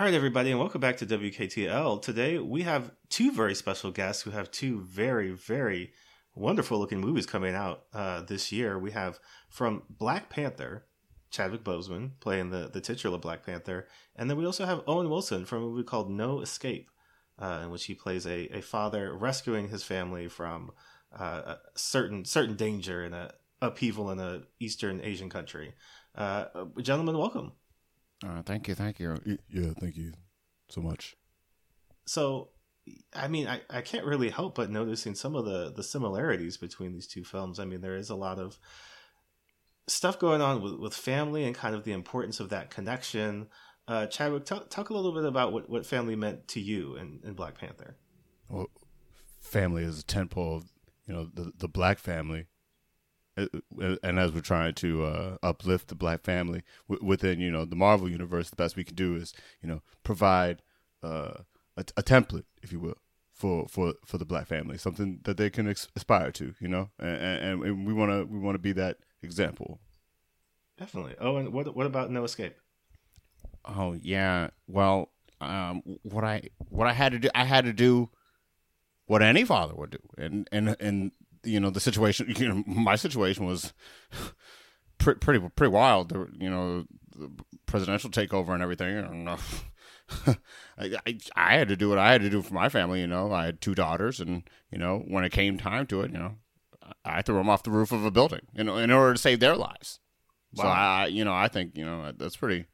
All right, everybody, and welcome back to WKTL. Today we have two very special guests who have two very, very wonderful looking movies coming out uh, this year. We have from Black Panther, Chadwick Boseman playing the, the titular Black Panther, and then we also have Owen Wilson from a movie called No Escape, uh, in which he plays a, a father rescuing his family from uh, a certain certain danger and a upheaval in a Eastern Asian country. Uh, gentlemen, welcome. Uh, thank you, thank you. Yeah, thank you so much. So, I mean, I, I can't really help but noticing some of the, the similarities between these two films. I mean, there is a lot of stuff going on with, with family and kind of the importance of that connection. Uh, Chadwick, talk, talk a little bit about what, what family meant to you in, in Black Panther. Well, family is a tentpole of, you know, the, the black family and as we're trying to uh, uplift the black family w- within you know the Marvel universe, the best we can do is you know provide uh, a, a, template, if you will, for for for the black family, something that they can ex- aspire to, you know, and, and, and we want to we want to be that example. Definitely. Oh, and what what about No Escape? Oh yeah. Well, um, what I what I had to do, I had to do what any father would do, and and and you know the situation. You know, my situation was pretty pretty pretty wild. You know, the presidential takeover and everything. And, uh, I, I, I had to do what I had to do for my family. You know, I had two daughters, and you know, when it came time to it, you know, I threw them off the roof of a building. You know, in order to save their lives. Wow. So I, you know, I think you know that's pretty,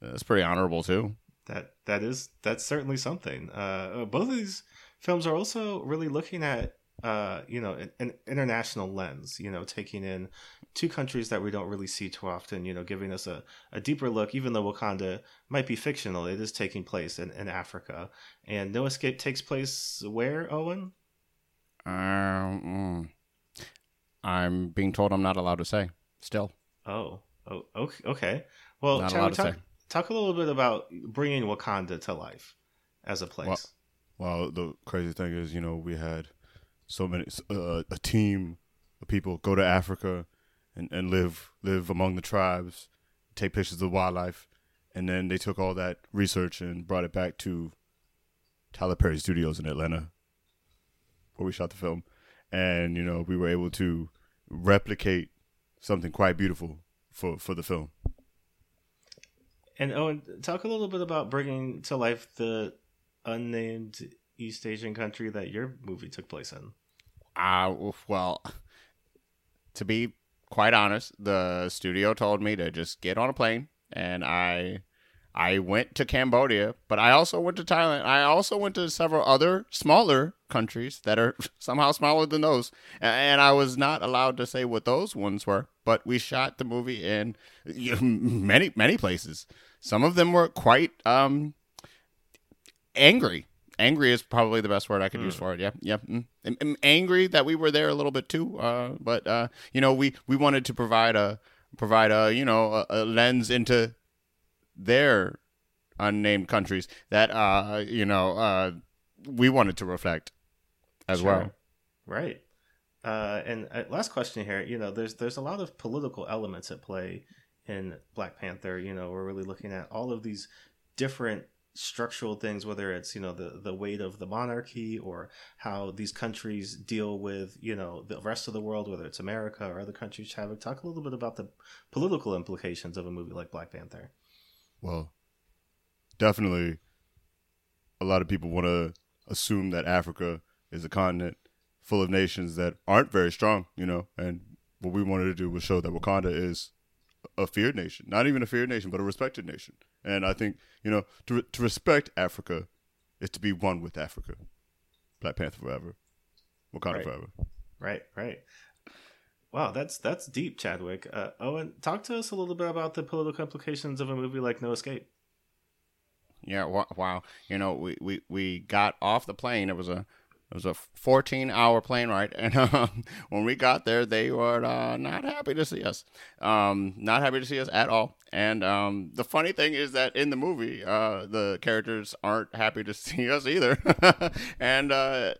that's pretty honorable too. That that is that's certainly something. Uh, both of these films are also really looking at uh, you know, an, an, international lens, you know, taking in two countries that we don't really see too often, you know, giving us a, a deeper look, even though Wakanda might be fictional, it is taking place in, in Africa. And No Escape takes place where, Owen? Um, I'm being told I'm not allowed to say still. Oh, oh, okay. Well, not talk, talk, talk, a little bit about bringing Wakanda to life as a place. Well, well, the crazy thing is, you know, we had so many uh, a team of people go to Africa and, and live live among the tribes, take pictures of wildlife, and then they took all that research and brought it back to Tyler Perry Studios in Atlanta, where we shot the film, and you know we were able to replicate something quite beautiful for for the film. And Owen, talk a little bit about bringing to life the unnamed East Asian country that your movie took place in? Uh, well, to be quite honest, the studio told me to just get on a plane, and I I went to Cambodia, but I also went to Thailand. I also went to several other smaller countries that are somehow smaller than those, and I was not allowed to say what those ones were. But we shot the movie in many many places. Some of them were quite um, angry angry is probably the best word I could mm. use hmm. for it. Yeah, yeah. Mm. I'm, I'm angry that we were there a little bit too. Uh, but uh, you know, we we wanted to provide a provide a you know a, a lens into their unnamed countries that uh you know uh we wanted to reflect as sure. well. Right. Uh, and uh, last question here, you know, there's there's a lot of political elements at play in Black Panther. You know, we're really looking at all of these different structural things, whether it's you know the the weight of the monarchy or how these countries deal with you know the rest of the world, whether it's America or other countries. Chadwick, talk a little bit about the political implications of a movie like Black Panther. Well, definitely, a lot of people want to assume that Africa is a continent full of nations that aren't very strong, you know, and what we wanted to do was show that Wakanda is a feared nation, not even a feared nation, but a respected nation. And I think you know to to respect Africa is to be one with Africa. Black Panther forever, Wakanda right. forever. Right, right. Wow, that's that's deep, Chadwick. Uh, Owen, talk to us a little bit about the political implications of a movie like No Escape. Yeah, wow. You know, we, we, we got off the plane. It was a it was a 14 hour plane ride. And um, when we got there, they were uh, not happy to see us. Um, not happy to see us at all. And um, the funny thing is that in the movie, uh, the characters aren't happy to see us either. and uh,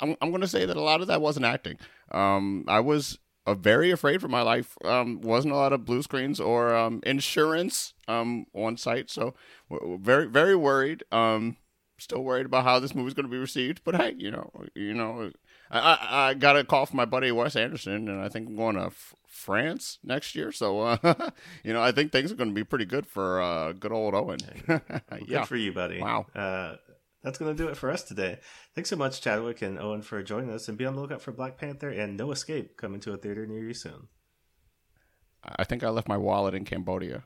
I'm, I'm going to say that a lot of that wasn't acting. Um, I was uh, very afraid for my life. Um, wasn't a lot of blue screens or um, insurance um, on site, so very very worried. Um, still worried about how this movie's going to be received. But hey, you know, you know, I, I, I got a call from my buddy Wes Anderson, and I think I'm going to f- France next year. So, uh, you know, I think things are going to be pretty good for uh, good old Owen. well, yeah, for you, buddy. Wow. Uh, that's going to do it for us today. Thanks so much, Chadwick and Owen, for joining us. And be on the lookout for Black Panther and No Escape coming to a theater near you soon. I think I left my wallet in Cambodia.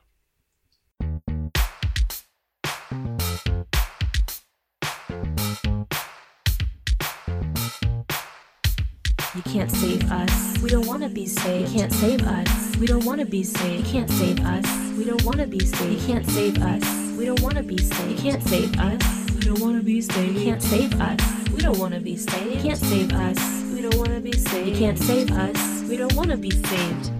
Can't save us. We don't want to be saved. You can't save us. We don't want to be saved. You can't save us. We don't want to be saved. You can't save us. We don't want to be saved. You can't save us. We don't want to be saved. You can't save us. We don't want to be saved. You can't save us. We don't want to be saved. You can't save us. We don't want to be saved.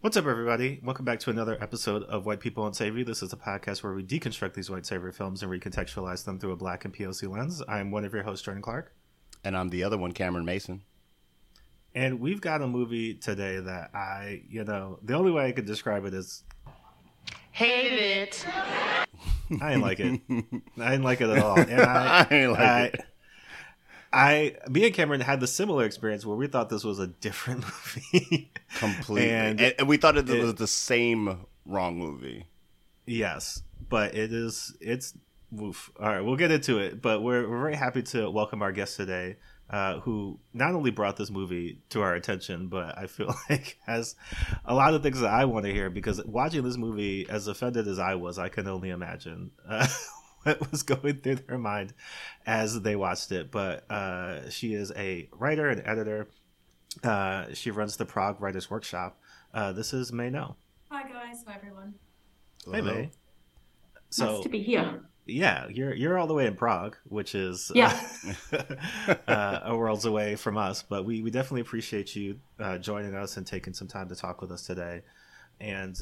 What's up, everybody? Welcome back to another episode of White People Won't Save You. This is a podcast where we deconstruct these white savior films and recontextualize them through a black and POC lens. I'm one of your hosts, Jordan Clark. And I'm the other one, Cameron Mason. And we've got a movie today that I, you know, the only way I could describe it is hate it. I didn't like it. I didn't like it at all. And I, I didn't like I, it. I, me and Cameron had the similar experience where we thought this was a different movie. Completely. And And, and we thought it, it- was the same wrong movie. yes, but it is. It's. Oof. All right, we'll get into it. But we're we're very happy to welcome our guest today, uh, who not only brought this movie to our attention, but I feel like has a lot of things that I want to hear. Because watching this movie, as offended as I was, I can only imagine. Uh, What was going through their mind as they watched it, but uh, she is a writer and editor. Uh, she runs the Prague Writers Workshop. Uh, this is May Ngo. Hi guys, hi everyone. Hey May. So nice to be here. Yeah, you're you're all the way in Prague, which is Yeah. uh, a world's away from us. But we we definitely appreciate you uh, joining us and taking some time to talk with us today. And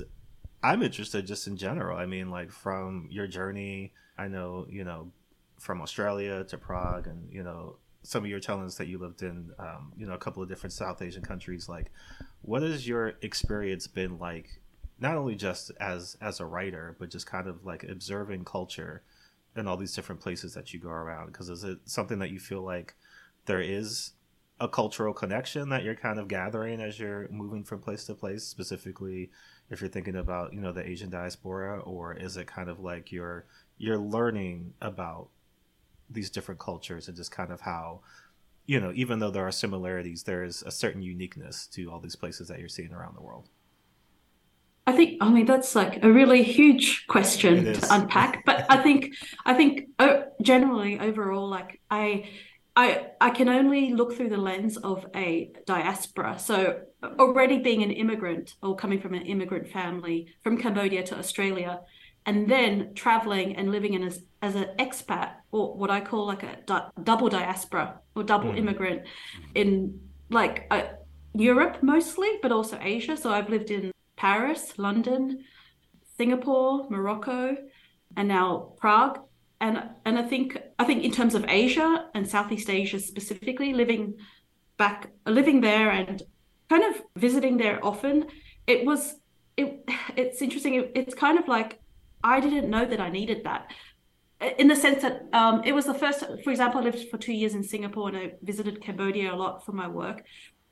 I'm interested just in general. I mean, like from your journey. I know you know from Australia to Prague, and you know some of your telling us that you lived in um, you know a couple of different South Asian countries. Like, what has your experience been like? Not only just as as a writer, but just kind of like observing culture in all these different places that you go around. Because is it something that you feel like there is a cultural connection that you're kind of gathering as you're moving from place to place specifically if you're thinking about you know the asian diaspora or is it kind of like you're you're learning about these different cultures and just kind of how you know even though there are similarities there is a certain uniqueness to all these places that you're seeing around the world I think I mean that's like a really huge question to unpack, but I think I think generally overall like I I I can only look through the lens of a diaspora. So already being an immigrant or coming from an immigrant family from Cambodia to Australia and then traveling and living in as as an expat or what I call like a di- double diaspora or double Mhm. immigrant in like uh, Europe mostly, but also Asia. So I've lived in Paris, London, Singapore, Morocco, and now Prague. And and I think I think in terms of Asia and Southeast Asia specifically, living back living there and kind of visiting there often, it was it it's interesting. It, it's kind of like I didn't know that I needed that. In the sense that um, it was the first, for example, I lived for two years in Singapore and I visited Cambodia a lot for my work.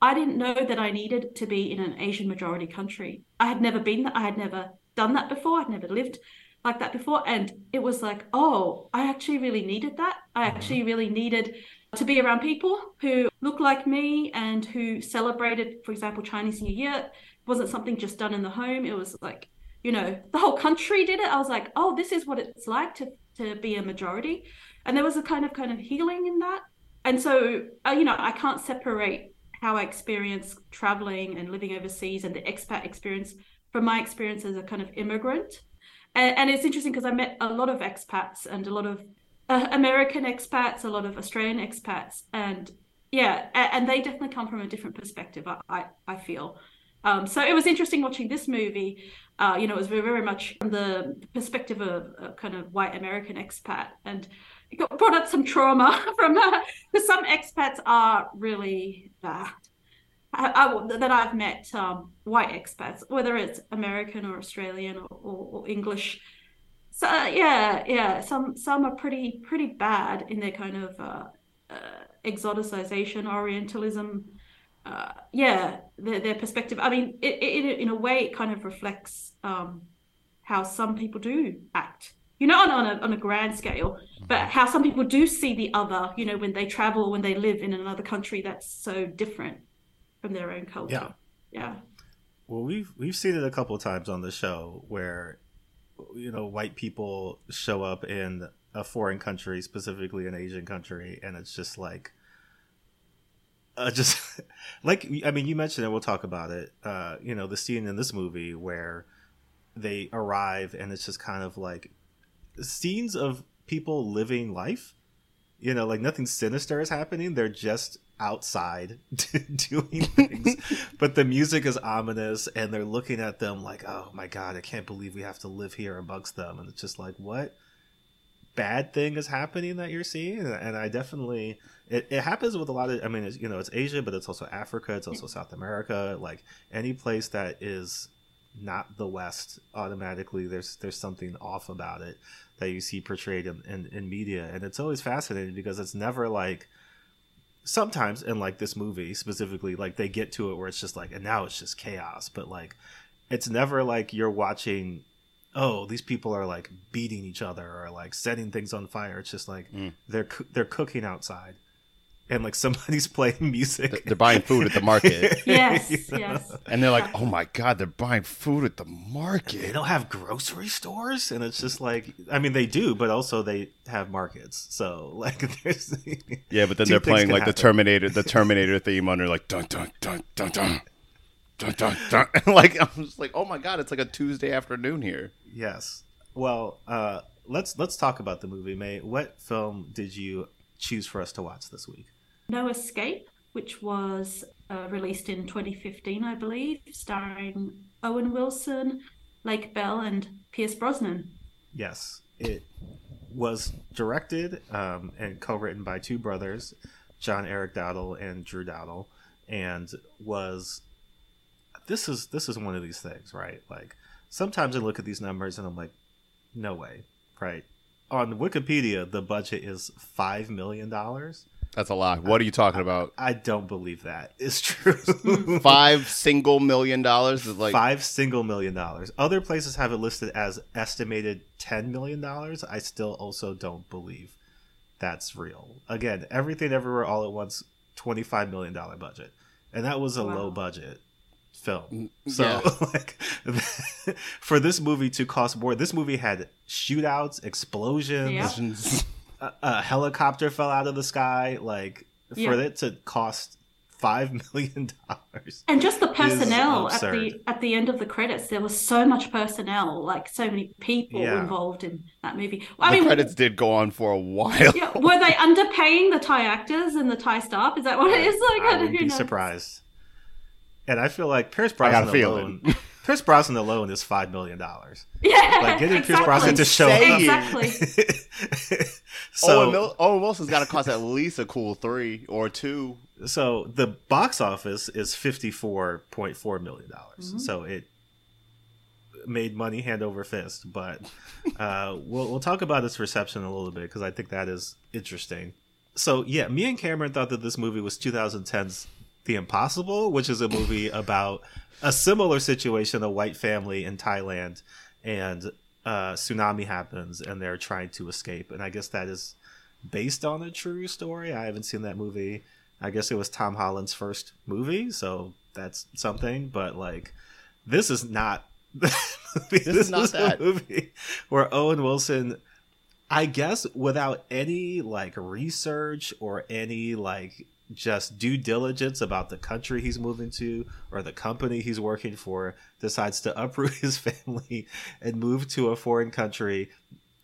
I didn't know that I needed to be in an Asian majority country. I had never been that. I had never done that before. I'd never lived like that before. And it was like, oh, I actually really needed that. I actually really needed to be around people who look like me and who celebrated, for example, Chinese New Year. It wasn't something just done in the home. It was like, you know, the whole country did it. I was like, oh, this is what it's like to to be a majority. And there was a kind of kind of healing in that. And so, uh, you know, I can't separate how I experience traveling and living overseas and the expat experience from my experience as a kind of immigrant. And, and it's interesting because I met a lot of expats and a lot of uh, American expats, a lot of Australian expats, and yeah, a- and they definitely come from a different perspective. I I, I feel. Um, so it was interesting watching this movie. Uh, you know, it was very, very much from the perspective of a kind of white American expat, and brought up some trauma from because some expats are really bad. I, I, that I've met um, white expats, whether it's American or Australian or, or, or English. So uh, yeah, yeah, some some are pretty pretty bad in their kind of uh, uh, exoticization, Orientalism. Uh, yeah, their, their perspective. I mean, it, it, in a way, it kind of reflects um, how some people do act. You know, on, on a on a grand scale, but how some people do see the other. You know, when they travel, when they live in another country that's so different from their own culture. Yeah. Well, we've we've seen it a couple of times on the show where you know white people show up in a foreign country, specifically an Asian country, and it's just like uh, just like I mean, you mentioned it. We'll talk about it. Uh, you know, the scene in this movie where they arrive and it's just kind of like scenes of people living life. You know, like nothing sinister is happening. They're just outside doing things, but the music is ominous, and they're looking at them like, "Oh my god, I can't believe we have to live here amongst them." And it's just like, what bad thing is happening that you're seeing? And, I definitely, it, it happens with a lot of. I mean, it's, you know, it's Asia, but it's also Africa, it's also South America. Like any place that is not the West, automatically there's there's something off about it that you see portrayed in, in, in media, and it's always fascinating because it's never like sometimes in like this movie specifically like they get to it where it's just like and now it's just chaos. But like it's never like you're watching oh these people are like beating each other or like setting things on fire. It's just like mm. they're they're cooking outside and like somebody's playing music. They're buying food at the market. yes, you know? yes. And they're like, oh my god, they're buying food at the market. They don't have grocery stores, and it's just like, I mean, they do, but also they have markets. So like, there's yeah, but then they're playing like happen. the Terminator, the Terminator theme under like dun dun dun dun dun. Dun, dun, dun. like I'm just like oh my god it's like a Tuesday afternoon here yes well uh, let's let's talk about the movie May what film did you choose for us to watch this week no Escape, which was uh, released in 2015, I believe, starring Owen Wilson, Lake Bell, and Pierce Brosnan. Yes, it was directed um, and co-written by two brothers, John Erick Dowdle and Drew Dowdle, and was this is this is one of these things, right? Like sometimes I look at these numbers and I'm like, no way, right? On Wikipedia, the budget is five million dollars. That's a lot. What are you talking about? I don't believe that is true. Five single million dollars is like five single million dollars. Other places have it listed as estimated ten million dollars. I still also don't believe that's real. Again, everything everywhere all at once, twenty five million dollar budget, and that was a Wow. low budget film. Mm, so yeah. like for this movie to cost more, this movie had shootouts, explosions, Yeah. A, a helicopter fell out of the sky. Like for Yeah. it to cost five million dollars. And just the personnel at the at the end of the credits, there was so much personnel, like so many people Yeah. involved in that movie. I the mean, credits did go on for a while. yeah, were they underpaying the Thai actors and the Thai staff? Is that what it is? Like, I don't wouldn't be know. surprised. And I feel like Pierce got a Brosnan feeling. alone. Pierce Brosnan alone is five million dollars. Yeah, Like getting Pierce. Brosnan to show up. Exactly. so, Owen, Mil- Owen Wilson's got to cost at least a cool three or two. so the box office is fifty four point four million dollars. Mm-hmm. So it made money hand over fist. But uh, we'll we'll talk about its reception a little bit because I think that is interesting. So yeah, me and Cameron thought that this movie was 2010's The Impossible, which is a movie about a similar situation, a white family in Thailand, and uh, tsunami happens, and they're trying to escape. And I guess that is based on a true story. I haven't seen that movie. I guess it was Tom Holland's first movie, so that's something. But like, this is not. this, is not that. movie where Owen Wilson I guess without any like research or any like just due diligence about the country he's moving to or the company he's working for, decides to uproot his family and move to a foreign country,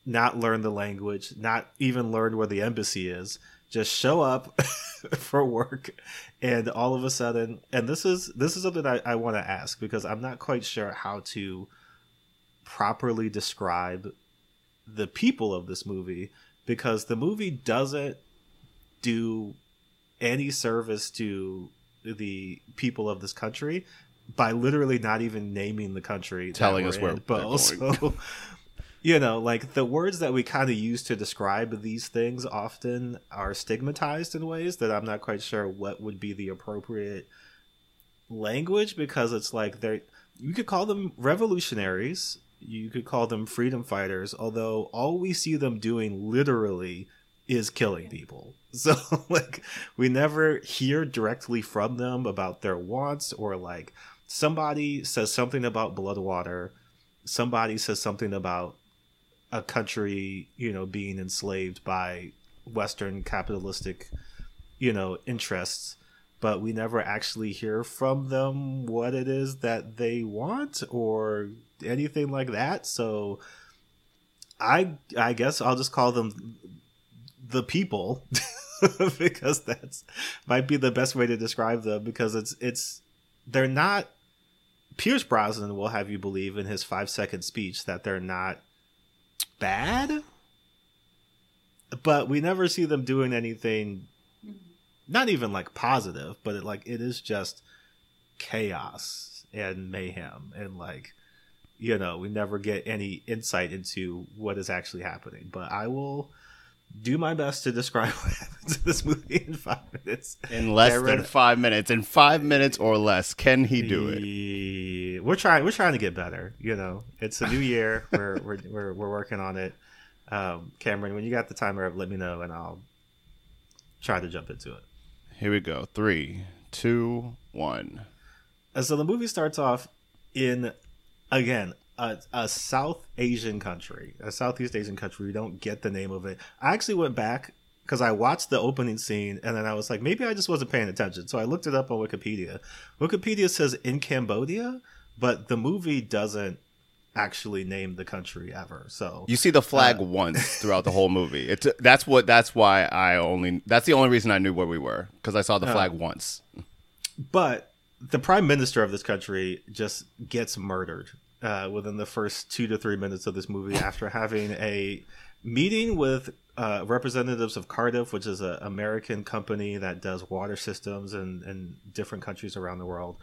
not learn the language, not even learn where the embassy is, just show up for work and all of a sudden and this is this is something I, I want to ask because I'm not quite sure how to properly describe the people of this movie because the movie doesn't do any service to the people of this country by literally not even naming the country, Telling us where in, but also. You know, like the words that we kind of use to describe these things often are stigmatized in ways that I'm not quite sure what would be the appropriate language because it's like they're you could call them revolutionaries you could call them freedom fighters although all we see them doing literally is killing people so like we never hear directly from them about their wants or like somebody says something about blood water somebody says something about a country you know being enslaved by western capitalistic you know interests but we never actually hear from them what it is that they want or anything like that. So I I guess I'll just call them the people because that's might be the best way to describe them because it's it's they're not Pierce Brosnan will have you believe in his 5 second speech that they're not bad but we never see them doing anything not even like positive, but it like it is just chaos and mayhem and like you know, we never get any insight into what is actually happening. But I will do my best to describe what happens in this movie in five minutes. In less than five minutes, in five minutes or less, can he do it? it? We're trying. We're trying to get better. You know, it's a new year. we're, we're we're we're working on it. Um, Cameron, when you got the timer up, let me know, and I'll try to jump into it. Here we go. Three, two, one. And so the movie starts off in again a, a South Asian country, a Southeast Asian country. We don't get the name of it. I actually went back because I watched the opening scene and then I was like, maybe I just wasn't paying attention. So I looked it up on Wikipedia. Wikipedia says in Cambodia, but the movie doesn't actually name the country ever. So You see the flag uh, once throughout the whole movie. It's that's what that's why I only that's the only reason I knew where we were because I saw the uh. flag once. but the prime minister of this country just gets murdered uh, within the first two to three minutes of this movie after having a meeting with uh, representatives of Cardiff, which is an American company that does water systems in, in different countries around the world.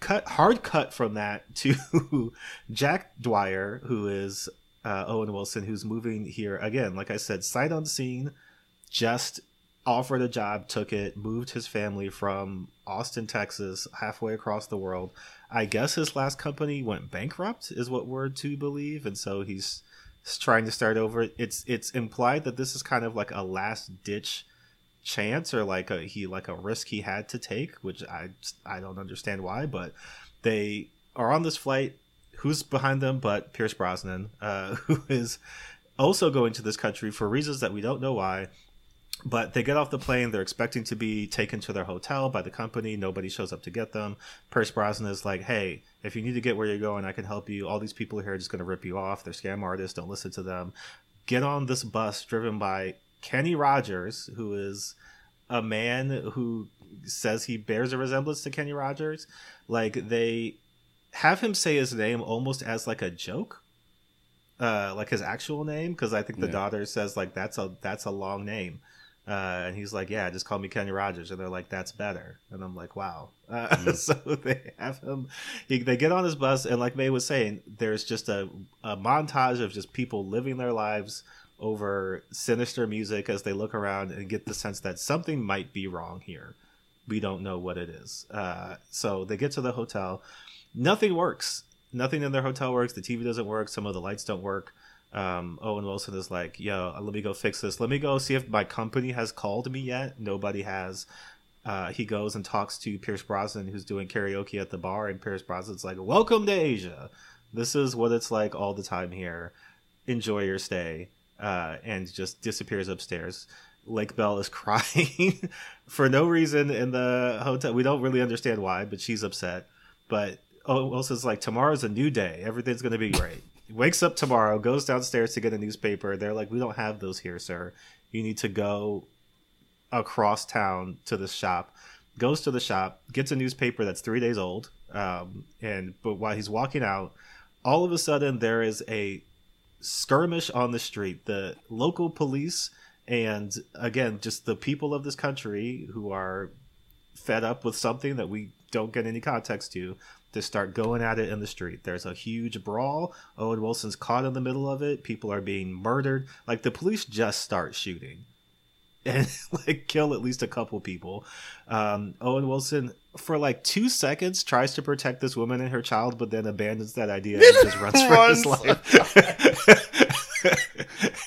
Cut hard cut from that to Jack Dwyer, who is uh, Owen Wilson, who's moving here again. Like I said, sight unseen, just offered a job, took it, moved his family from Austin, Texas, halfway across the world. I guess his last company went bankrupt, is what we're to believe, and so he's trying to start over. It's it's implied that this is kind of like a last ditch chance or like a he like a risk he had to take, which I I don't understand why, but they are on this flight. Who's behind them but Pierce Brosnan, uh, who is also going to this country for reasons that we don't know why but they get off the plane. They're expecting to be taken to their hotel by the company. Nobody shows up to get them. Pierce Brosnan is like, "Hey, if you need to get where you're going, I can help you. All these people here are just going to rip you off. They're scam artists. Don't listen to them. Get on this bus driven by Kenny Rogers, who is a man who says he bears a resemblance to Kenny Rogers. Like they have him say his name almost as like a joke." Uh, like his actual name, because I think the Yeah. daughter says like that's a that's a long name, uh, and he's like, "Yeah, just call me Kenny Rogers," and they're like, "That's better." And I'm like, "Wow!" Uh, so they have him. He, they get on his bus, and like May was saying, there's just a, a montage of just people living their lives over sinister music as they look around and get the sense that something might be wrong here. We don't know what it is. Uh, so they get to the hotel. Nothing works. Nothing in their hotel works. The TV doesn't work. Some of the lights don't work um, Owen Wilson is like, yo, let me go fix this. Let me go see if my company has called me yet. Nobody has. Uh, he goes and talks to Pierce Brosnan, who's doing karaoke at the bar, and Pierce Brosnan's like, welcome to Asia. This is what it's like all the time here. Enjoy your stay. Uh, and just disappears upstairs. Lake Bell is crying for no reason in the hotel. We don't really understand why, but she's upset. But Owen Wilson's like, tomorrow's a new day. Everything's going to be great wakes up tomorrow, goes downstairs to get a newspaper. They're like, "We don't have those here, sir. You need to go across town to the shop." Goes to the shop, gets a newspaper that's three days old, um, and but while he's walking out, all of a sudden there is a skirmish on the street. The local police and again just the people of this country who are fed up with something that we don't get any context to, to start going at it in the street. There's a huge brawl. Owen Wilson's caught in the middle of it. People are being murdered. Like the police just start shooting and like kill at least a couple people. Um, Owen Wilson, for like two seconds, tries to protect this woman and her child, but then abandons that idea and just runs for his life.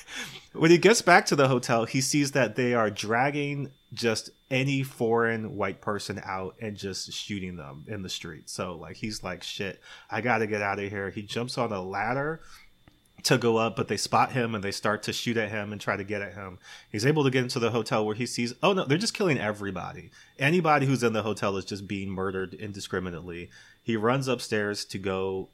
when he gets back to the hotel, he sees that they are dragging just any foreign white person out and just shooting them in the street. So like he's like, shit, I gotta get out of here. He jumps on a ladder to go up, but they spot him and they start to shoot at him and try to get at him. He's able to get into the hotel where he sees, oh no, they're just killing everybody. Anybody who's in the hotel is just being murdered indiscriminately. He runs upstairs to go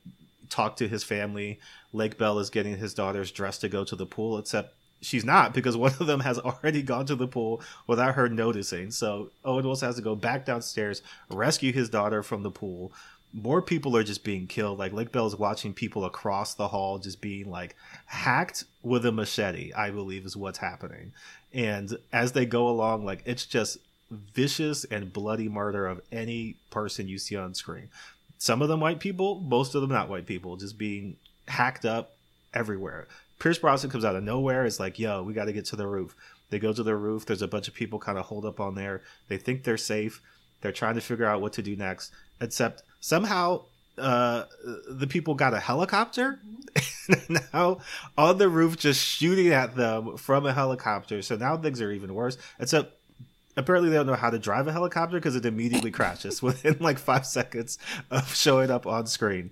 talk to his family. Lake Bell is getting his daughters dressed to go to the pool, except she's not because one of them has already gone to the pool without her noticing. So Owen Wilson has to go back downstairs, rescue his daughter from the pool more people are just being killed. Like Lake Bell is watching people across the hall just being like hacked with a machete, I believe is what's happening. And as they go along, like it's just vicious and bloody murder of any person you see on screen. Some of them white people, most of them not white people, just being hacked up everywhere. Pierce Brosnan comes out of nowhere. It's like, yo, we got to get to the roof. They go to the roof. There's a bunch of people kind of hold up on there. They think they're safe. They're trying to figure out what to do next. Except somehow uh, the people got a helicopter now on the roof just shooting at them from a helicopter so now things are even worse except apparently they don't know how to drive a helicopter because it immediately crashes within like five seconds of showing up on screen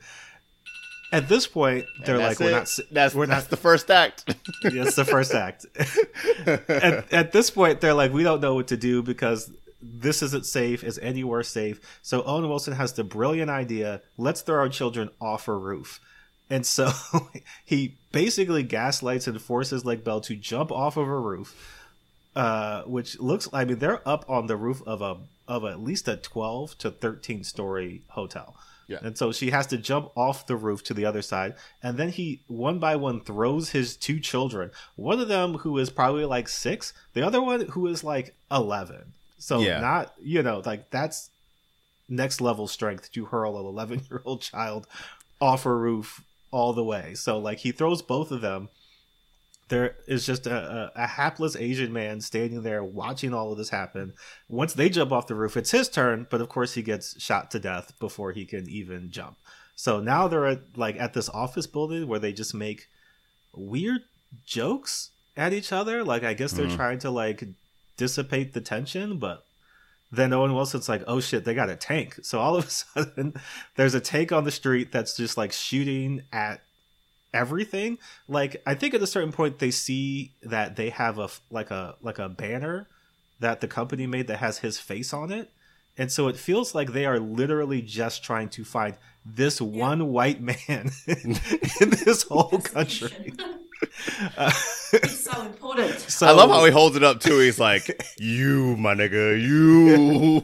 at this point they're like we're not that's we're that's not the first act that's the first act at, at this point they're like we don't know what to do because this isn't safe. Is anywhere safe? So Owen Wilson has the brilliant idea: let's throw our children off a roof. And so he basically gaslights and forces Lake Bell to jump off of a roof, uh, which looks. I mean, they're up on the roof of a of at least a twelve to thirteen story hotel. Yeah. And so she has to jump off the roof to the other side. And then he, one by one, throws his two children. One of them who is probably like six, the other one who is like 11. So Yeah. not you know like that's next level strength to hurl an 11 year old child off a roof all the way. So like he throws both of them. There is just a, a, a hapless Asian man standing there watching all of this happen. Once they jump off the roof, it's his turn, but of course he gets shot to death before he can even jump. So now they're at, like at this office building where they just make weird jokes at each other. Like I guess they're mm-hmm. trying to like dissipate the tension, but then Owen Wilson's like, oh shit, they got a tank. So all of a sudden, there's a tank on the street that's just like shooting at everything. Like I think at a certain point they see that they have a like a like a banner that the company made that has his face on it. And so it feels like they are literally just trying to find this one white man in this whole country. Uh, It's so important. so I love how he holds it up too. He's like, "You, my nigga, you,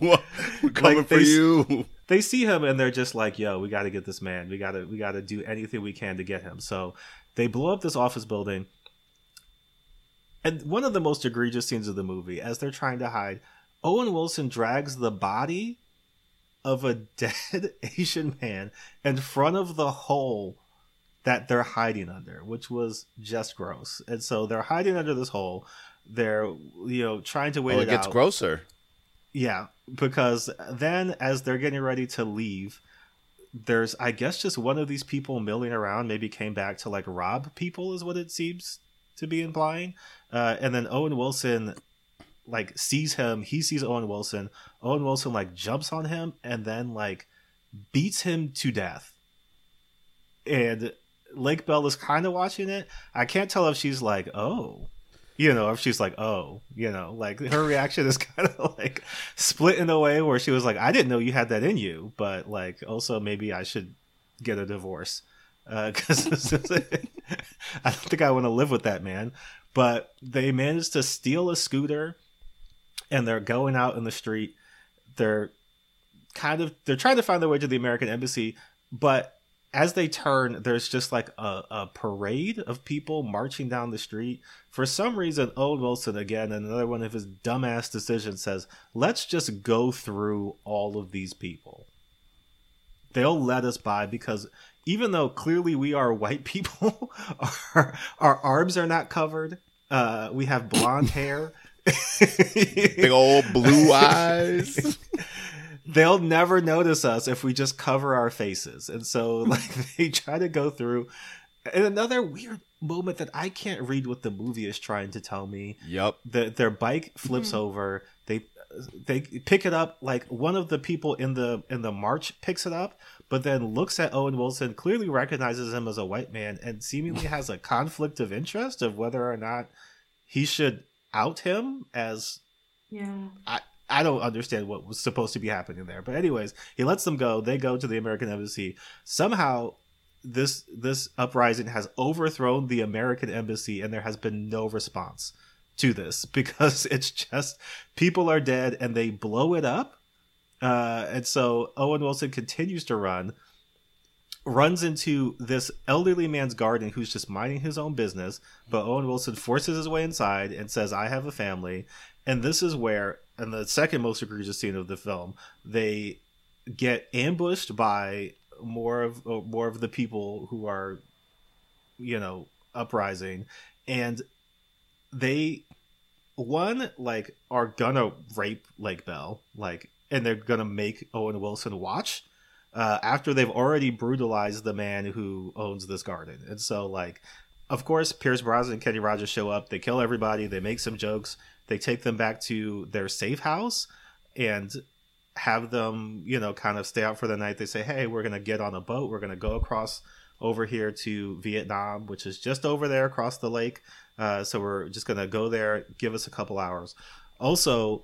we're coming Like, for they s- you." They see him and they're just like, "Yo, we got to get this man. We got to we got to do anything we can to get him." So they blow up this office building. And one of the most egregious scenes of the movie, as they're trying to hide, Owen Wilson drags the body of a dead Asian man in front of the hole that they're hiding under, which was just gross. And so they're hiding under this hole. They're you know trying to wait Oh, it it gets out. grosser. Yeah, because then as they're getting ready to leave, there's I guess just one of these people milling around. Maybe came back to like rob people, is what it seems to be implying. Uh, and then Owen Wilson like sees him. He sees Owen Wilson. Owen Wilson like jumps on him and then like beats him to death. And Lake Bell is kind of watching it. I can't tell if she's like, oh, you know, if she's like, oh, you know, like her reaction is kind of like split in a way where she was like, I didn't know you had that in you, but like also maybe I should get a divorce uh, because I don't think I want to live with that man. But they managed to steal a scooter and they're going out in the street. They're kind of they're trying to find their way to the American embassy, but as they turn, there's just like a, a parade of people marching down the street. For some reason, Owen Wilson, again, another one of his dumbass decisions, says, let's just go through all of these people. They'll let us by because even though clearly we are white people, our, our arms are not covered. Uh, we have blonde hair. Big old blue eyes. They'll never notice us if we just cover our faces. And so like they try to go through and another weird moment that I can't read what the movie is trying to tell me. Yep. The, their bike flips mm-hmm. over. They they pick it up like one of the people in the in the march picks it up, but then looks at Owen Wilson, clearly recognizes him as a white man, and seemingly has a conflict of interest of whether or not he should out him as Yeah. I, I don't understand what was supposed to be happening there. But anyways, he lets them go. They go to the American embassy. Somehow this this uprising has overthrown the American embassy and there has been no response to this because it's just people are dead and they blow it up. Uh, and so Owen Wilson continues to run, runs into this elderly man's garden who's just minding his own business. But Owen Wilson forces his way inside and says, I have a family. And this is where, and the second most egregious scene of the film, they get ambushed by more of uh, more of the people who are, you know, uprising, and they one like are gonna rape Lake Bell, like, and they're gonna make Owen Wilson watch. Uh, after they've already brutalized the man who owns this garden, and so like, of course, Pierce Brosnan and Kenny Rogers show up. They kill everybody. They make some jokes. They take them back to their safe house, and have them, you know, kind of stay out for the night. They say, "Hey, we're gonna get on a boat. We're gonna go across over here to Vietnam, which is just over there across the lake. Uh, so we're just gonna go there. Give us a couple hours. Also,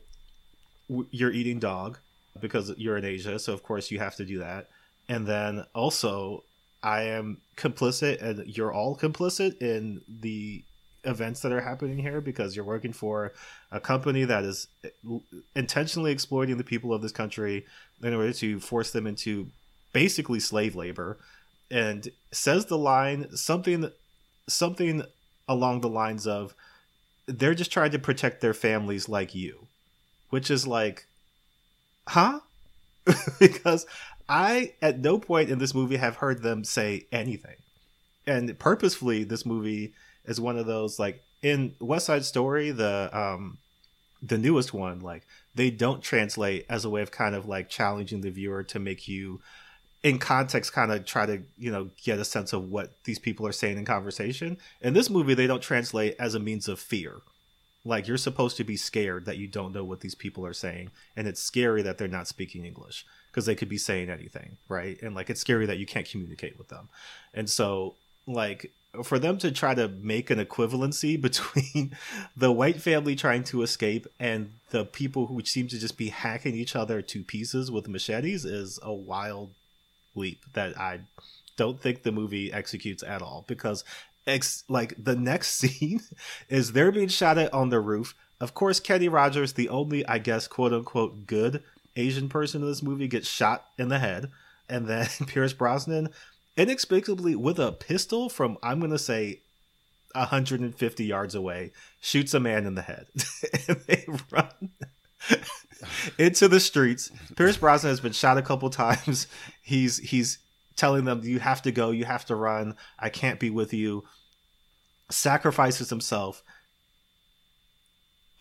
w- you're eating dog because you're in Asia, so of course you have to do that. And then also, I am complicit, and you're all complicit in the events that are happening here because you're working for a company that is intentionally exploiting the people of this country in order to force them into basically slave labor. And says the line something something along the lines of they're just trying to protect their families like you which is like huh? Because i at no point in this movie have heard them say anything. And purposefully this movie is one of those like in west side story the um the newest one like they don't translate as a way of kind of like challenging the viewer to make you in context kind of try to you know get a sense of what these people are saying in conversation. In this movie they don't translate as a means of fear. Like you're supposed to be scared that you don't know what these people are saying and it's scary that they're not speaking english because they could be saying anything right? And like it's scary that you can't communicate with them. And so like for them to try to make an equivalency between the white family trying to escape and the people who seem to just be hacking each other to pieces with machetes is a wild leap that I don't think the movie executes at all because ex- like the next scene is they're being shot at on the roof. Of course, Kenny Rogers, the only I guess quote unquote good Asian person in this movie, gets shot in the head, and then Pierce Brosnan inexplicably with a pistol from I'm gonna say 150 yards away shoots a man in the head. And they run into the streets. Pierce Brosnan has been shot a couple times. He's he's telling them you have to go. You have to run. I can't be with you. Sacrifices himself.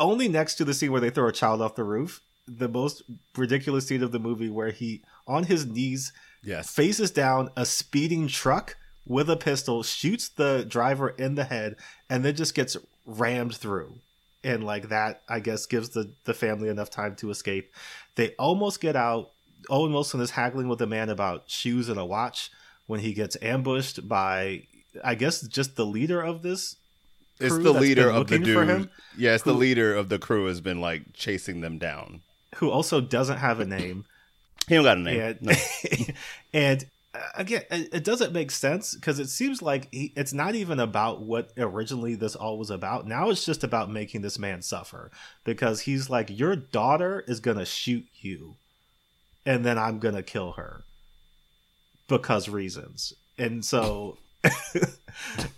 Only next to the scene where they throw a child off the roof the most ridiculous scene of the movie where he on his knees Yes. faces down a speeding truck with a pistol, shoots the driver in the head, and then just gets rammed through. And like that, I guess gives the the family enough time to escape. They almost get out. Owen Wilson is haggling with a man about shoes and a watch when he gets ambushed by, I guess, just the leader of this. It's the leader of the dude. him, Yeah, it's the leader of the crew has been like chasing them down. who also doesn't have a name. He don't got a name. and No. and uh, again it, it doesn't make sense because it seems like he, it's not even about what originally this all was about now it's just about making this man suffer because he's like your daughter is gonna shoot you and then i'm gonna kill her because reasons. And so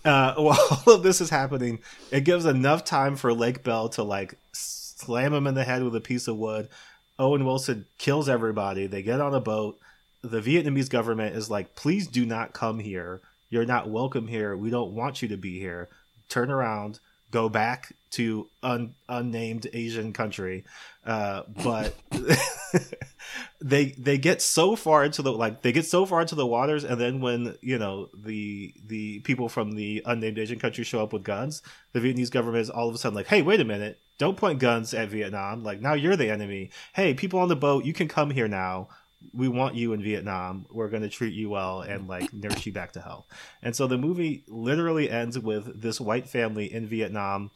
uh, while all of this is happening, it gives enough time for Lake Bell to like slam him in the head with a piece of wood. Owen Wilson kills everybody. They get on a boat. The Vietnamese government is like, please do not come here. You're not welcome here. We don't want you to be here. Turn around, go back to un- unnamed Asian country. Uh, but they they get so far into the like they get so far into the waters, and then when you know the the people from the unnamed Asian country show up with guns, the Vietnamese government is all of a sudden like, hey, wait a minute, don't point guns at Vietnam. Like now you're the enemy. Hey, people on the boat, you can come here now. We want you in Vietnam. We're going to treat you well and like nurse you back to health. And so the movie literally ends with this white family in Vietnam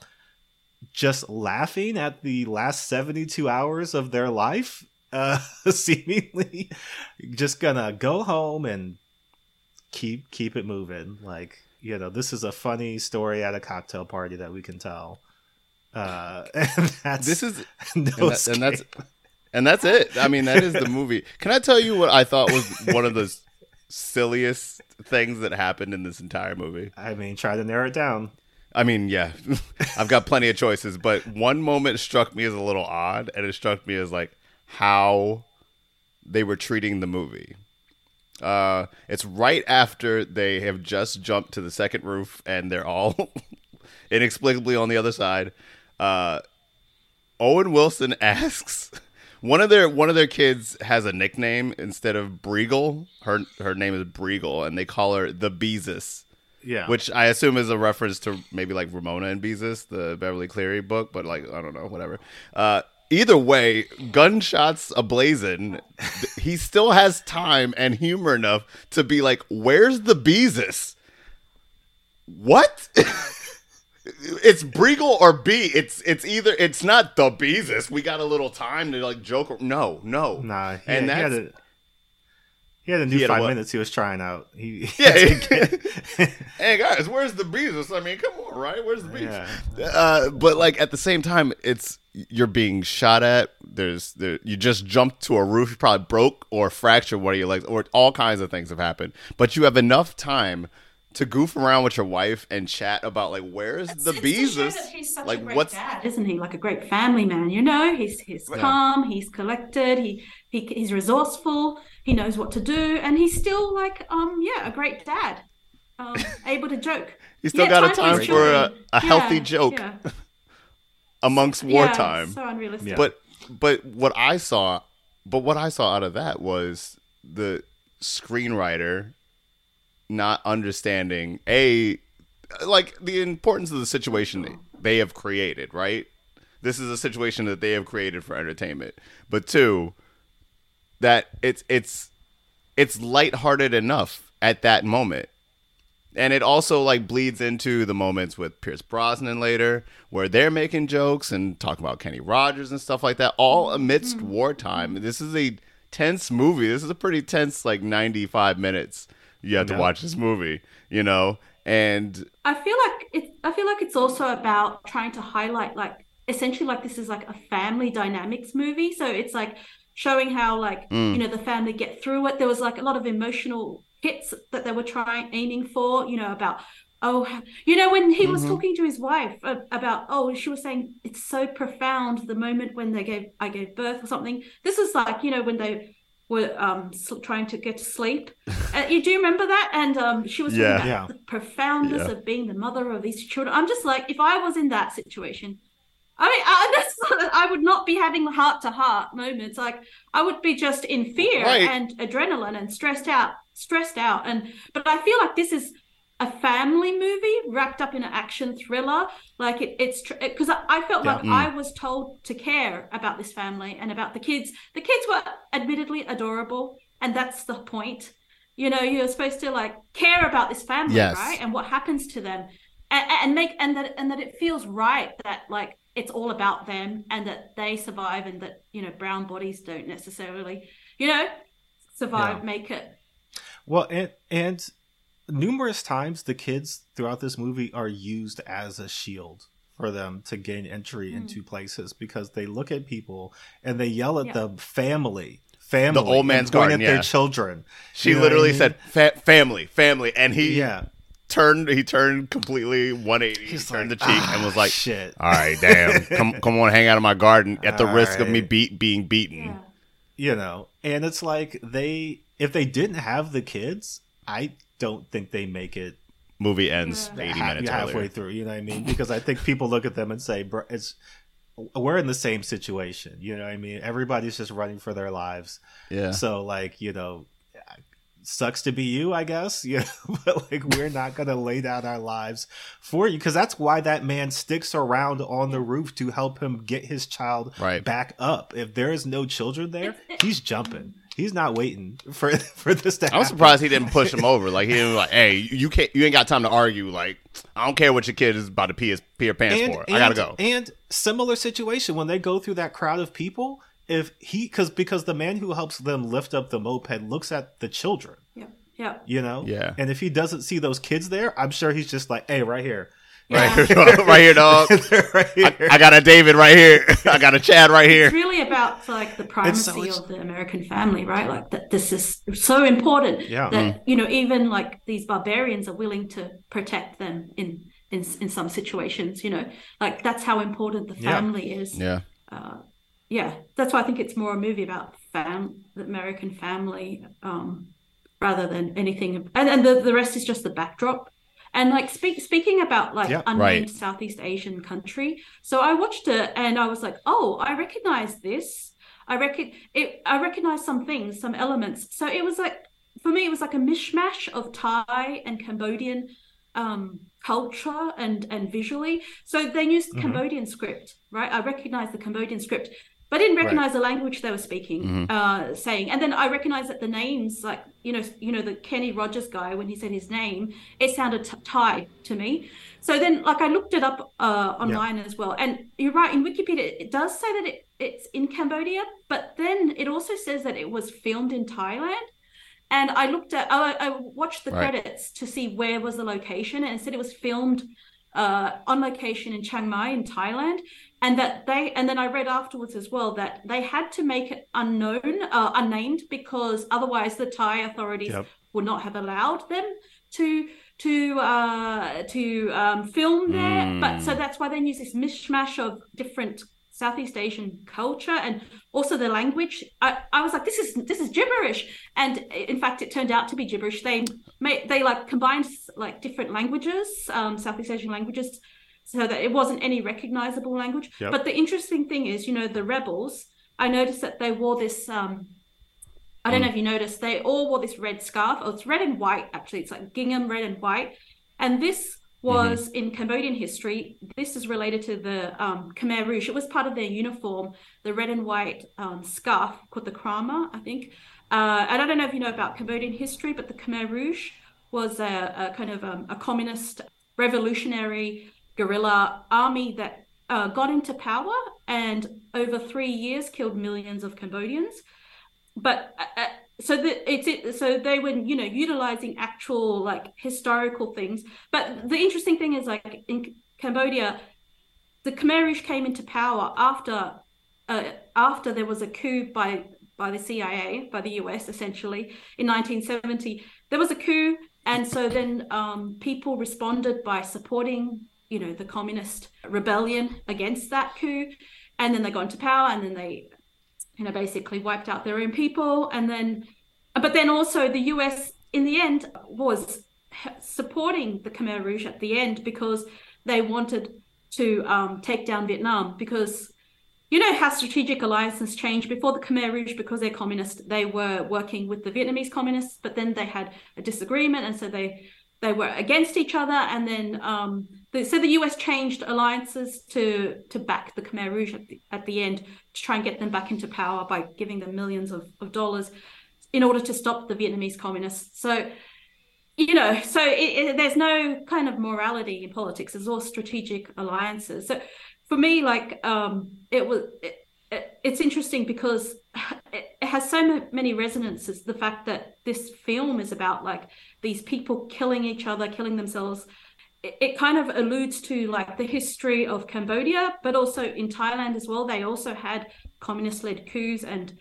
just laughing at the last 72 hours of their life uh seemingly just gonna go home and keep keep it moving like you know this is a funny story at a cocktail party that we can tell uh and that's This is no and, that- and that's and that's it. I mean, that is the movie. Can I tell you what I thought was one of the silliest things that happened in this entire movie? i mean try to narrow it down I mean, yeah, I've got plenty of choices, but one moment struck me as a little odd, and it struck me as like how they were treating the movie. Uh, it's right after they have just jumped to the second roof, and they're all inexplicably on the other side. Uh, Owen Wilson asks one of their one of their kids has a nickname instead of Briegel. Her her name is Briegel, and they call her the Beezus yeah which I assume is a reference to maybe like Ramona and Beezus, the Beverly Cleary book, but like I don't know, whatever. Uh, either way, gunshots ablazing. he still has time and humor enough to be like, "Where's the Beezus? What?" It's Briegel or B. It's it's either it's not the Beezus. We got a little time to like joke. No, no, nah and that's a he had a new He had five what? minutes he was trying out he Yeah. hey guys, where's the Beezus? I mean, come on, right? Where's the Beezus? Uh, but like at the same time, it's you're being shot at. There's there, you just jumped to a roof. You probably broke or fractured one of your legs, or all kinds of things have happened. But you have enough time to goof around with your wife and chat about like where's the It's- it's to Beezus? he's such Like a great what's dad, isn't he? Like a great family man, you know. He's he's Yeah. calm, he's collected, he, he he's resourceful, he knows what to do, and he's still like um yeah a great dad, um able to joke. He's still Yeah, got a time for a, a healthy Yeah, joke yeah. amongst Yeah, wartime. so unrealistic. But but what I saw, but what I saw out of that was the screenwriter not understanding a like the importance of the situation that they have created, right? This is a situation that they have created for entertainment. But two, that it's it's it's lighthearted enough at that moment. And it also like bleeds into the moments with Pierce Brosnan later, where they're making jokes and talking about Kenny Rogers and stuff like that, all amidst mm-hmm. wartime. This is a tense movie. This is a pretty tense, like ninety-five minutes. You have to watch this movie, you know. And I feel like it. I feel like it's also about trying to highlight, like, essentially, like this is like a family dynamics movie. So it's like showing how, like, Mm. you know, the family get through it. There was like a lot of emotional hits that they were trying aiming for. You know, about oh, you know, when he was Mhm. talking to his wife uh, about oh, she was saying it's so profound the moment when they gave I gave birth or something. This is like you know when they were um trying to get to sleep. Uh, you do remember that? And um, she was Yeah. Yeah. the profoundness Yeah. of being the mother of these children. I'm just like, if I was in that situation, I mean, I, that's, I would not be having heart to heart moments. Like, I would be just in fear Right. and adrenaline and stressed out, stressed out. And but I feel like this is a family movie wrapped up in an action thriller. Like it, it's because I, I felt Yeah. like Mm. I was told to care about this family and about the kids. The kids were admittedly adorable, and that's the point. You know, you're supposed to like care about this family, Yes. right? And what happens to them, and, and make and that and that it feels right that like it's all about them and that they survive and that you know brown bodies don't necessarily, you know, survive, Yeah. make it. Well, and and numerous times the kids throughout this movie are used as a shield for them to gain entry Mm. into places because they look at people and they yell at Yeah. them family family. The old man's going pointing garden, at their children. She You know what I literally mean? said fa- family, family, and he Yeah. Turned. He turned completely 180. He He's turned like, the cheek "Ah, and was like, shit. "All right, damn, come come on, hang out in my garden at the All risk of me beat being beaten." Yeah. you know and it's like they if they didn't have the kids i don't think they make it Movie ends Yeah. 80 minutes halfway earlier. through you know what i mean because i think people look at them and say "Bro, it's we're in the same situation you know what i mean everybody's just running for their lives Yeah, so like you know sucks to be you i guess you know but like we're not gonna lay down our lives for you because that's why that man sticks around on the roof to help him get his child Right. back up if there is no children there he's jumping he's not waiting for for this to happen I was surprised he didn't push him over. Like he didn't like, "Hey, you can't, you ain't got time to argue." Like I don't care what your kid is about to pee his pee her pants and, for. and, I gotta go. and similar situation when they go through that crowd of people if he because because the man who helps them lift up the moped looks at the children Yeah. Yeah. you know Yeah. and if he doesn't see those kids there i'm sure he's just like hey right here Right here, right here, dog. Right here. I got a David right here. I got a Chad right here. It's really about like the primacy so of the American family, right? Like that this is so important Yeah. that mm-hmm. you know even like these barbarians are willing to protect them in in in some situations. You know, like that's how important the Yeah. family is. Yeah, uh, yeah, that's why I think it's more a movie about fam the American family, um, rather than anything. And and the, the rest is just the backdrop. And like speak, speaking about like Yeah, unnamed right. Southeast Asian country, so I watched it and I was like, oh, I recognize this. I reckon it. I recognize some things, some elements. So it was like for me, it was like a mishmash of Thai and Cambodian um, culture and and visually. So they used Mm-hmm. Cambodian script, right? I recognized the Cambodian script, but I didn't recognize the language they were speaking, Mm-hmm. uh, saying. And then I recognized that the names, like you know, you know, the Kenny Rogers guy, when he said his name, it sounded t- Thai to me. So then, like, I looked it up uh, online as well, and you're right. In Wikipedia, it does say that it, it's in Cambodia, but then it also says that it was filmed in Thailand. And I looked at, I, I watched the Right. credits to see where was the location, and it said it was filmed uh, on location in Chiang Mai in Thailand, and that they, and then I read afterwards as well that they had to make it unknown, uh, unnamed, because otherwise the Thai authorities Yep. would not have allowed them to to uh, to um, film there. But so that's why they use this mishmash of different Southeast Asian culture and also the language. I, I was like, this is this is gibberish, and in fact, it turned out to be gibberish. They made they like combined like different languages, um, Southeast Asian languages, so that it wasn't any recognizable language. Yep. But the interesting thing is, you know, the rebels. I noticed that they wore this. Um, I don't know if you noticed, they all wore this red scarf. Oh, it's red and white actually. It's like gingham red and white, and this was in Cambodian history. This is related to the um, Khmer Rouge. It was part of their uniform, the red and white um, scarf called the krama, I think. Uh, and I don't know if you know about Cambodian history, but the Khmer Rouge was a, a kind of um, a communist revolutionary guerrilla army that uh, got into power and over three years killed millions of Cambodians. But uh, uh, so the, it's it, so they were you know utilizing actual like historical things. But the interesting thing is like in Cambodia, the Khmer Rouge came into power after uh, after there was a coup by by the CIA by the US essentially in 1970. There was a coup, and so then um, people responded by supporting you know the communist rebellion against that coup, and then they got into power, and then they you know basically wiped out their own people, and then but then also the US in the end was supporting the Khmer Rouge at the end because they wanted to um, take down Vietnam because you know how strategic alliances change before the Khmer Rouge? Because they're communist they were working with the Vietnamese communists but then they had a disagreement and so they they were against each other. And then um, the, so the US changed alliances to to back the Khmer Rouge at the, at the end to try and get them back into power by giving them millions of, of dollars in order to stop the Vietnamese communists. So you know so it, it, there's no kind of morality in politics. It's all strategic alliances. So for me like um it was it, it, it's interesting because it, has so ma- many resonances the fact that this film is about like these people killing each other killing themselves it, kind of alludes to like the history of cambodia but also in thailand as well they also had communist led coups and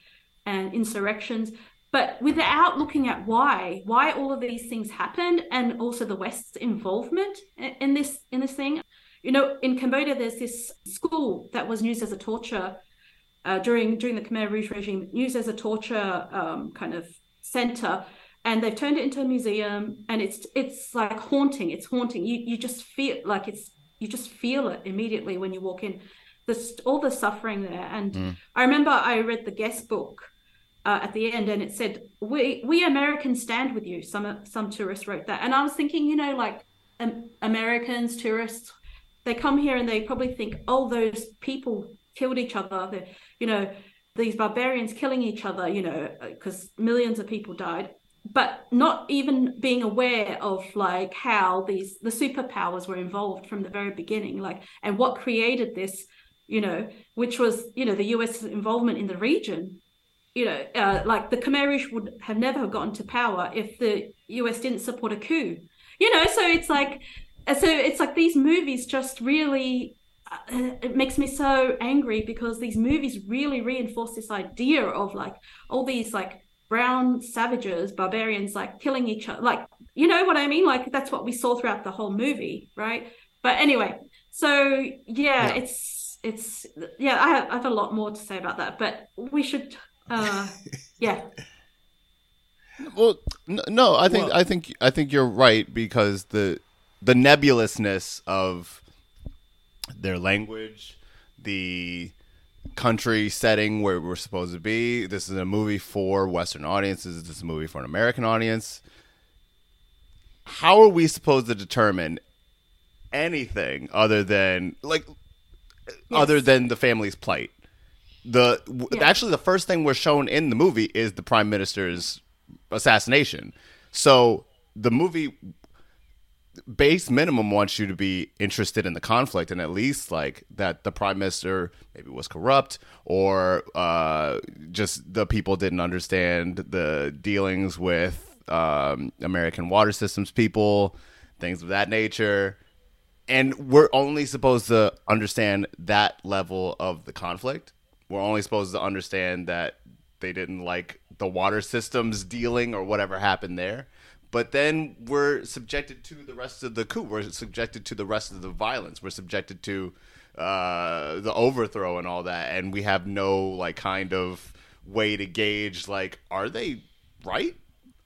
and insurrections, but without looking at why, why all of these things happened, and also the West's involvement in, in this in this thing. You know, in Cambodia, there's this school that was used as a torture uh, during during the Khmer Rouge regime, used as a torture um, kind of center, and they've turned it into a museum, and it's it's like haunting. It's haunting. You you just feel like it's you just feel it immediately when you walk in. This all the suffering there, and I remember I read the guest book uh, at the end, and it said, "We we Americans stand with you." Some some tourists wrote that, and I was thinking, you know, like um, Americans, tourists, they come here and they probably think, "Oh, those people killed each other." The, you know, these barbarians killing each other. You know, because millions of people died, but not even being aware of like how these the superpowers were involved from the very beginning, like and what created this. You know, which was you know the U.S. involvement in the region you know, uh, like the Khmer Rouge would have never have gotten to power if the US didn't support a coup. You know, so it's like, so it's like these movies just really, uh, it makes me so angry because these movies really reinforce this idea of like all these like brown savages, barbarians, like killing each other. Like, you know what I mean? Like that's what we saw throughout the whole movie, right? But anyway, so yeah, Yeah. it's it's yeah. I have, I have a lot more to say about that, but we should. Uh, yeah, Well, no, I think Well- I think I think you're right because the the nebulousness of their language, the country setting where we're supposed to be. This is a movie for Western audiences. This is a movie for an American audience. How are we supposed to determine anything other than like other than the family's plight? The Yeah. actually the first thing we're shown in the movie is the prime minister's assassination. So the movie base minimum wants you to be interested in the conflict and at least like that the prime minister maybe was corrupt or uh, just the people didn't understand the dealings with um, American water systems people, things of that nature. And we're only supposed to understand that level of the conflict. We're only supposed to understand that they didn't like the water systems dealing or whatever happened there. But then we're subjected to the rest of the coup. We're subjected to the rest of the violence. We're subjected to uh, the overthrow and all that. And we have no like kind of way to gauge like are they right?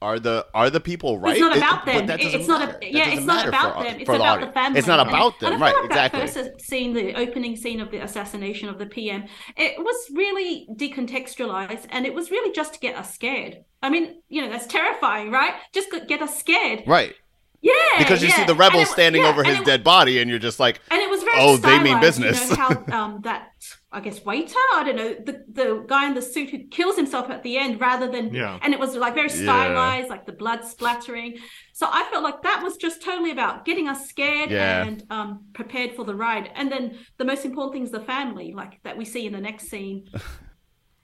Are the are the people right? It's not It- about but them. that it's not. A, yeah, it's not about for- them. It's the about the family. It's not about them, right? like Exactly. That first scene, the opening scene of the assassination of the PM, it was really decontextualized, and it was really just to get us scared. I mean, you know, that's terrifying, right? Just get us scared. Right. Yeah, Because you yeah. see the rebels it- standing yeah, over his it- dead body, and you're just like, and it was very Oh, they mean business. You know, how um, that I guess waiter, I don't know, the the guy in the suit who kills himself at the end, rather than Yeah. and it was like very Yeah. stylized, like the blood splattering. So I felt like that was just totally about getting us scared Yeah. and um, prepared for the ride. And then the most important thing is the family, like that we see in the next scene.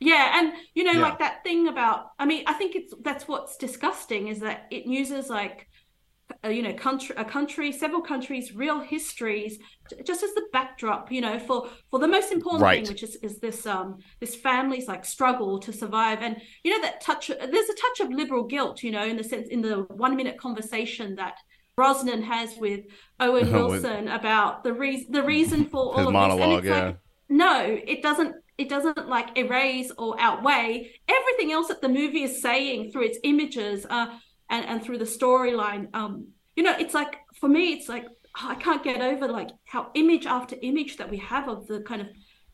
Yeah, and you know, Yeah. like that thing about. I mean, I think it's that's what's disgusting is that it uses like, you know, country, a country, several countries' real histories, just as the backdrop. You know, for for the most important Right. thing, which is is this um this family's like struggle to survive, and you know that touch. There's a touch of liberal guilt, you know, in the sense in the one minute conversation that. Brosnan has with Owen Wilson about the reason the reason for all of monologue, this, and it's yeah. like no it doesn't it doesn't like erase or outweigh everything else that the movie is saying through its images uh and, and through the storyline um you know it's like for me it's like oh, i can't get over like how image after image that we have of the kind of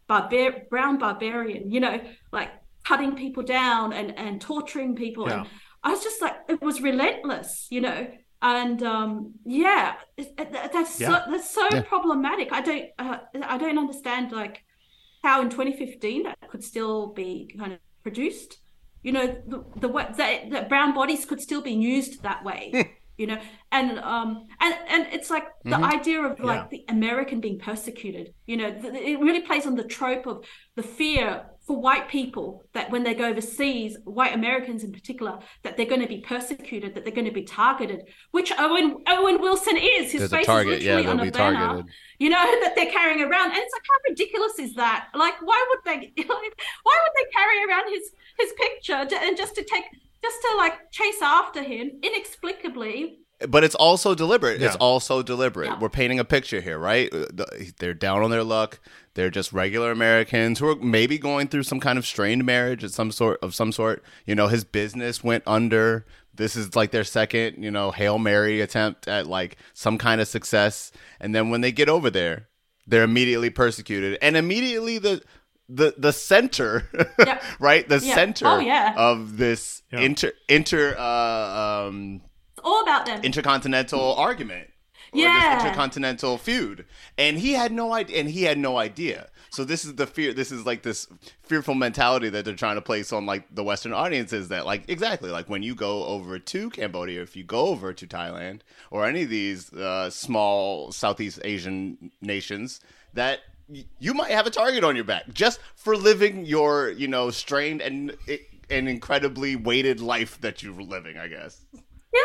barbar- brown barbarian you know like cutting people down and and torturing people. And i was just like it was relentless you know? And um yeah that's Yeah. so that's so Yeah. problematic. I don't uh, i don't understand like how in 2015 that could still be kind of produced you know the, the way that, that brown bodies could still be used that way you know? And um and and it's like the idea of like Yeah. the american being persecuted you know? Th- it really plays on the trope of the fear for white people that when they go overseas, white Americans in particular, that they're going to be persecuted, that they're going to be targeted, which Owen Owen Wilson is. His There's a face target, is literally they'll on a banner. targeted. You know that they're carrying around, and it's like how ridiculous is that? Like, why would they? Like, why would they carry around his his picture to, and just to take just to like chase after him inexplicably? but it's also deliberate. It's Yeah. also deliberate. Yeah. We're painting a picture here, right? Uh, They're down on their luck. They're just regular Americans who are maybe going through some kind of strained marriage of some sort. Of some sort, you know, his business went under. This is like their second, you know, hail mary attempt at like some kind of success. And then when they get over there, they're immediately persecuted, and immediately the the the center, Yeah. right? The Yeah. center Oh, yeah. of this Yeah. inter inter uh, um It's all about them. intercontinental argument. Or Yeah. this intercontinental feud. And he had no idea and he had no idea. So this is the fear this is like this fearful mentality that they're trying to place on like the Western audiences that like exactly like when you go over to Cambodia, if you go over to Thailand or any of these uh, small Southeast Asian nations, that y- you might have a target on your back just for living your, you know, strained and and incredibly weighted life that you're living, I guess. yeah,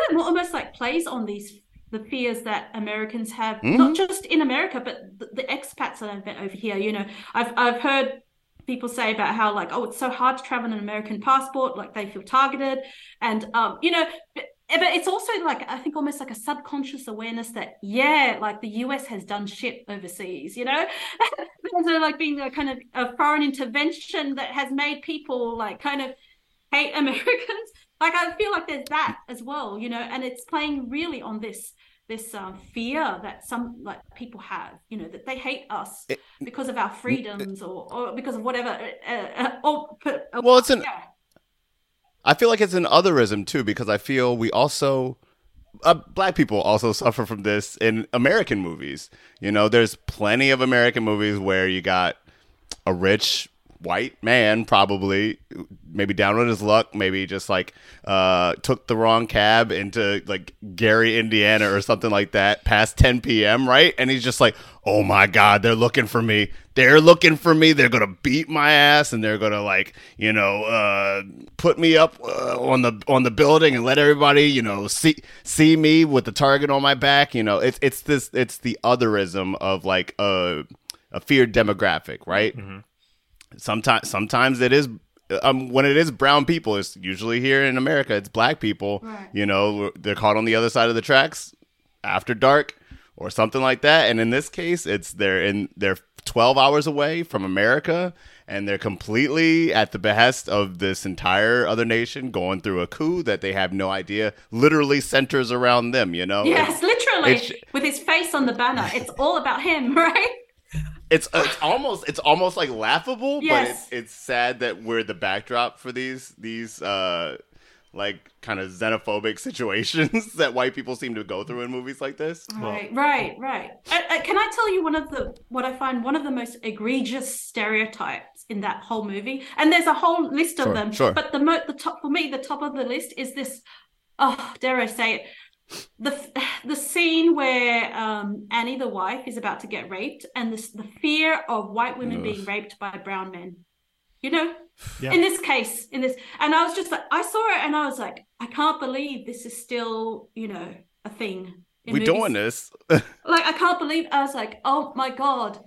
it almost like plays on these the fears that Americans have, Mm-hmm. not just in America, but the, the expats that I've met over here. You know, I've I've heard people say about how like, oh, it's so hard to travel on an American passport, like they feel targeted, and um, you know. But, but it's also like I think almost like a subconscious awareness that yeah, like the US has done shit overseas, you know, and so like being a kind of a foreign intervention that has made people like kind of hate Americans. Like I feel like there's that as well, you know, and it's playing really on this this um, fear that some like people have, you know, that they hate us because of our freedoms or, or because of whatever. Uh, uh, or, uh, Well, it's an- yeah. I feel like it's an otherism too because I feel we also uh, black people also suffer from this in American movies. You know, there's plenty of American movies where you got a rich white man probably maybe down on his luck maybe just like uh took the wrong cab into like Gary Indiana or something like that past 10 p.m. right? And he's just like oh my god they're looking for me. They're looking for me. They're gonna beat my ass and they're gonna like you know uh put me up uh, on the on the building and let everybody you know see see me with the target on my back. You know it's it's this it's the otherism of like a a feared demographic right sometimes sometimes it is um, when it is brown people it's usually here in america it's black people Right. you know they're caught on the other side of the tracks after dark or something like that and in this case it's they're in they're 12 hours away from america and they're completely at the behest of this entire other nation going through a coup that they have no idea literally centers around them you know Yes, literally, it's- with his face on the banner. It's all about him, right? It's it's almost it's almost like laughable, Yes. but it's it's sad that we're the backdrop for these these uh like kind of xenophobic situations that white people seem to go through in movies like this. Right, right, right. Uh, uh, can I tell you one of the what I find one of the most egregious stereotypes in that whole movie? And there's a whole list of Sure, them. sure. But the mo- the top for me, the top of the list is this. Oh, dare I say it? The the scene where um, Annie, the wife, is about to get raped, and this the fear of white women being raped by brown men. You know, Yeah. in this case, in this, and I was just like, I saw it, and I was like, I can't believe this is still, you know, a thing. in We're doing this. like I can't believe I was like, oh my god,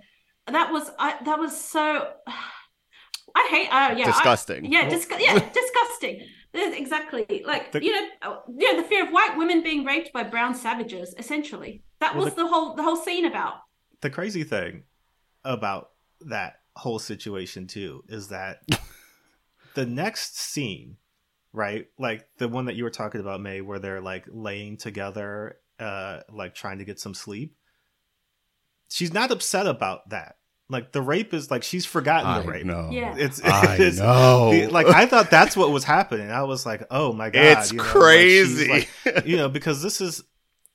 that was I that was so. I hate. Uh, yeah, I- Disgusting. yeah, disgu- yeah, disgusting. There's- Exactly. Like The- you know, uh, yeah, the fear of white women being raped by brown savages. Essentially, that Well, was the- the whole the whole scene about. the crazy thing about that whole situation too is that the next scene right like the one that you were talking about may where they're like laying together uh like trying to get some sleep she's not upset about that like the rape is like she's forgotten the rape know. Yeah. it's, I it's know. the- like i thought that's what was happening i was like oh my god It's you know, crazy. she's, like, you know because this is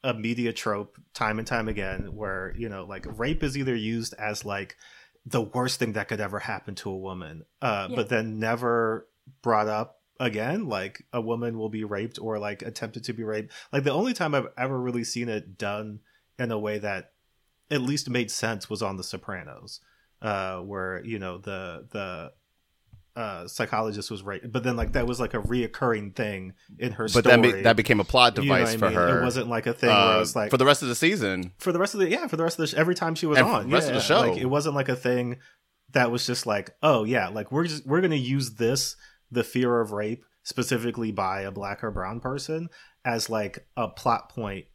a media trope time and time again where you know like rape is either used as like the worst thing that could ever happen to a woman uh Yeah. but then never brought up again like a woman will be raped or like attempted to be raped like the only time i've ever really seen it done in a way that at least made sense was on the sopranos uh where you know the the uh, psychologist was right, but then like that was like a reoccurring thing in her But story. that be, that became a plot You know device I for mean? her. It wasn't like a thing where it uh, was like for the rest of the season. for the rest of the yeah for the rest of the sh- every time she was And on the rest of the show. like it wasn't like a thing that was just like oh yeah like we're just we're gonna use this the fear of rape specifically by a black or brown person as like a plot point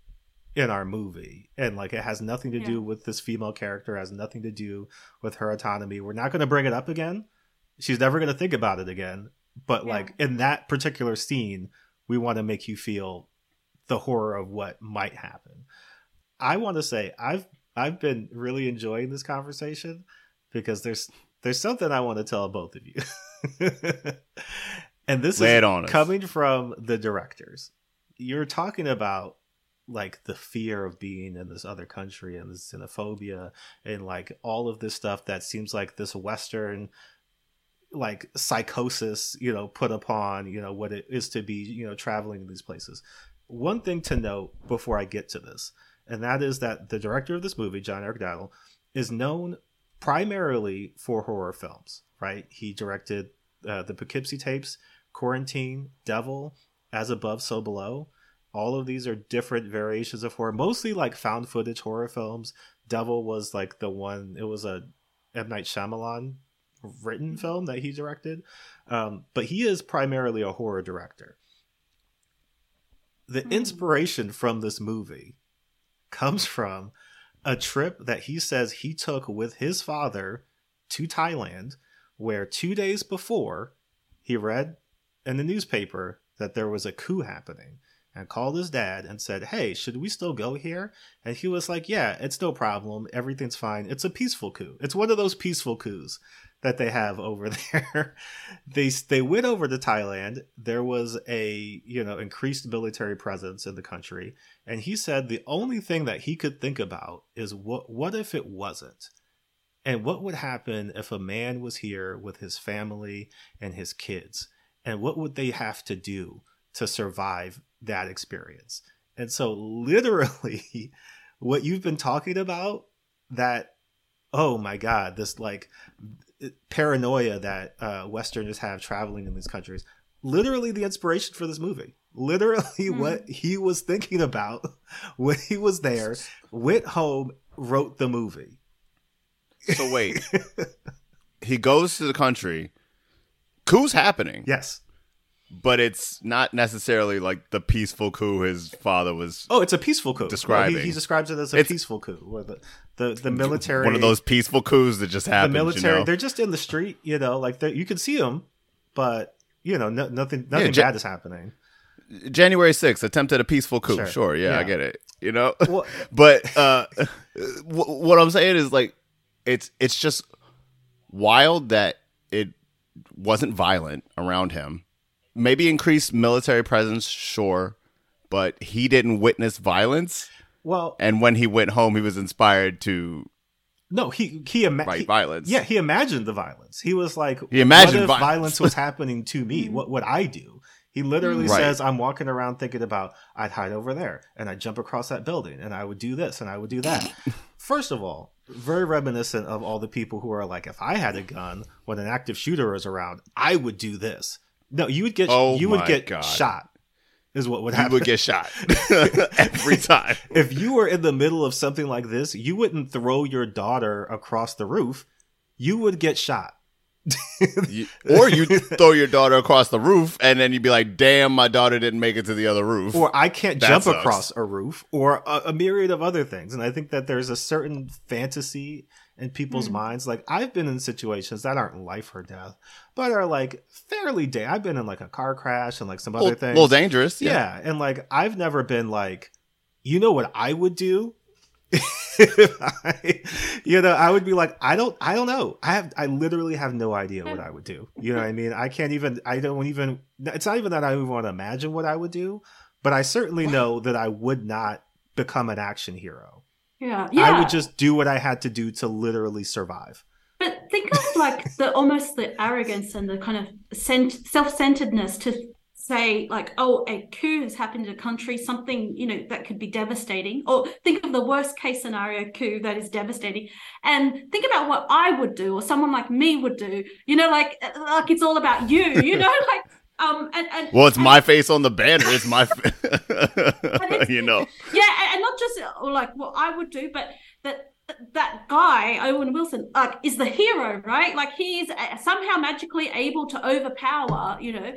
in our movie. And like it has nothing to Yeah. do with this female character has nothing to do with her autonomy. We're not going to bring it up again. She's never going to think about it again. But Yeah. like in that particular scene we want to make you feel the horror of what might happen. I want to say i've i've been really enjoying this conversation because there's there's something i want to tell both of you. And this Lay is on coming from the directors. You're talking about like the fear of being in this other country and the xenophobia and like all of this stuff that seems like this western like psychosis you know put upon you know what it is to be you know traveling in these places. One thing to note before i get to this and that is that the director of this movie John Erick Dowdle, is known primarily for horror films right? He directed uh, the poughkeepsie tapes quarantine devil as above so below all of these are different variations of horror mostly like found footage horror films devil was like the one it was a M. Night Shyamalan written film that he directed um, but he is primarily a horror director the Hmm. inspiration from this movie comes from a trip that he says he took with his father to Thailand where 2 days before he read in the newspaper that there was a coup happening and called his dad and said, Hey, should we still go here? And he was like, Yeah, it's no problem. Everything's fine. It's a peaceful coup. It's one of those peaceful coups that they have over there. they they went over to Thailand. There was a, you know, increased military presence in the country, and he said the only thing that he could think about is what what if it wasn't? And what would happen if a man was here with his family and his kids? And what would they have to do to survive that experience? And so, literally, what you've been talking about, that, oh my God, this like paranoia that uh, Westerners have traveling in these countries, literally the inspiration for this movie. Literally, Hmm. what he was thinking about when he was there, went home, wrote the movie. So wait, he goes to the country. Coup's happening, Yes. But it's not necessarily like the peaceful coup his father was. Oh, it's a peaceful coup. Describing. He, he describes it as a It's- peaceful coup, where the the, the military, One of those peaceful coups that just the military, you know? they're just in the street, you know, like you can see them, but you know, no, nothing, nothing Ja- bad is happening. January 6th, attempted a peaceful coup. Sure. Sure, yeah, I get it. You know, Well- but uh, wh- what I'm saying is like, it's it's just wild that it wasn't violent around him. Maybe increased military presence, sure, but he didn't witness violence. Well, And when he went home, he was inspired to no, he he, ima- he violence. Yeah, he imagined the violence. He was like, He imagined violence. violence was happening to me? What would I do? He literally Right. says, I'm walking around thinking about, I'd hide over there and I'd jump across that building and I would do this and I would do that. First of all, very reminiscent of all the people who are like, if I had a gun when an active shooter is around, I would do this. No, you would get Oh you would get God. shot. Is what would happen. You would get shot every time. if you were in the middle of something like this, you wouldn't throw your daughter across the roof. You would get shot. You- or you throw your daughter across the roof, and then you'd be like, "Damn, my daughter didn't make it to the other roof." or I can't That jump sucks. across a roof, or a, a myriad of other things. And I think that there's a certain fantasy in people's Hmm. minds. Like I've been in situations that aren't life or death, but are like fairly day. I've been in like a car crash and like some a other little, things. little dangerous. yeah. Yeah. and like I've never been like, you know what I would do. I, you know, I would be like, I don't, I don't know. I have, I literally have no idea what I would do. You know what I mean? I can't even, I don't even, it's not even that I even want to imagine what I would do, but I certainly know that I would not become an action hero. Yeah, yeah. I would just do what I had to do to literally survive. But think of like the almost the arrogance and the kind of self-centeredness to say like oh a coup has happened in a country something you know that could be devastating or think of the worst case scenario coup that is devastating and think about what i would do or someone like me would do you know like uh, like it's all about you you know like um and, and Well, it's and- my face on the banner. It's my, you know. yeah and- not just uh, like what i would do but that that guy owen wilson like is the hero right like he's uh, somehow magically able to overpower you know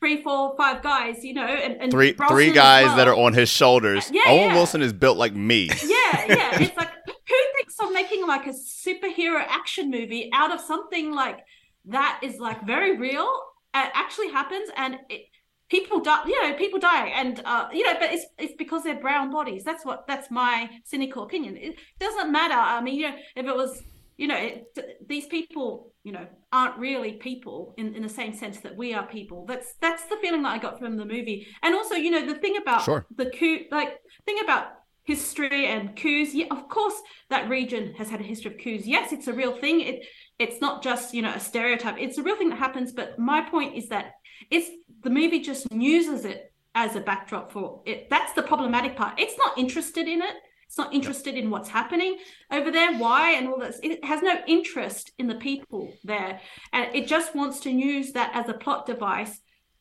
three four five guys you know and, and Three Brosnan three guys well. that are on his shoulders. Yeah, Owen yeah. Wilson is built like me. yeah yeah it's like who thinks of making like a superhero action movie out of something like that is like very real uh, actually happens and it, people die you know people die and uh you know but it's it's because they're brown bodies. That's what that's my cynical opinion. It doesn't matter. I mean you know if it was you know it, these people you know aren't really people in, in the same sense that we are people. That's that's the feeling that i got from the movie. And also you know the thing about Sure. the coup like thing about history and coups yeah of course that region has had a history of coups. Yes it's a real thing. It it's not just you know a stereotype. It's a real thing that happens but my point is that it's the movie just uses it as a backdrop for it. That's the problematic part. It's not interested in it. It's not interested in what's happening over there why and all this. It has no interest in the people there. And it just wants to use that as a plot device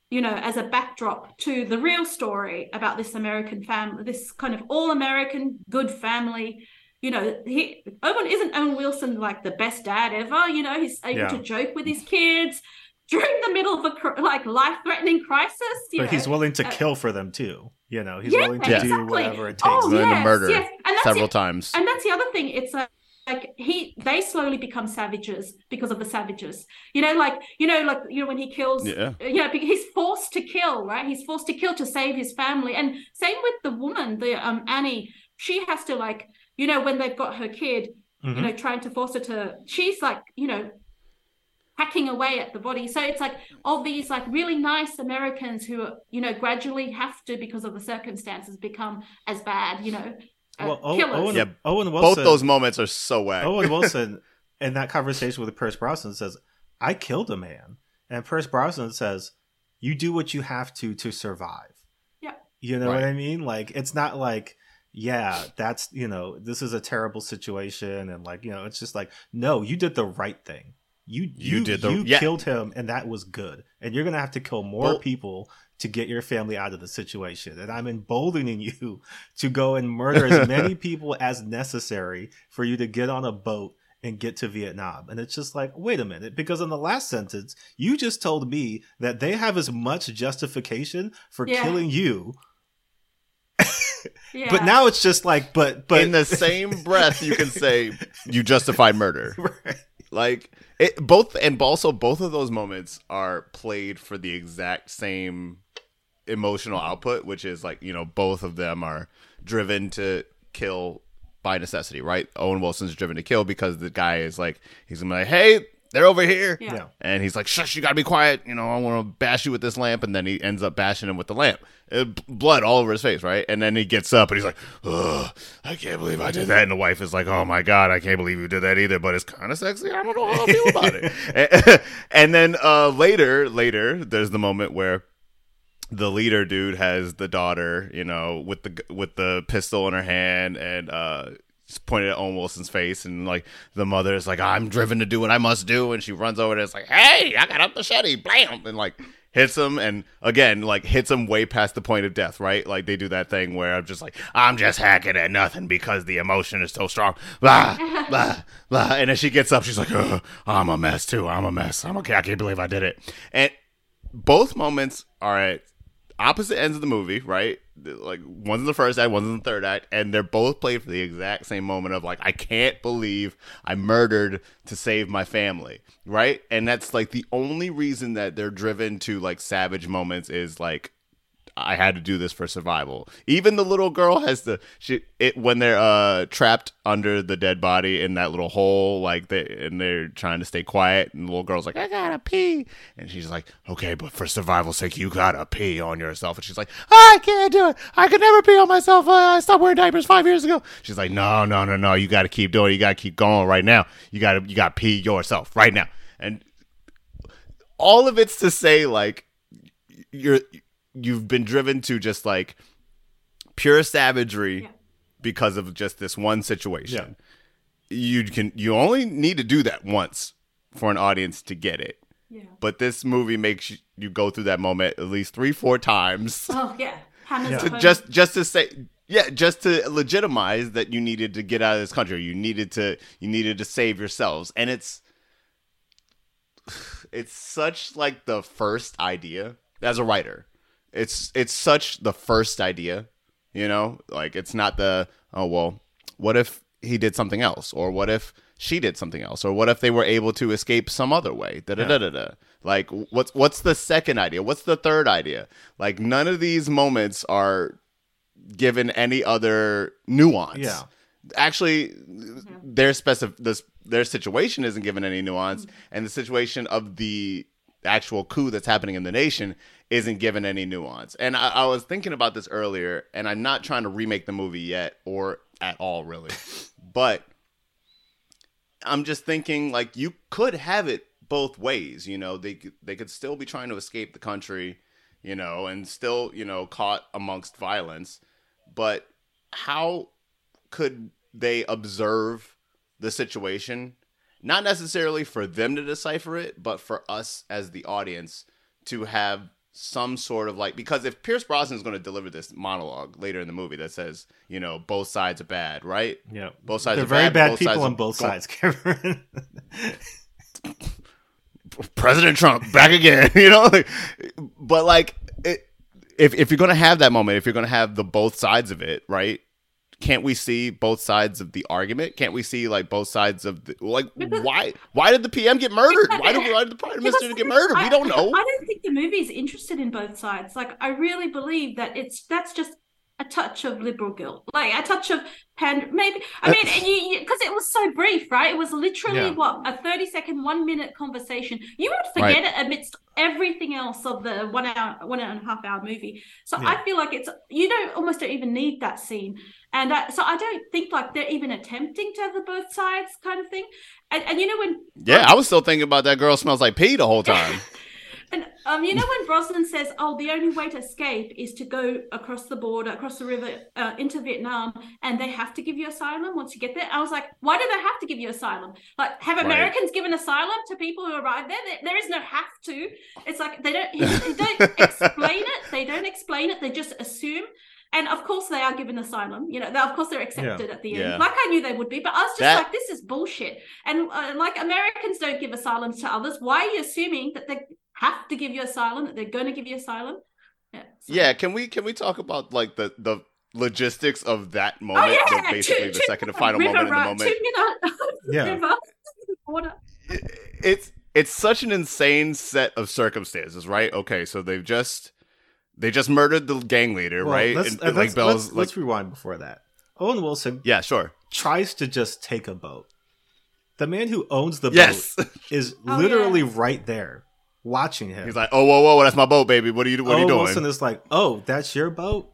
you know as a backdrop to the real story about this american family this kind of all american good family you know he owen isn't owen wilson like the best dad ever you know he's able Yeah. to joke with his kids during the middle of a like life-threatening crisis you but know. he's willing to uh, kill for them too. You know, he's Yeah, willing to Yeah. do exactly. whatever it takes. Oh, willing to yes, murder yes. And that's several it. times. And that's the other thing. It's like, like he, they slowly become savages because of the savages. You know, like you know, like you know, when he kills, Yeah. you know, he's forced to kill, right? He's forced to kill to save his family. And same with the woman, the um Annie. She has to like, you know, when they've got her kid, Mhm. you know, trying to force her to. She's like, you know, hacking away at the body. So it's like all these like really nice Americans who, you know, gradually have to because of the circumstances become as bad, you know, uh, Well, O- killers. Owen, Yeah, Owen Wilson. Both those moments are so whack. Owen Wilson in that conversation with Pierce Brosnan says, "I killed a man," and Pierce Brosnan says, "You do what you have to to survive." Yeah. You know Right. what I mean? Like it's not like, yeah, that's you know, this is a terrible situation, and like you know, it's just like, no, you did the right thing. You You you, did the- you yeah. killed him, and that was good. And you're gonna have to kill more Well- people to get your family out of the situation. And I'm emboldening you to go and murder as many people as necessary for you to get on a boat and get to Vietnam. And it's just like, wait a minute, because in the last sentence, you just told me that they have as much justification for Yeah. killing you. Yeah. But now it's just like, but but in the same breath, you can say you justified murder. Right. Like it, both, and also both of those moments are played for the exact same emotional output, which is like you know both of them are driven to kill by necessity, right? Owen Wilson's driven to kill because the guy is like he's gonna be like, hey, they're over here. Yeah. Yeah. And he's like, shush, you gotta be quiet. You know, I want to bash you with this lamp. And then he ends up bashing him with the lamp. Uh, b- blood all over his face, right? And then he gets up and he's like, ugh, I can't believe I did that. And the wife is like, oh my God, I can't believe you did that either, but it's kind of sexy. I don't know how I feel about it. and, and then uh, later, later, there's the moment where the leader dude has the daughter, you know, with the with the pistol in her hand and uh just pointed at Owen Wilson's face and like the mother is like, I'm driven to do what I must do and she runs over and it's like, Hey, I got a machete, blam and like hits him and again like hits him way past the point of death, right? Like they do that thing where I'm just like, I'm just hacking at nothing because the emotion is so strong. Blah blah blah and as she gets up, she's like, I'm a mess too. I'm a mess. I'm okay, I can't believe I did it. And both moments are at opposite ends of the movie, right? Like one's in the first act, one's in the third act, and they're both played for the exact same moment of like, I can't believe I murdered to save my family, right? And that's like the only reason that they're driven to like savage moments is like I had to do this for survival. Even the little girl has to she it when they're uh trapped under the dead body in that little hole, like they and they're trying to stay quiet, and the little girl's like, I gotta pee, and she's like, Okay, but for survival's sake, you gotta pee on yourself, and she's like, I can't do it. I could never pee on myself. Uh, I stopped wearing diapers five years ago. She's like, No, no, no, no. You gotta keep doing. it. You gotta keep going right now. You gotta you gotta pee yourself right now, and all of it's to say like you're you've been driven to just like pure savagery Yeah. because of just this one situation. You can you only need to do that once for an audience to get it. Yeah. But this movie makes you, you go through that moment at least three, four times Oh yeah. Yeah. to just just to say yeah, just to legitimize that you needed to get out of this country. You needed to you needed to save yourselves. And it's it's such like the first idea as a writer. It's it's such the first idea, you know? Like it's not the oh well, what if he did something else or what if she did something else or what if they were able to escape some other way? Da da da da da. Like what's what's the second idea? What's the third idea? Like none of these moments are given any other nuance. Yeah. Actually, their specific this their situation isn't given any nuance, and the situation of the actual coup that's happening in the nation isn't given any nuance. And I, I was thinking about this earlier, and I'm not trying to remake the movie yet or at all, really, but I'm just thinking like you could have it both ways. You know, they they could still be trying to escape the country, you know, and still you know caught amongst violence, but how could they observe the situation? Not necessarily for them to decipher it, but for us as the audience to have some sort of like because if Pierce Brosnan is going to deliver this monologue later in the movie that says, you know, both sides are bad, right? Yeah. Both sides They're are very bad, bad both people sides on both going- sides, Cameron. President Trump back again, you know. Like, but like, it, if if you're gonna have that moment, if you're gonna have the both sides of it, right? Can't we see both sides of the argument? Can't we see like both sides of the like? Why why did the PM get murdered? Why did, why did the prime minister get murdered? We don't know. I don't think the movie is interested in both sides. Like, I really believe that it's that's just a touch of liberal guilt, like a touch of pan. Maybe I mean, you because it was so brief, right? It was literally Yeah. what a thirty second, one minute conversation. You would forget it amidst everything else of the one hour, one and a half hour movie. So Yeah. I feel like it's you don't almost don't even need that scene. And uh, so I don't think like they're even attempting to have the both sides kind of thing. And, and you know when yeah, I was still thinking about that girl smells like pee the whole time. And um, you know when Brosnan says, "Oh, the only way to escape is to go across the border, across the river, uh, into Vietnam, and they have to give you asylum once you get there." I was like, "Why do they have to give you asylum? Like, have Right. Americans given asylum to people who arrive there? there? There is no have to. It's like they don't, they don't explain it. They don't explain it. They just assume." And of course, they are given asylum. You know, they, of course, they're accepted at the Yeah. end, like I knew they would be. But I was just That- like, "This is bullshit." And uh, like Americans don't give asylum to others. Why are you assuming that they have to give you asylum? That they're going to give you asylum? Yeah. so- Yeah, can we can we talk about like the the logistics of that moment? Oh yeah. the, basically two- the two second and final river moment in the ride- moment. Two minute Yeah. river water. it's it's such an insane set of circumstances, right? Okay, so they've just they just murdered the gang leader, Well, right? Let's, And- uh, and, let's, like Bell's let's, like, let's rewind before that. Owen Wilson yeah, sure. tries to just take a boat. The man who owns the Yes, boat is Oh, literally yes. right there watching him. he's like, oh, whoa, whoa, that's my boat, baby. What are you? What are you Owen doing? Wilson is like, "Oh, that's your boat.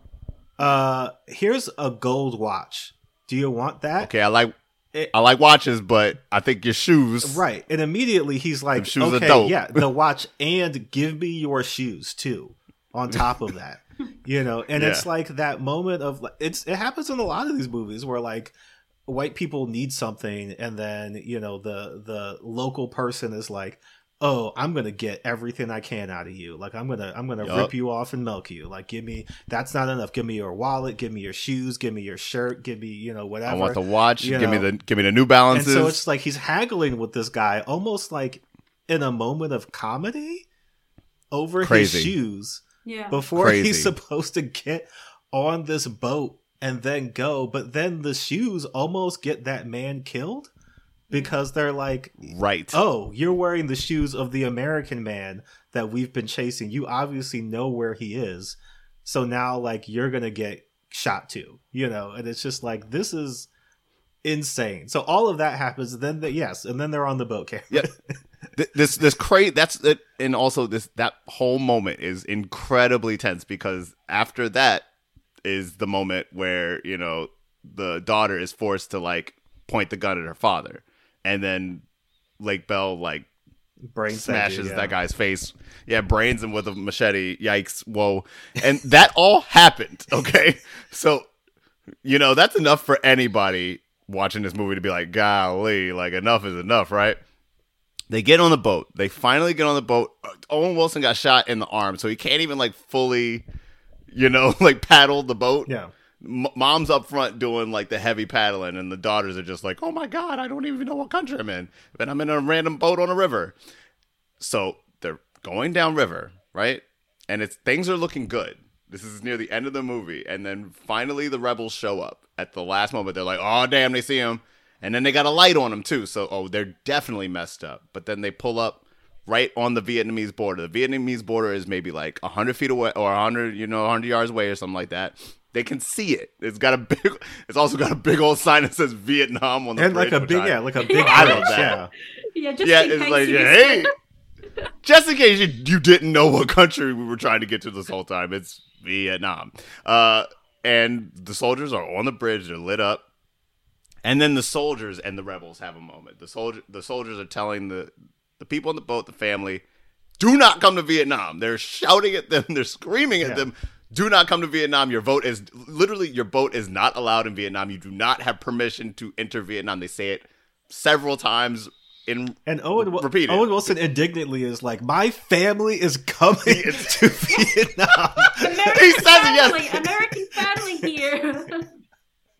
Uh, here's a gold watch. Do you want that?" okay, I like It- I like watches, but I think your shoes. Right. And immediately he's like, shoes are okay, dope." yeah, the watch and give me your shoes too on top of that. You know, and it's like that moment of like it's it happens in a lot of these movies where like white people need something and then, you know, the the local person is like, "Oh, I'm going to get everything I can out of you. Like I'm going to I'm going to Yup. rip you off and milk you. Like give me that's not enough. Give me your wallet, give me your shoes, give me your shirt, give me, you know, whatever." I want the watch. you give me the give me the New balances and Balances. so it's like he's haggling with this guy almost like in a moment of comedy over Crazy. his shoes Yeah. before Crazy. he's supposed to get on this boat and then go but then the shoes almost get that man killed because they're like right. oh you're wearing the shoes of the american man that we've been chasing you obviously know where he is so now like you're gonna get shot too you know and it's just like this is insane so all of that happens then the, yes and then they're on the boat. Yeah. This this crazy that's it and also this that whole moment is incredibly tense because after that is the moment where you know the daughter is forced to like point the gun at her father and then lake bell like Brains that smashes dude, yeah. that guy's face. Yeah, brains him with a machete. Yikes! Whoa! And that all happened. Okay, so you know that's enough for anybody watching this movie to be like, "Golly, like enough is enough," right? They get on the boat. They finally get on the boat. Owen Wilson got shot in the arm, so he can't even like fully, you know, like paddle the boat. Yeah. Mom's up front doing like the heavy paddling, and the daughters are just like, "Oh my god, I don't even know what country I'm in, but I'm in a random boat on a river." So they're going down river, right? And it's things are looking good. This is near the end of the movie, and then finally the rebels show up at the last moment. They're like, "Oh damn!" They see him, and then they got a light on them too. So oh, they're definitely messed up. But then they pull up right on the Vietnamese border. The Vietnamese border is maybe like hundred feet away or hundred, you know, hundred yards away or something like that. They can see it. It's got a big. It's also got a big old sign that says Vietnam on the bridge. and like a big I- yeah, like a big I love that. yeah. Yeah, just yeah, in it's case like, you hey, just in case you, you didn't know what country we were trying to get to this whole time, it's Vietnam. Uh, and the soldiers are on the bridge; they're lit up, and then the soldiers and the rebels have a moment. The soldier, the soldiers are telling the the people on the boat, the family, do not come to Vietnam. They're shouting at them, they're screaming at Yeah. them. Do not come to Vietnam. Your vote is literally your boat is not allowed in Vietnam. You do not have permission to enter Vietnam. They say it several times in And Owen Wil- Repeat. Owen Wilson indignantly is like, "My family is coming to Vietnam." American He says it, yes. American family here.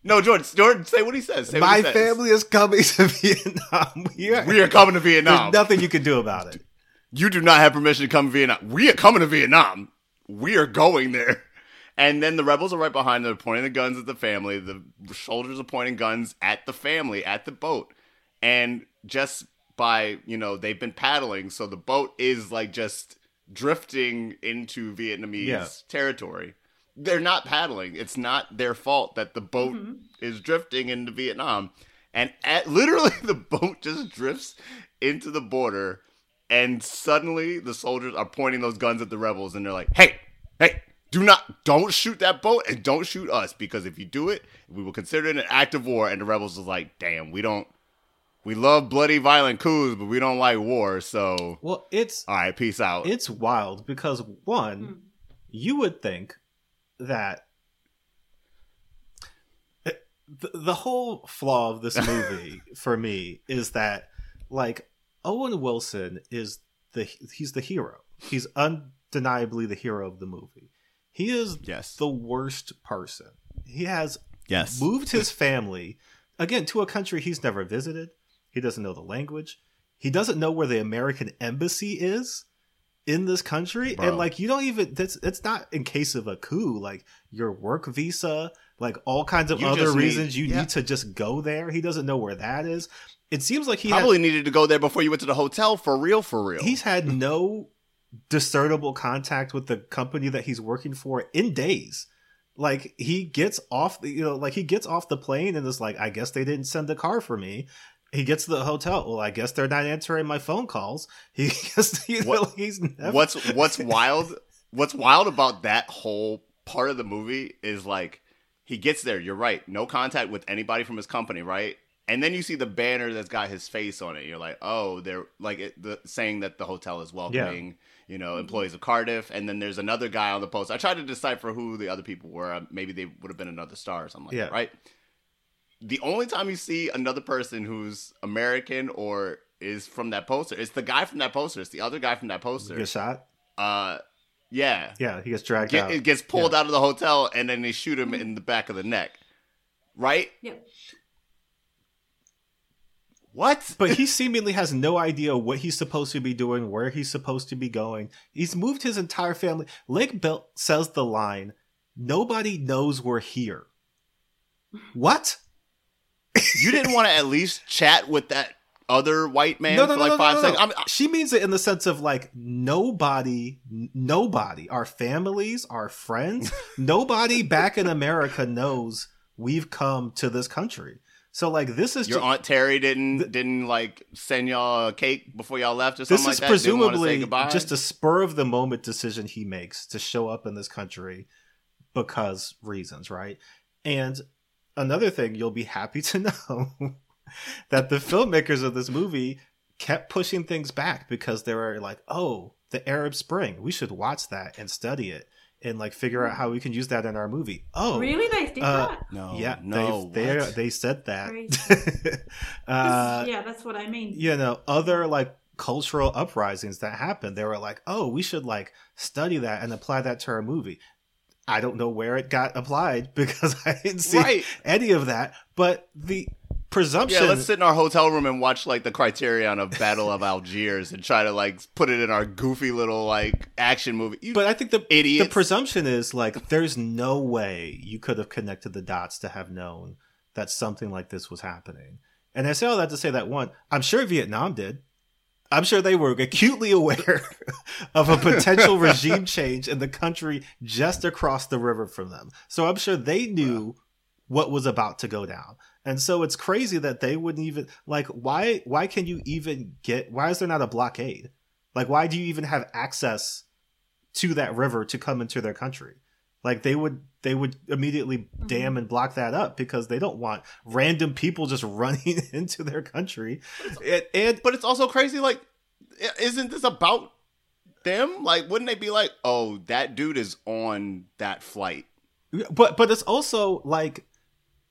No, Jordan, Jordan, say what he says. Say My he says. family is coming to Vietnam. We are, We are coming to there's Vietnam. nothing you can do about it. You do not have permission to come to Vietnam. We are coming to Vietnam. We are going there. And then the rebels are right behind them, pointing the guns at the family. The soldiers are pointing guns at the family, at the boat. And just by, you know, they've been paddling, so the boat is like just drifting into Vietnamese Yeah. territory. They're not paddling. It's not their fault that the boat Mm-hmm. is drifting into Vietnam. And at, literally, the boat just drifts into the border, and suddenly the soldiers are pointing those guns at the rebels, and they're like, "Hey, hey, do not, don't shoot that boat, and don't shoot us, because if you do it, we will consider it an act of war." And the rebels is like, "Damn, we don't, we love bloody, violent coups, but we don't like war. So, Well, it's all right, peace out." it's wild because one, hmm. you would think that the, the whole flaw of this movie for me is that like Owen Wilson is the he's the hero. He's undeniably the hero of the movie. He is Yes. the worst person. He has yes, moved his family again to a country he's never visited. He doesn't know the language. He doesn't know where the American embassy is in this country. Bro. And like you don't even that's it's not in case of a coup, like your work visa, like all kinds of You other just need- reasons you yeah. need to just go there. He doesn't know where that is. It seems like he had- probably needed to go there before you went to the hotel for real, for real. he's had no discernible contact with the company that he's working for in days. Like he gets off the you know like he gets off the plane and is like i guess they didn't send a car for me. He gets to the hotel. Well i guess they're not answering my phone calls. He gets you know, What- he's never what's what's wild what's wild about that whole part of the movie is like he gets there. You're right. No contact with anybody from his company right and then you see the banner that's got his face on it. You're like oh they're like it, the, saying that the hotel is welcoming you know employees of cardiff. And then there's another guy on the post. I tried to decipher who the other people were. Uh, maybe they would have been another star or something like Yeah. that right? The only time you see another person who's american or is from that poster it's the guy from that poster. It's the other guy from that poster. Get shot? Uh, yeah. yeah he gets dragged Get, out. it gets pulled out of the hotel and then they shoot him in the back of the neck. Right? Yep. What? but he seemingly has no idea what he's supposed to be doing, where he's supposed to be going. He's moved his entire family. Lake Bell says the line, "Nobody knows we're here." What? you didn't want to at least chat with that other white man for like five seconds? I'm, she means it in the sense of like nobody, n- nobody, our families, our friends, nobody back in America knows we've come to this country. So like this is your aunt Terry didn't didn't like send y'all a cake before y'all left or something this like is that. Didn't wanna say presumably just a spur of the moment decision he makes to show up in this country because reasons, right? And another thing you'll be happy to know that the filmmakers of this movie kept pushing things back because they were like, oh, the Arab Spring, we should watch that and study it and like figure out how we can use that in our movie. Oh, Really, they did Uh, that? No, yeah, no, they they said that. Uh, yeah, that's what I mean. you know, other like cultural uprisings that happened, they were like, oh, we should like study that and apply that to our movie. I don't know where it got applied because I didn't see Right. any of that, but the presumption. Yeah, let's sit in our hotel room and watch like the Criterion of Battle of Algiers and try to like put it in our goofy little like action movie. You, But I think the Idiots. the presumption is like there's no way you could have connected the dots to have known that something like this was happening. And I say all that to say that one, I'm sure Vietnam did. I'm sure they were acutely aware of a potential regime change in the country just across the river from them. So I'm sure they knew what was about to go down. And so it's crazy that they wouldn't even like why why can you even get why is there not a blockade? Like why do you even have access to that river to come into their country? Like they would they would immediately mm-hmm. dam and block that up because they don't want random people just running into their country. And, and but it's also crazy. Like, isn't this about them? Like, wouldn't they be like, oh, that dude is on that flight? but but it's also like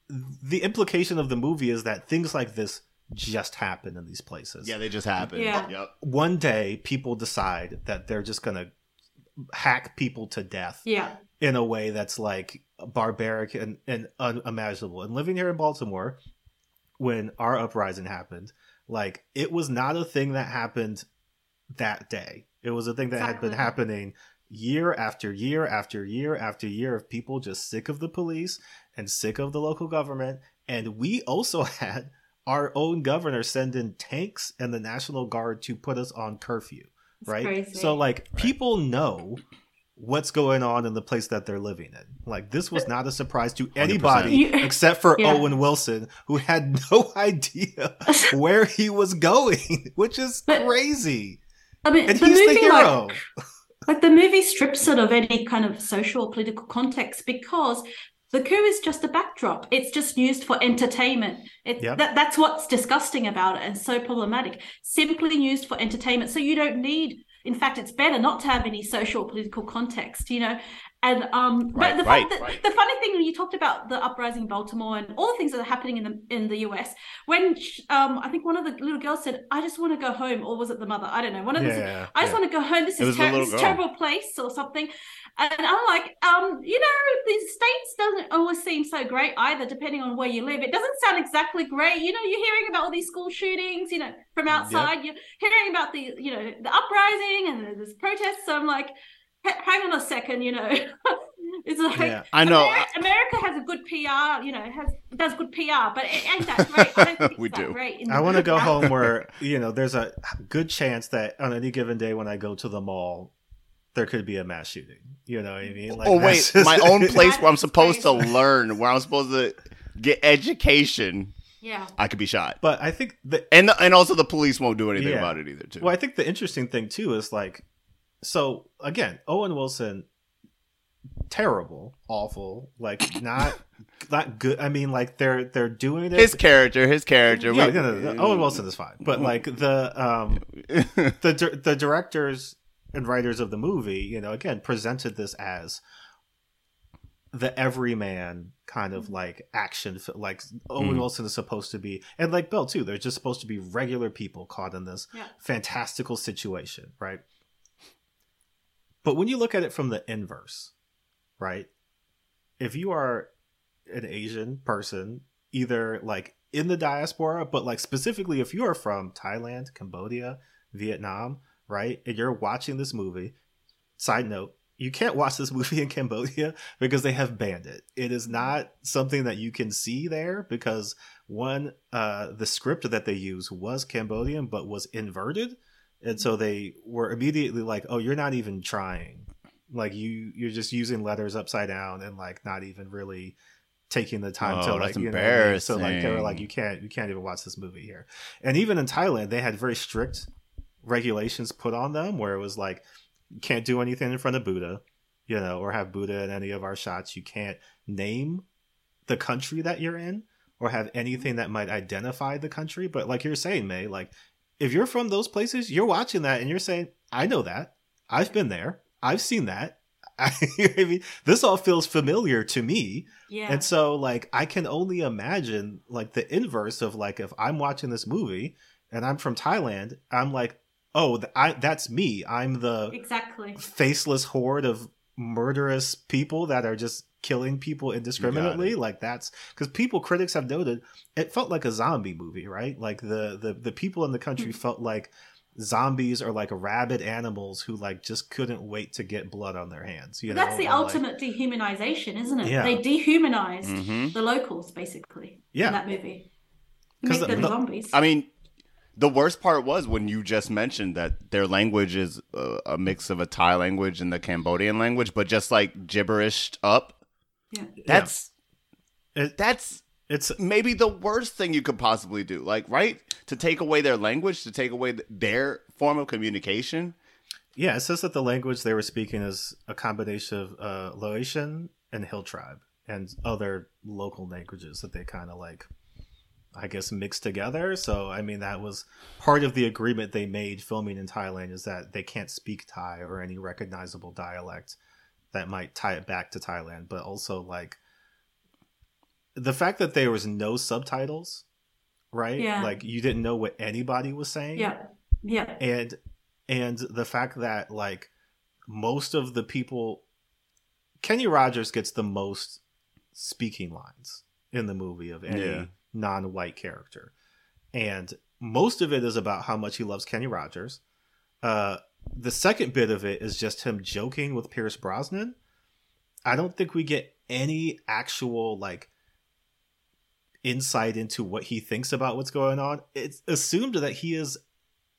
the implication of the movie is that things like this just happen in these places. Yeah, they just happen. Yeah. Yep. One day people decide that they're just going to hack people to death Yeah. in a way that's like barbaric and, and unimaginable. And living here in Baltimore, when our uprising happened, like it was not a thing that happened that day. It was a thing that had been happening year after year after year after year of people just sick of the police and sick of the local government. And we also had our own governor send in tanks and the National Guard to put us on curfew. It's right? crazy. So like people know what's going on in the place that they're living in. Like this was not a surprise to anybody You- except for Yeah. Owen Wilson, who had no idea where he was going, which is But- crazy. I mean, And the he's the hero. like, like the movie strips it of any kind of social or political context because the coup is just a backdrop. It's just used for entertainment. It, Yeah. that, that's what's disgusting about it and so problematic. Simply used for entertainment. So you don't need, in fact, it's better not to have any social or political context, you know. And um, Right, but the, right, right. the funny thing when you talked about the uprising in Baltimore and all the things that are happening in the in the US, when um, I think one of the little girls said, "I just want to go home," or was it the mother? I don't know. One of the Yeah, I just yeah. want to go home. This It is, ter- this terrible place or something. And I'm like, um, you know, the states doesn't always seem so great either, depending on where you live. It doesn't sound exactly great. You know, you're hearing about all these school shootings, you know, from outside. You're hearing about the, you know, the uprising and there's protests. So I'm like, hang on a second, you know. it's like Yeah. I know. Ameri- America has a good PR, you know, has does good PR, but it ain't that great. I don't think it's We that do. great. I want to go home where, you know, there's a good chance that on any given day when I go to the mall, there could be a mass shooting. You know what I mean? Like, oh wait, just- my own place where I'm supposed to learn, where I'm supposed to get education, Yeah. I could be shot. But I think the And and also the police won't do anything Yeah. about it either. Too. Well, I think the interesting thing too is like, so again, Owen Wilson, terrible, awful, like not not good. I mean, like they're they're doing it. his character, his character. yeah, we- no, no, no, Owen Wilson is fine, but like the um the the directors and writers of the movie, you know, again presented this as the everyman kind of like action like Owen Mhm. Wilson is supposed to be and like Bill too they're just supposed to be regular people caught in this Yeah. fantastical situation right but when you look at it from the inverse right if you are an Asian person either like in the diaspora but like specifically if you are from Thailand Cambodia Vietnam right and you're watching this movie side note you can't watch this movie in Cambodia because they have banned it. It is not something that you can see there because one, uh, the script that they use was Cambodian but was inverted, and so they were immediately like, "Oh, you're not even trying. Like you, you're just using letters upside down and like not even really." taking the time to Oh, like that's you know what I mean? so like they were like you can't you can't even watch this movie here and even in thailand they had very strict regulations put on them where it was like you can't do anything in front of Buddha, you know, or have Buddha in any of our shots. You can't name the country that you're in or have anything that might identify the country. But like you're saying, May, like if you're from those places, you're watching that and you're saying, "I know that. I've been there. I've seen that." I, mean, this all feels familiar to me. Yeah. And so, like, I can only imagine, like, the inverse of, like, if I'm watching this movie and I'm from Thailand, I'm like, oh, th- I, that's me. I'm the exactly. faceless horde of murderous people that are just killing people indiscriminately. Like, that's because people, critics have noted, it felt like a zombie movie, right? Like, the, the, the people in the country Mm. felt like zombies or like rabid animals who, like, just couldn't wait to get blood on their hands. You But know? that's the And, like- ultimate dehumanization, isn't it? Yeah. They dehumanized Mhm. the locals basically Yeah. in that movie. 'Cause Make them the- zombies. I mean, the worst part was when you just mentioned that their language is a, a mix of a Thai language and the Cambodian language, but just like gibberished up. yeah. That's It- that's It's maybe the worst thing you could possibly do. Like, right? To take away their language, to take away their form of communication. Yeah, it says that the language they were speaking is a combination of uh, Laotian and Hill Tribe and other local languages that they kind of like, I guess, mixed together. So, I mean, that was part of the agreement they made filming in Thailand is that they can't speak Thai or any recognizable dialect that might tie it back to Thailand, but also like the fact that there was no subtitles, right? Yeah. Like you didn't know what anybody was saying Yeah. Yeah. and and the fact that like most of the people kenny rogers gets the most speaking lines in the movie of any Yeah. Non-white character and most of it is about how much he loves kenny rogers uh the second bit of it is just him joking with pierce brosnan i don't think we get any actual like insight into what he thinks about what's going on it's assumed that he is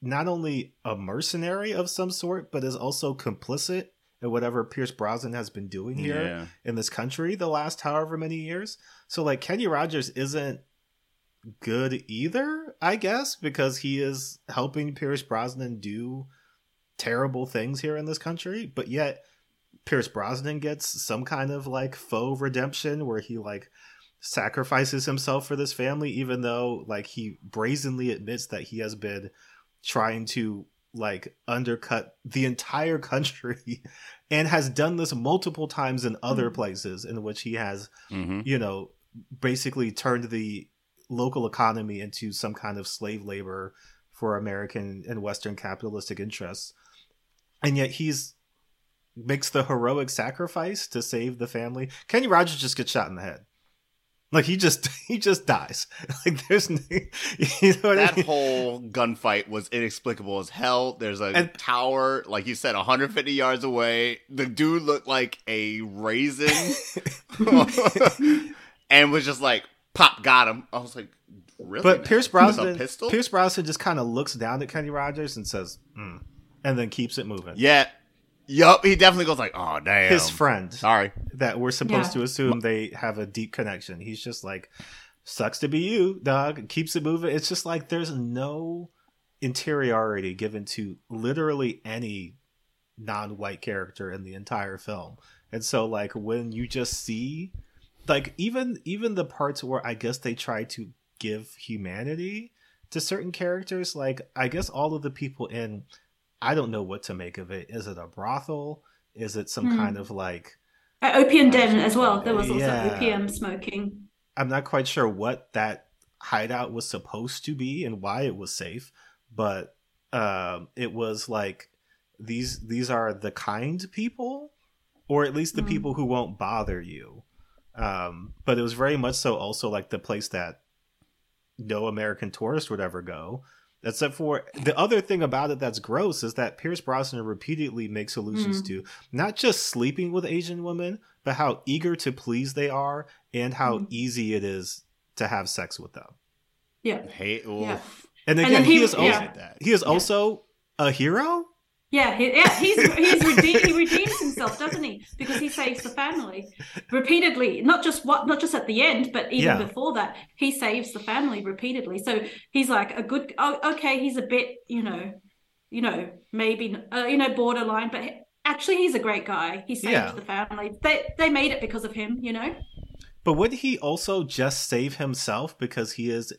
not only a mercenary of some sort, but is also complicit in whatever Pierce Brosnan has been doing here Yeah. in this country the last however many years. So like Kenny Rogers isn't good either, I guess, because he is helping Pierce Brosnan do terrible things here in this country, but yet Pierce Brosnan gets some kind of like faux redemption where he like sacrifices himself for this family even though like he brazenly admits that he has been trying to like undercut the entire country and has done this multiple times in other Mhm. places in which he has Mm-hmm. you know basically turned the local economy into some kind of slave labor for american and western capitalistic interests and yet he's makes the heroic sacrifice to save the family kenny rogers just gets shot in the head like he just he just dies like there's no, you know what I That mean? whole gunfight was inexplicable as hell. There's a And- tower, like you said, 150 yards away. The dude looked like a raisin and was just like, pop, got him. I was like, really? But man? Pierce With Brosnan, a pistol? Pierce Brosnan just kind of looks down at Kenny Rogers and says, mm, and then keeps it moving. Yeah. Yup. He definitely goes like, oh, damn. His friend Sorry. that we're supposed Yeah. to assume they have a deep connection. He's just like, sucks to be you, dog. Keeps it moving. It's just like there's no interiority given to literally any non-white character in the entire film. And so like when you just see like even even the parts where I guess they try to give humanity to certain characters, like I guess all of the people in I don't know what to make of it. Is it a brothel? Is it some Hmm. kind of like Uh, opium den as well. There was also Yeah. opium smoking. I'm not quite sure what that hideout was supposed to be and why it was safe, but um, it was like these these are the kind people, or at least the Mm. people who won't bother you. Um, but it was very much so also like the place that no American tourist would ever go. Except for the other thing about it that's gross is that Pierce Brosnan repeatedly makes allusions Mm. to not just sleeping with Asian women, but how eager to please they are and how Mm. easy it is to have sex with them. Yeah. Hey. Yeah. And And again, then he, he- is also yeah. he is also a hero. Yeah, he, yeah, he's he's he redeems himself, doesn't he? Because he saves the family repeatedly. Not just what, not just at the end, but even Yeah. before that, he saves the family repeatedly. So he's like a good. Oh, okay, he's a bit, you know, you know, maybe uh, you know, borderline, but actually, he's a great guy. He saved Yeah. the family. They they made it because of him, you know. But would he also just save himself because he is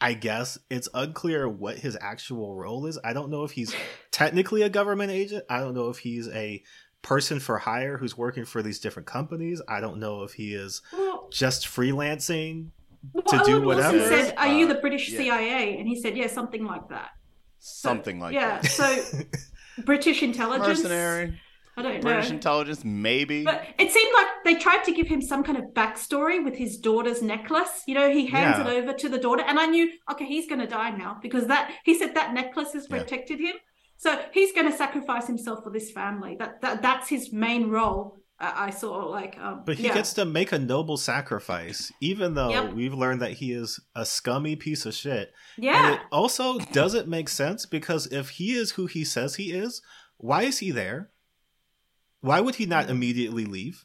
I guess it's unclear what his actual role is. I don't know if he's technically a government agent. I don't know if he's a person for hire who's working for these different companies. I don't know if he is Well, just freelancing. well, to do Owen Wilson said, "Are you Uh, the British yeah. CIA?" And he said, "Yeah, something like that." So- Something like yeah. that. So British intelligence. Mercenary, I don't know. British know. intelligence, maybe. But it seemed like they tried to give him some kind of backstory with his daughter's necklace. You know, he hands Yeah. it over to the daughter, and I knew, okay, he's going to die now because that he said that necklace has Yeah. protected him. So he's going to sacrifice himself for this family. That, that that's his main role. I, I saw like, um, But he yeah. gets to make a noble sacrifice, even though Yep. we've learned that he is a scummy piece of shit. And yeah, it also doesn't make sense because if he is who he says he is, why is he there? Why would he not immediately leave?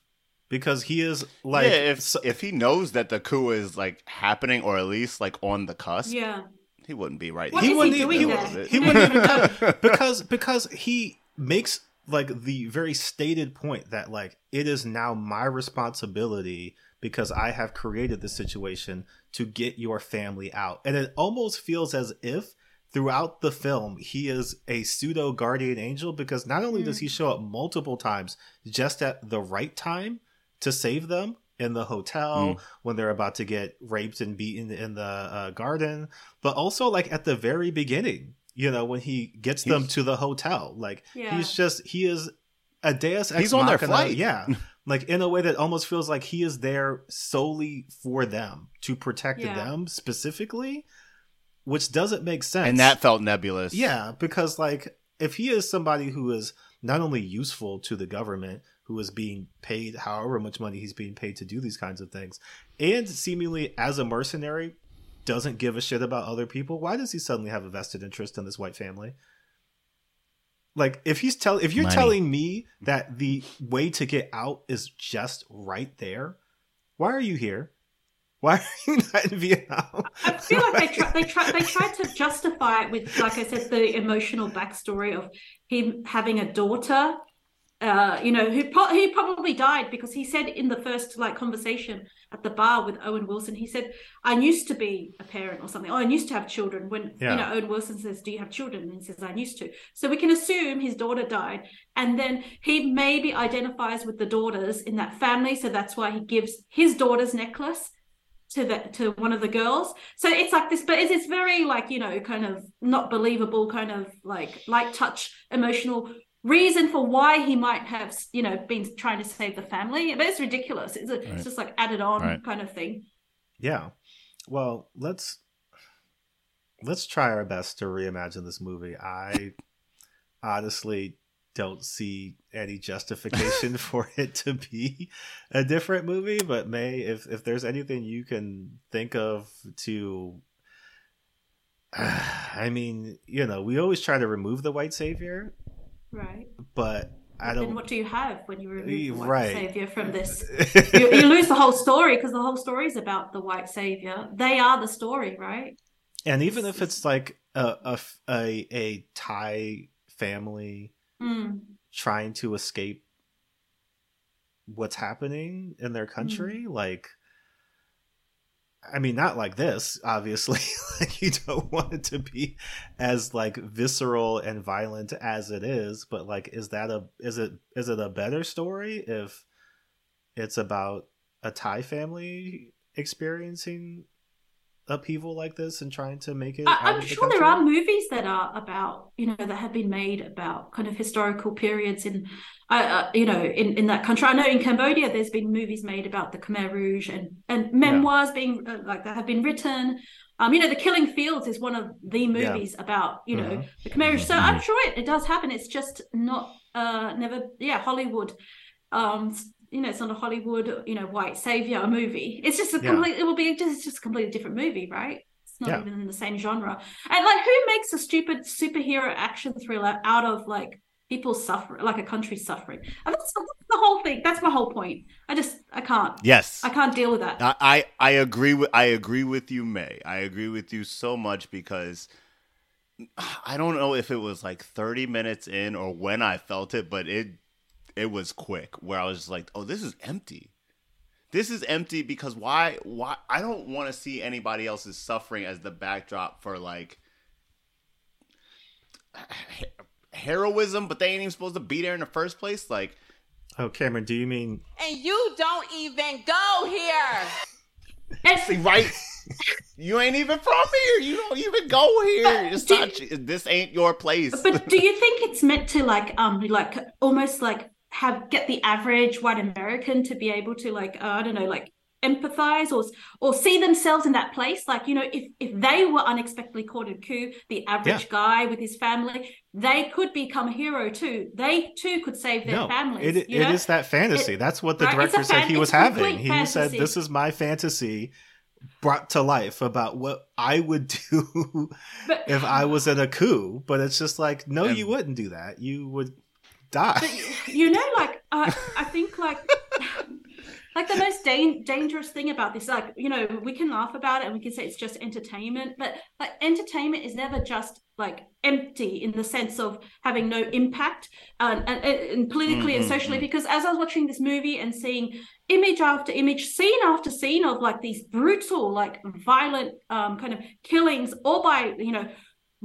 Because he is like yeah, if so- if he knows that the coup is like happening or at least like on the cusp, yeah. he wouldn't be right. What he is wouldn't doing even, there? he, he wouldn't even know because because he makes like the very stated point that like it is now my responsibility because I have created this situation to get your family out. And it almost feels as if throughout the film he is a pseudo guardian angel because not only does he show up multiple times just at the right time to save them in the hotel when they're about to get raped and beaten in the uh, garden but also like at the very beginning you know when he gets them to the hotel like Yeah. he's just he is a deus ex He's on their machina, flight. yeah like in a way that almost feels like he is there solely for them to protect Yeah. them specifically which doesn't make sense and that felt nebulous. yeah, because like if he is somebody who is not only useful to the government, who is being paid however much money he's being paid to do these kinds of things, and seemingly as a mercenary doesn't give a shit about other people, why does he suddenly have a vested interest in this white family? Like if he's tell if you're Money. telling me that the way to get out is just right there, why are you here? Why are you not in Vietnam? I feel like they try, they try, they tried to justify it with, like I said, the emotional backstory of him having a daughter. Uh, you know, who pro- he probably died because he said in the first like conversation at the bar with Owen Wilson, he said, "I used to be a parent or something. Oh, I used to have children." When Yeah. you know, Owen Wilson says, "Do you have children?" and he says, "I used to." So we can assume his daughter died, and then he maybe identifies with the daughters in that family, so that's why he gives his daughter's necklace to the to one of the girls. So it's like this, but it's, it's very like you know, kind of not believable, kind of like light touch, emotional reason for why he might have you know been trying to save the family. But it's ridiculous. It's, a, Right. it's just like added on Right. kind of thing. Yeah. Well, let's let's try our best to reimagine this movie. I honestly don't see any justification for it to be a different movie, but May, if if there's anything you can think of to I mean, you know, we always try to remove the white savior, Right. but I Then don't what do you have when you remove the white Right. savior from this? you, you lose the whole story because the whole story is about the white savior. They are the story, right? and even if it's like a a a, a Thai family Mm. trying to escape what's happening in their country like i mean not like this obviously like you don't want it to be as like visceral and violent as it is but like is that a is it is it a better story if it's about a thai family experiencing upheaval like this and trying to make it I, the sure there are movies that are about, you know, that have been made about kind of historical periods in, uh, uh, you know, in, in that country. I know in Cambodia there's been movies made about the Khmer Rouge and and memoirs being uh, like that have been written. Um, you know, The Killing Fields is one of the movies about, you know, Mhm. the Khmer Rouge. So I'm sure it, it does happen. It's just not, uh, never, yeah, Hollywood. Um, you know, it's not a Hollywood, you know, white savior movie. It's just a Yeah. complete. It will be just, just a completely different movie, right? It's not Yeah. even in the same genre. And like, who makes a stupid superhero action thriller out of like people suffering, like a country suffering? And that's, that's the whole thing. That's my whole point. I just, I can't. Yes. I can't deal with that. I, I I agree with I agree with you, May. I agree with you so much because I don't know if it was like 30 minutes in or when I felt it, but it it was quick where I was just like, "Oh, this is empty. this is empty because why why I don't want to see anybody else's suffering as the backdrop for like heroism, but they ain't even supposed to be there in the first place. Like, Oh, Cameron, do you mean And you don't even go here. And- see, right? you ain't even from here. You don't even go here. It's do- not. This ain't your place. but do you think it's meant to like um like almost like have get the average white American to be able to like uh, I don't know like empathize or or see themselves in that place like you know if if they were unexpectedly caught in a coup the average Yeah. guy with his family they could become a hero too they too could save their no? families It, you it know? is that fantasy. It- That's what the right, it's a director said fan- he was having. He said, "This is my fantasy." Brought to life about what I would do But- if I was in a coup, but it's just like, no, And- you wouldn't do that. You would die. But you know, like uh, I think, like like the most dan- dangerous thing about this, like you know, we can laugh about it and we can say it's just entertainment, but like entertainment is never just like empty in the sense of having no impact uh, and, and, and politically and Mhm, socially. mhm. Because as I was watching this movie and seeing image after image, scene after scene of like these brutal, like violent, um, kind of killings, all by you know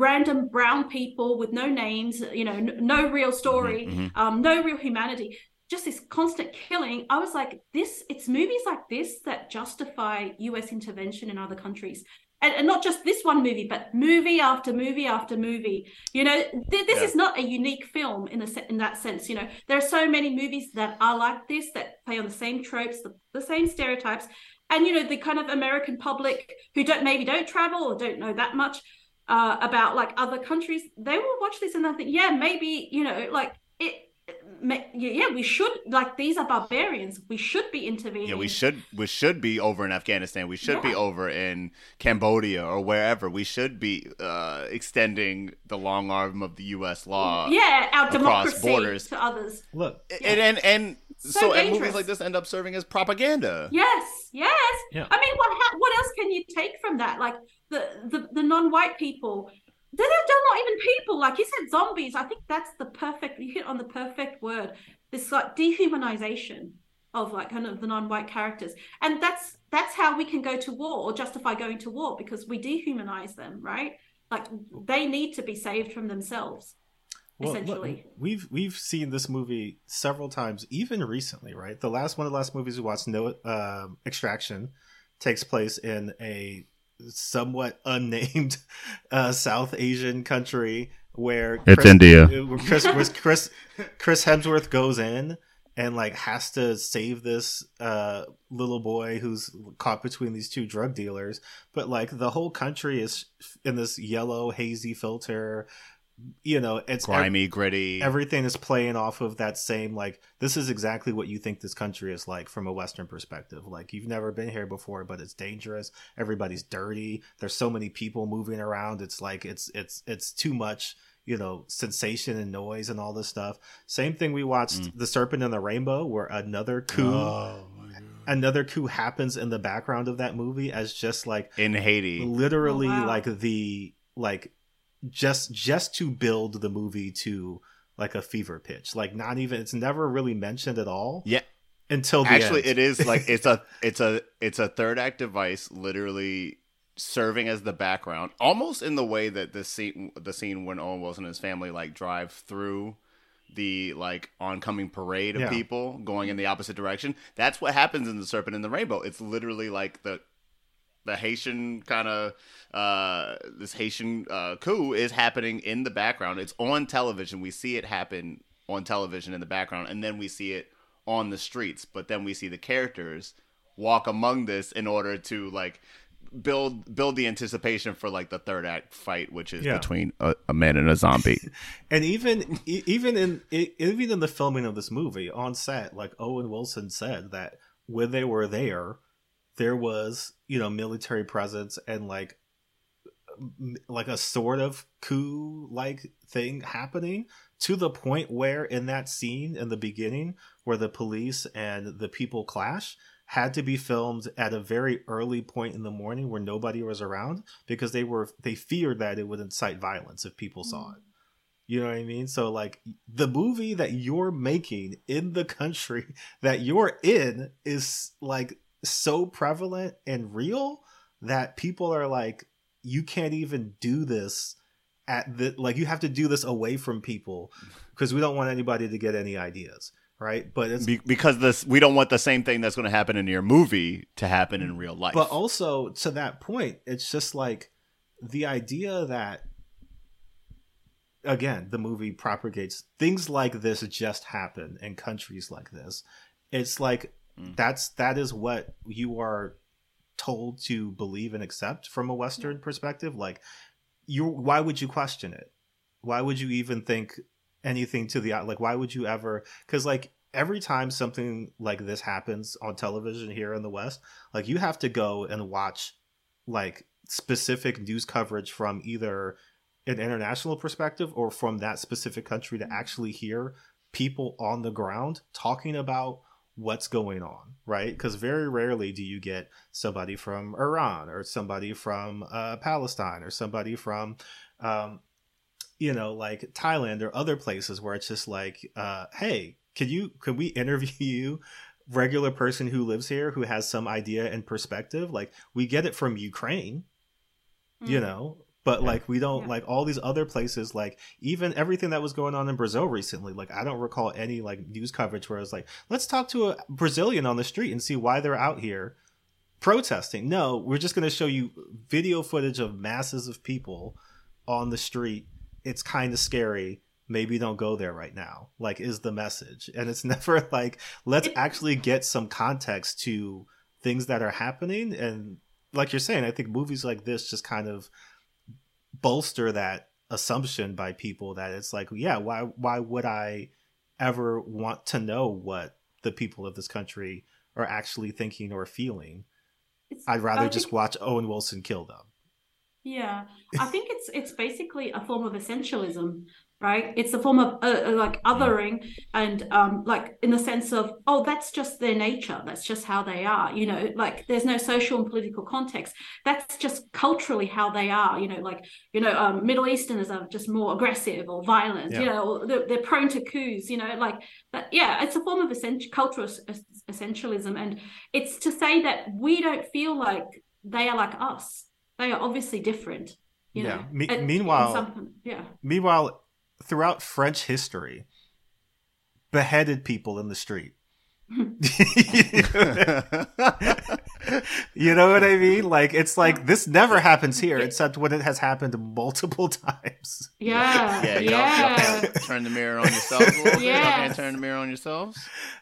random brown people with no names, you know, n- no real story, mhm. um, no real humanity, just this constant killing. I was like, this, it's movies like this that justify US intervention in other countries. And, and not just this one movie, but movie after movie after movie. You know, th- this Yeah. is not a unique film in the se- in that sense. You know, there are so many movies that are like this that play on the same tropes, the, the same stereotypes, and you know, the kind of American public who don't maybe don't travel or don't know that much uh, about like other countries, they will watch this and they'll think, yeah, maybe you know, like it. Yeah, we should like these are barbarians. We should be intervening. Yeah, we should we should be over in Afghanistan. We should be over in Cambodia or wherever. We should be uh, extending the long arm of the U.S. law. yeah, our across democracy borders. to others. Look, and and, and So so, and movies like this end up serving as propaganda. Yes, yes. Yeah. I mean, what ha- what else can you take from that? Like the the, the non-white people, they're, they're not even people. Like you said, zombies. I think that's the perfect. You hit on the perfect word. This like dehumanization of like kind of the non-white characters, and that's that's how we can go to war or justify going to war because we dehumanize them, right? Like they need to be saved from themselves. Well, look, essentially. we've we've seen this movie several times, even recently, right? The last one of the last movies we watched, No um Extraction, takes place in a somewhat unnamed uh, South Asian country where It's India. where Chris, where Chris Chris Hemsworth goes in and like has to save this uh, little boy who's caught between these two drug dealers, but like the whole country is in this yellow hazy filter. You know, it's Grimy, gritty. everything is playing off of that same like this is exactly what you think this country is like from a western perspective. Like you've never been here before but it's dangerous. Everybody's dirty. There's so many people moving around. It's like it's it's it's too much you know sensation and noise and all this stuff. Same thing we watched mm. the serpent and the rainbow where another coup Oh another coup happens in the background of that movie as just like in Haiti. literally Oh, wow. like the like just just to build the movie to like a fever pitch like not even it's never really mentioned at all Yeah. until Actually, end. it is like it's a it's a it's a third act device, literally serving as the background, almost in the way that the scene the scene when Owen Wilson and his family like drive through the like oncoming parade of Yeah. people going in the opposite direction. That's what happens in the Serpent and the Rainbow. It's literally like the the Haitian kind of uh, this Haitian uh, coup is happening in the background. It's on television. We see it happen on television in the background, and then we see it on the streets. But then we see the characters walk among this in order to like build build the anticipation for like the third act fight, which is Yeah. between a, a man and a zombie. and even even in even in the filming of this movie on set like owen wilson said that when they were there there was you know military presence and like like a sort of coup like thing happening to the point where in that scene in the beginning where the police and the people clash had to be filmed at a very early point in the morning where nobody was around because they were they feared that it would incite violence if people saw it mm. You know what I mean? So like the movie that you're making in the country that you're in is like so prevalent and real that people are like you can't even do this at the like you have to do this away from people because we don't want anybody to get any ideas, right? But it's Be- because this we don't want the same thing that's going to happen in your movie to happen in real life. But also to that point, it's just like the idea that again, the movie propagates things like this just happen in countries like this. It's like Mm. that's that is what you are told to believe and accept from a western perspective? Like you why would you question it? Why would you even think anything to the like why would you ever because like every time something like this happens on television here in the west like you have to go and watch like specific news coverage from either an international perspective or from that specific country to actually hear people on the ground talking about what's going on right? Because very rarely do you get somebody from iran or somebody from uh, palestine or somebody from um, you know like thailand or other places where it's just like uh, hey can you can we interview you regular person who lives here who has some idea and perspective? Like we get it from ukraine you Mm. know but like we don't Yeah. like all these other places like even everything that was going on in brazil recently like i don't recall any like news coverage where i was like let's talk to a brazilian on the street and see why they're out here protesting. No we're just going to show you video footage of masses of people on the street. It's kind of scary. Maybe don't go there right now like is the message. And it's never like let's actually get some context to things that are happening. And like you're saying i think movies like this just kind of bolster that assumption by people that it's like yeah why why would i ever want to know what the people of this country are actually thinking or feeling? It's- i'd rather I just watch owen wilson kill them. Yeah, I think it's it's basically a form of essentialism, right? It's a form of uh, uh, like othering, and um, like in the sense of oh, that's just their nature. That's just how they are. You know, like there's no social and political context. That's just culturally how they are. You know, like you know, um, Middle Easterners are just more aggressive or violent. yeah. You know, they're, they're prone to coups. You know, like that. Yeah, it's a form of essential cultural es- essentialism, and it's to say that we don't feel like they are like us. They are obviously different. You Yeah. know. Me- meanwhile- yeah. meanwhile throughout french history beheaded people in the street you know what i mean like it's like this never happens here except when it has happened multiple times Yeah. yeah, Yeah. y'all, y'all can't turn the mirror on yourselves a little. Y'all Yes. can't turn the mirror on yourselves.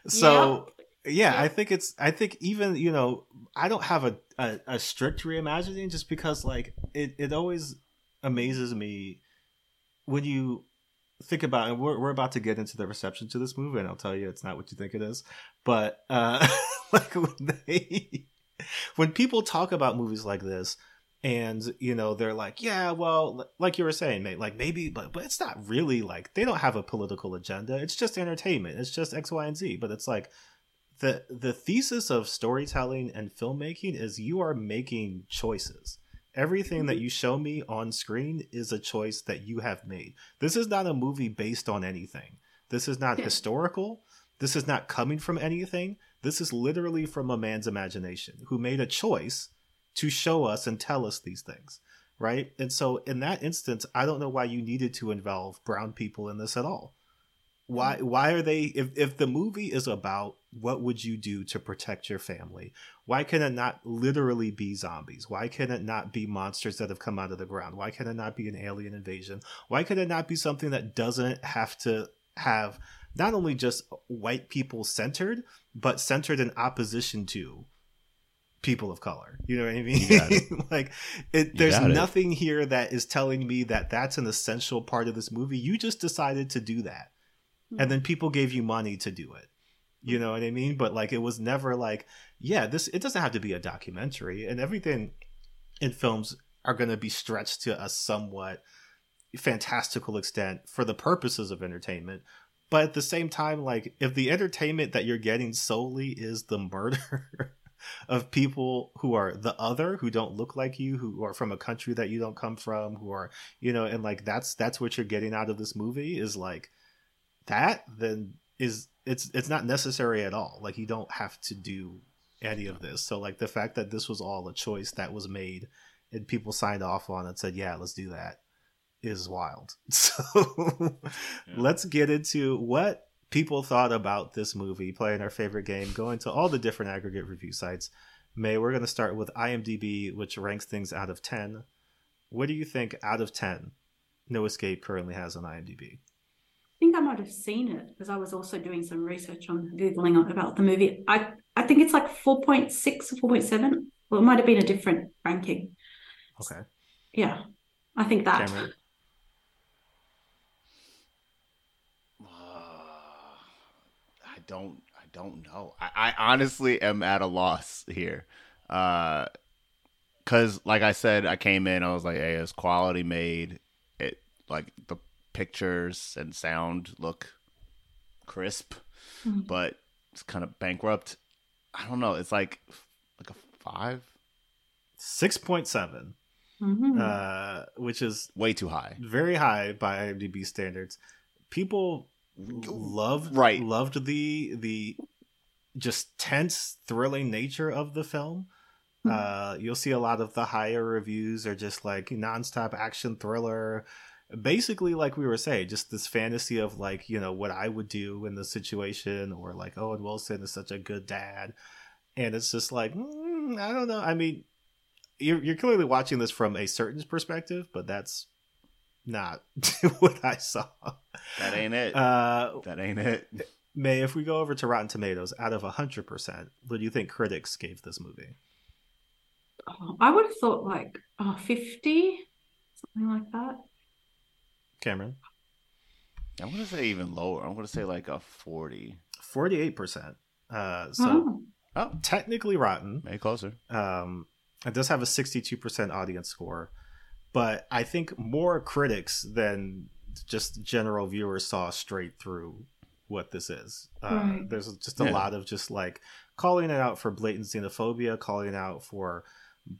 so yeah, Yep. I think it's I think even you know I don't have a, a, a strict reimagining just because like it, it always amazes me when you think about and we're, we're about to get into the reception to this movie and I'll tell you it's not what you think it is but uh like when they when people talk about movies like this and you know they're like yeah well like you were saying mate like maybe but but it's not really like they don't have a political agenda. It's just entertainment. It's just x y and z. But it's like the the thesis of storytelling and filmmaking is you are making choices everything that mm-hmm. you show me on screen is a choice that you have made. This is not a movie based on anything. This is not Yeah. historical. This is not coming from anything. This is literally from a man's imagination who made a choice to show us and tell us these things right? And so in that instance i don't know why you needed to involve brown people in this at all. Why mm-hmm. why are they if, if the movie is about what would you do to protect your family? Why can it not literally be zombies? Why can it not be monsters that have come out of the ground? Why can it not be an alien invasion? Why can it not be something that doesn't have to have not only just white people centered but centered in opposition to people of color? You know what i mean? You like it, You there's it. nothing here that is telling me that that's an essential part of this movie. You just decided to do that. And hmm. then people gave you money to do it you know what i mean? But like it was never like yeah this it doesn't have to be a documentary and everything in films are going to be stretched to a somewhat fantastical extent for the purposes of entertainment. But at the same time like if the entertainment that you're getting solely is the murder of people who are the other who don't look like you who are from a country that you don't come from who are you know and like that's that's what you're getting out of this movie is like that then is it's it's not necessary at all. Like you don't have to do any of this. So like the fact that this was all a choice that was made and people signed off on and said yeah let's do that is wild. So let's get into what people thought about this movie playing our favorite game going to all the different aggregate review sites. May we're going to start with imdb which ranks things out of 10 what do you think out of 10 no escape currently has on imdb think I might have seen it because I was also doing some research on googling about the movie. I I think it's like four point six or four point seven. Well, it might have been a different ranking. okay Yeah, I think that. Cameron? I don't. I don't know. I, I honestly am at a loss here, Uh because like I said, I came in. I was like, "Hey, it's quality made. It like the pictures and sound look crisp, Mhm. but it's kind of bankrupt. I don't know. It's like like a five, 6.7 Mhm. uh, which is way too high. very high by IMDb standards. People loved Right. loved the the just tense, thrilling nature of the film. Mhm. Uh, you'll see a lot of the higher reviews are just like nonstop action thriller. Basically, like we were saying, just this fantasy of like you know what I would do in the situation, or like Owen Wilson is such a good dad, and it's just like mm, I don't know. I mean, you're you're clearly watching this from a certain perspective, but that's not what I saw. That ain't it. Uh, that ain't it. May, if we go over to Rotten Tomatoes, out of 100%, what do you think critics gave this movie? Oh, I would have thought like oh, 50, something like that. Cameron? I'm gonna say even lower. I'm gonna say like a forty. 48%. Uh, so Oh. Oh, technically rotten. maybe closer. Um, it does have a 62% audience score, but I think more critics than just general viewers saw straight through what this is. Uh, Right. There's just a Yeah. lot of just like calling it out for blatant xenophobia, calling it out for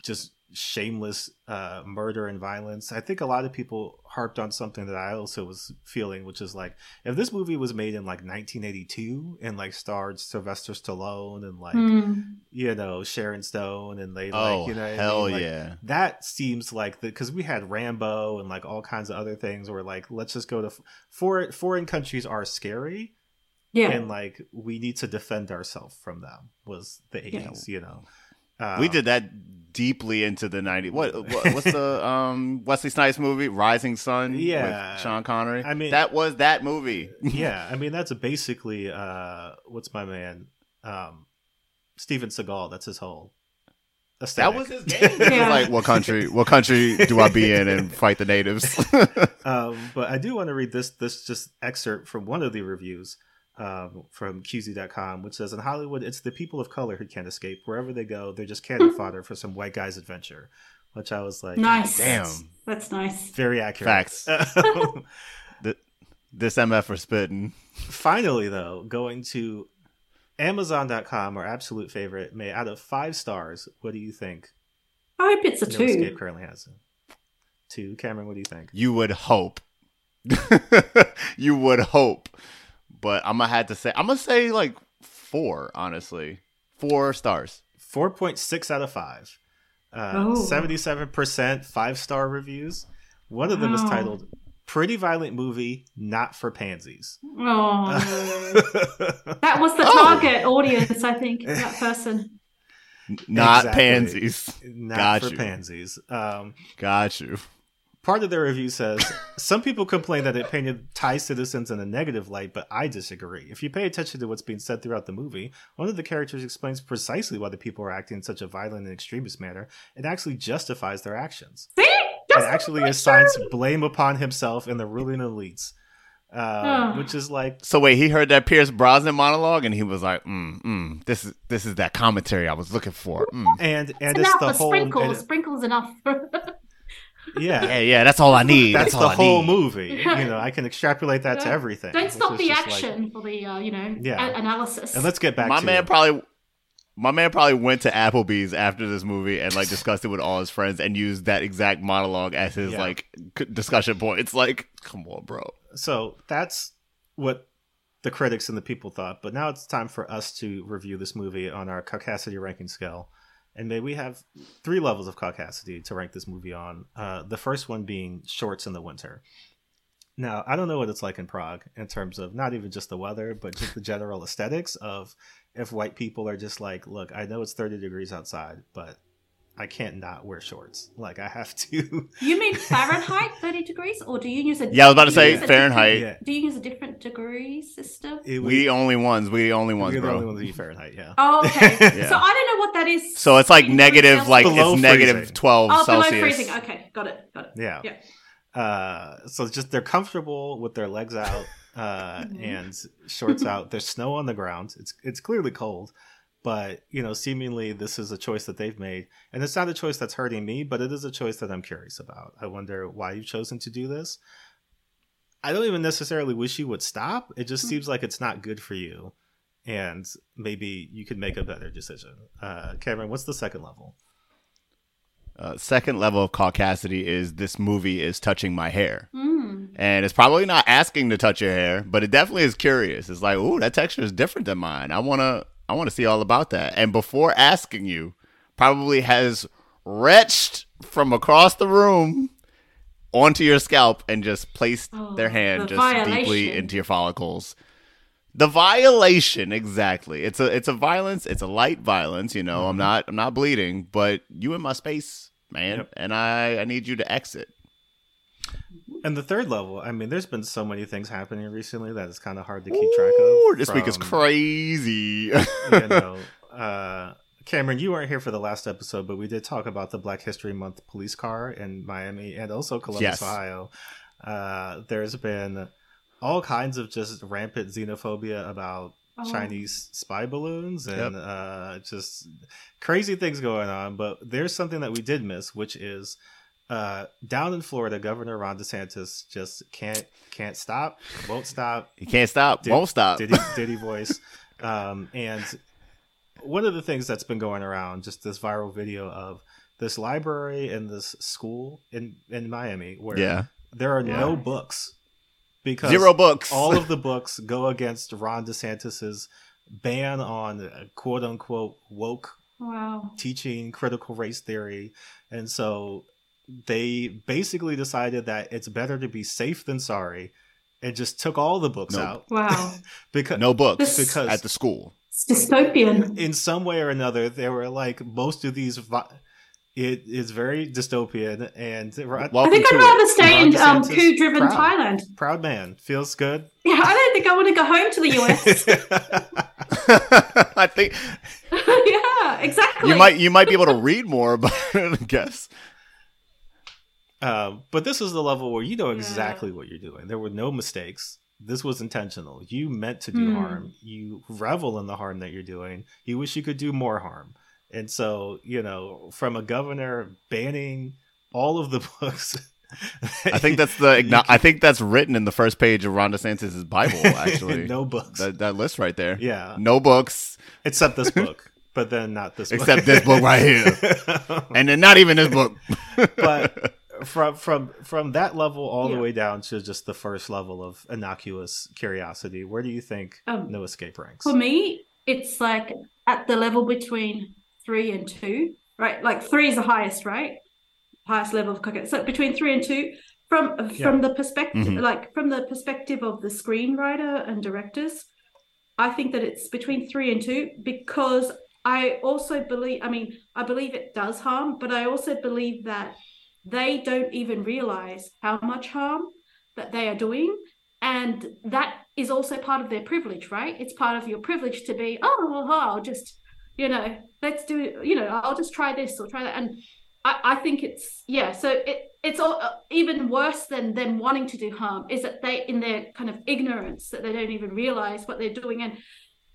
just shameless uh, murder and violence. I think a lot of people harped on something that I also was feeling, which is like if this movie was made in like 1982 and like starred Sylvester Stallone and like Hmm. you know Sharon Stone and they Oh like you know what I hell mean? Like, yeah! that seems like the because we had Rambo and like all kinds of other things where like let's just go to for foreign countries are scary Yeah. and like we need to defend ourselves from them was the 80s you know uh, we did that deeply into the 90s. What, what what's the um Wesley Snipes movie Rising Sun Yeah. with Sean Connery? I mean- that was that movie. yeah I mean that's basically uh what's my man um Steven Seagal that's his whole that was his game. Yeah. like what country what country do I be in and fight the natives? um, but I do want to read this this just excerpt from one of the reviews um, from QZ.com, which says in Hollywood, it's the people of color who can't escape. Wherever they go, they're just cannon fodder for some white guy's adventure. Which I was like, nice. Damn. That's nice. very accurate. Facts. Um, this MF for spitting. finally, though, going to Amazon.com, our absolute favorite, may out of five stars, what do you think? I hope it's a No two. Escape currently has. Two, Cameron, what do you think? You would hope. you would hope. But I'm gonna have to say I'm gonna say like four, honestly. Four stars. 4.6 out of 5. Uh, Oh. 77% five star reviews. One of them is titled Pretty Violent Movie, Not for Pansies. Oh, that was the target audience, I think. That person. Not Exactly. pansies. Not Got for you. pansies. Um, Got you. Part of their review says some people complain that it painted Thai citizens in a negative light, but I disagree. If you pay attention to what's being said throughout the movie, one of the characters explains precisely why the people are acting in such a violent and extremist manner and actually justifies their actions. See? and actually assigns blame upon himself and the ruling elites, uh, Ah. which is like So wait, he heard that Pierce Brosnan monologue and he was like, mm, mm, this is this is that commentary I was looking for. Mm. and and It's it's, enough the for whole sprinkles. and- Sprinkles enough. yeah. Yeah, yeah, that's all I need. That's, all the whole need. movie. You know, I can extrapolate that to everything. Don't stop the just like- action for the uh, you know Yeah. a- analysis. and let's get back My to man it. probably My man probably went to Applebee's after this movie and like discussed it with all his friends and used that exact monologue as his Yeah. like c- discussion point. It's like, come on, bro. So that's what the critics and the people thought. But now it's time for us to review this movie on our caucasity ranking scale. And may we have three levels of caucasity to rank this movie on. Uh, the first one being shorts in the winter. Now, I don't know what it's like in Prague in terms of not even just the weather, but just the general aesthetics of if white people are just like, look, I know it's 30 degrees outside, but I can't not wear shorts. Like, I have to. You mean Fahrenheit 30 degrees, or do you use a? Yeah, I was about to say Fahrenheit. different- Do you use a different degree system? It We the only ones. We the only ones, we're the only ones that use Fahrenheit, yeah. Oh, okay. Yeah. So I don't know what that is. So it's like in negative, like Below it's negative freezing. twelve oh, below freezing. Okay, got it, got it. Yeah. Yeah. Uh, so it's just they're comfortable with their legs out uh, Mhm. and shorts out. There's snow on the ground. It's it's clearly cold, but you know, seemingly this is a choice that they've made, and it's not a choice that's hurting me, but it is a choice that I'm curious about. I wonder why you've chosen to do this. I don't even necessarily wish you would stop. It just Mm. seems like it's not good for you, and maybe you could make a better decision. Uh, Cameron, what's the second level? Uh, second level of caucasity is this movie is touching my hair. Mm. And it's probably not asking to touch your hair, but it definitely is curious. It's like, ooh, that texture is different than mine. I wanna I wanna see all about that. And before asking you, probably has retched from across the room onto your scalp and just placed Oh, their hand the just deeply into your follicles. The violation, exactly. It's a it's a violence. It's a light violence. You know, I'm mm-hmm. not I'm not bleeding, but you in my space, man, Yep. and I I need you to exit. And the third level, I mean, there's been so many things happening recently that it's kind of hard to keep track of. This week is crazy. you know, uh, Cameron, you weren't here for the last episode, but we did talk about the Black History Month police car in Miami and also Columbus, Yes. Ohio. Uh, there's been all kinds of just rampant xenophobia about Oh. Chinese spy balloons and Yep. uh, just crazy things going on. But there's something that we did miss, which is uh, down in Florida, Governor Ron DeSantis just can't can't stop, won't stop, you can't stop, Did- won't stop. Diddy, Diddy voice. Um, and one of the things that's been going around, just this viral video of this library and this school in, in Miami where yeah, there are no books because zero books. all of the books go against Ron DeSantis's ban on uh, quote unquote woke Wow. teaching critical race theory. And so they basically decided that it's better to be safe than sorry and just took all the books Nope. out Wow. because no books This- because at the school. It's dystopian. in some way or another there were like most of these vi- it is very dystopian and Ron- I think I'd to rather it. stay in um, DeSantis, coup-driven proud. Thailand. proud man feels good Yeah, I don't think I want to go home to the US. I think yeah, exactly. you might you might be able to read more, but I guess Um, but this is the level where you know Yeah. exactly what you're doing. There were no mistakes. This was intentional. You meant to do Hmm. harm. You revel in the harm that you're doing. You wish you could do more harm. And so, you know, from a governor banning all of the books. I think that's the igno- I think that's written in the first page of Ron DeSantis' Bible. Actually, no books. that that list right there. yeah. no books Except this book. But then not this book. except this book right here, and then not even this book. but from from from that level all Yeah. the way down to just the first level of innocuous curiosity, where do you think Um, No Escape ranks? For me, it's like at the level between three and two, right? Like three is the highest, right? Highest level of cooking. So between three and two, from from the perspective, Mhm. like from the perspective of the screenwriter and directors, I think that it's between three and two because I also believe. I mean, I believe it does harm, but I also believe that they don't even realize how much harm that they are doing. And that is also part of their privilege right? It's part of your privilege to be oh i'll just you know let's do you know i'll just try this or try that. And i, I think it's yeah so it it's all, uh, even worse than them wanting to do harm is that they in their kind of ignorance that they don't even realize what they're doing. And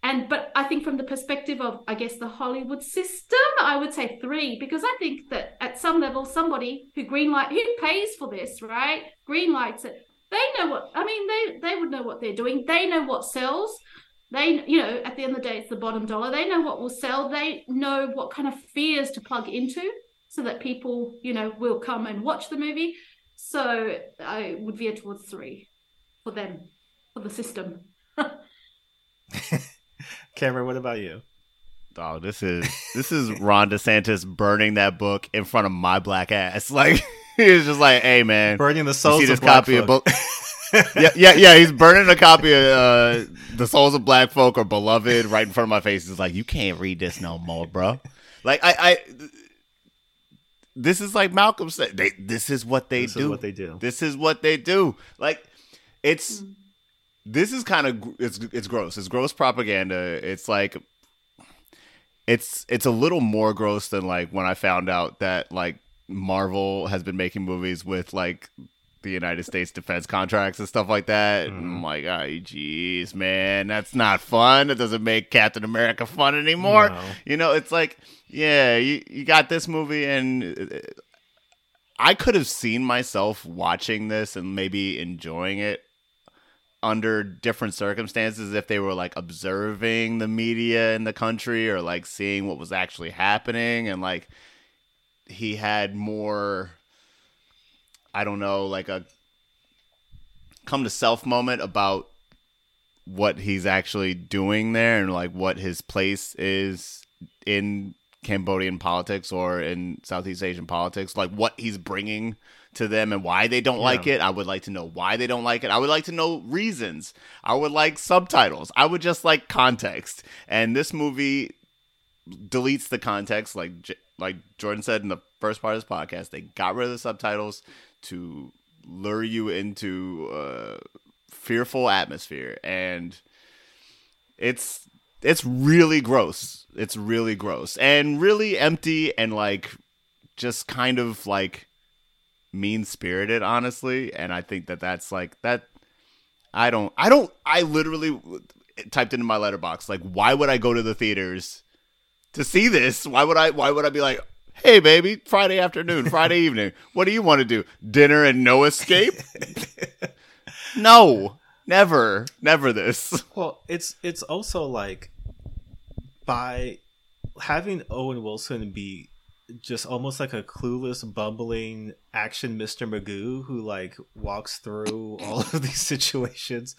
and but i think from the perspective of i guess the hollywood system i would say three because i think that at some level somebody who greenlight who pays for this right greenlights it they know what i mean they they would know what they're doing they know what sells They, you know, at the end of the day, it's the bottom dollar. They know what will sell. They know what kind of fears to plug into so that people, you know, will come and watch the movie. So I would veer towards three for them, for the system. Cameron, what about you? Oh, this is this is Ron DeSantis burning that book in front of my black ass. Like he's just like, hey man, Burning the you souls see of this Black copy of book. yeah, yeah, yeah. He's burning a copy of uh, "The Souls of Black Folk" or "Beloved" right in front of my face. He's like, "You can't read this no more, bro." Like, I, I, this is like Malcolm said. They, this is what they This is do. what they do. This is what they do. Like, it's this is kind of it's it's gross. It's gross propaganda. It's like it's it's a little more gross than like when I found out that like Marvel has been making movies with like the United States defense contracts and stuff like that. And I'm like, oh, jeez, man, that's not fun. It doesn't make Captain America fun anymore. No. You know, it's like, yeah, you, you got this movie, and uh, I could have seen myself watching this and maybe enjoying it under different circumstances if they were like observing the media in the country or like seeing what was actually happening and like he had more I don't know, like a come to self moment about what he's actually doing there and like what his place is in Cambodian politics or in Southeast Asian politics, like what he's bringing to them and why they don't like it. I would like to know why they don't like it. I would like to know reasons. I would like subtitles. I would just like context. And this movie deletes the context like like Jordan said in the first part of this podcast. They got rid of the subtitles to lure you into a fearful atmosphere and it's it's really gross. It's really gross and really empty and like just kind of like mean spirited, honestly. And I think that that's like that. I don't. I don't. I literally typed into my Letterboxd like, why would I go to the theaters to see this? Why would I? Why would I be like, hey baby, Friday afternoon, Friday evening, what do you want to do? Dinner and no escape? no, never, never this. Well, it's it's also like by having Owen Wilson be just almost like a clueless, bumbling action Mr. Magoo who like walks through all of these situations,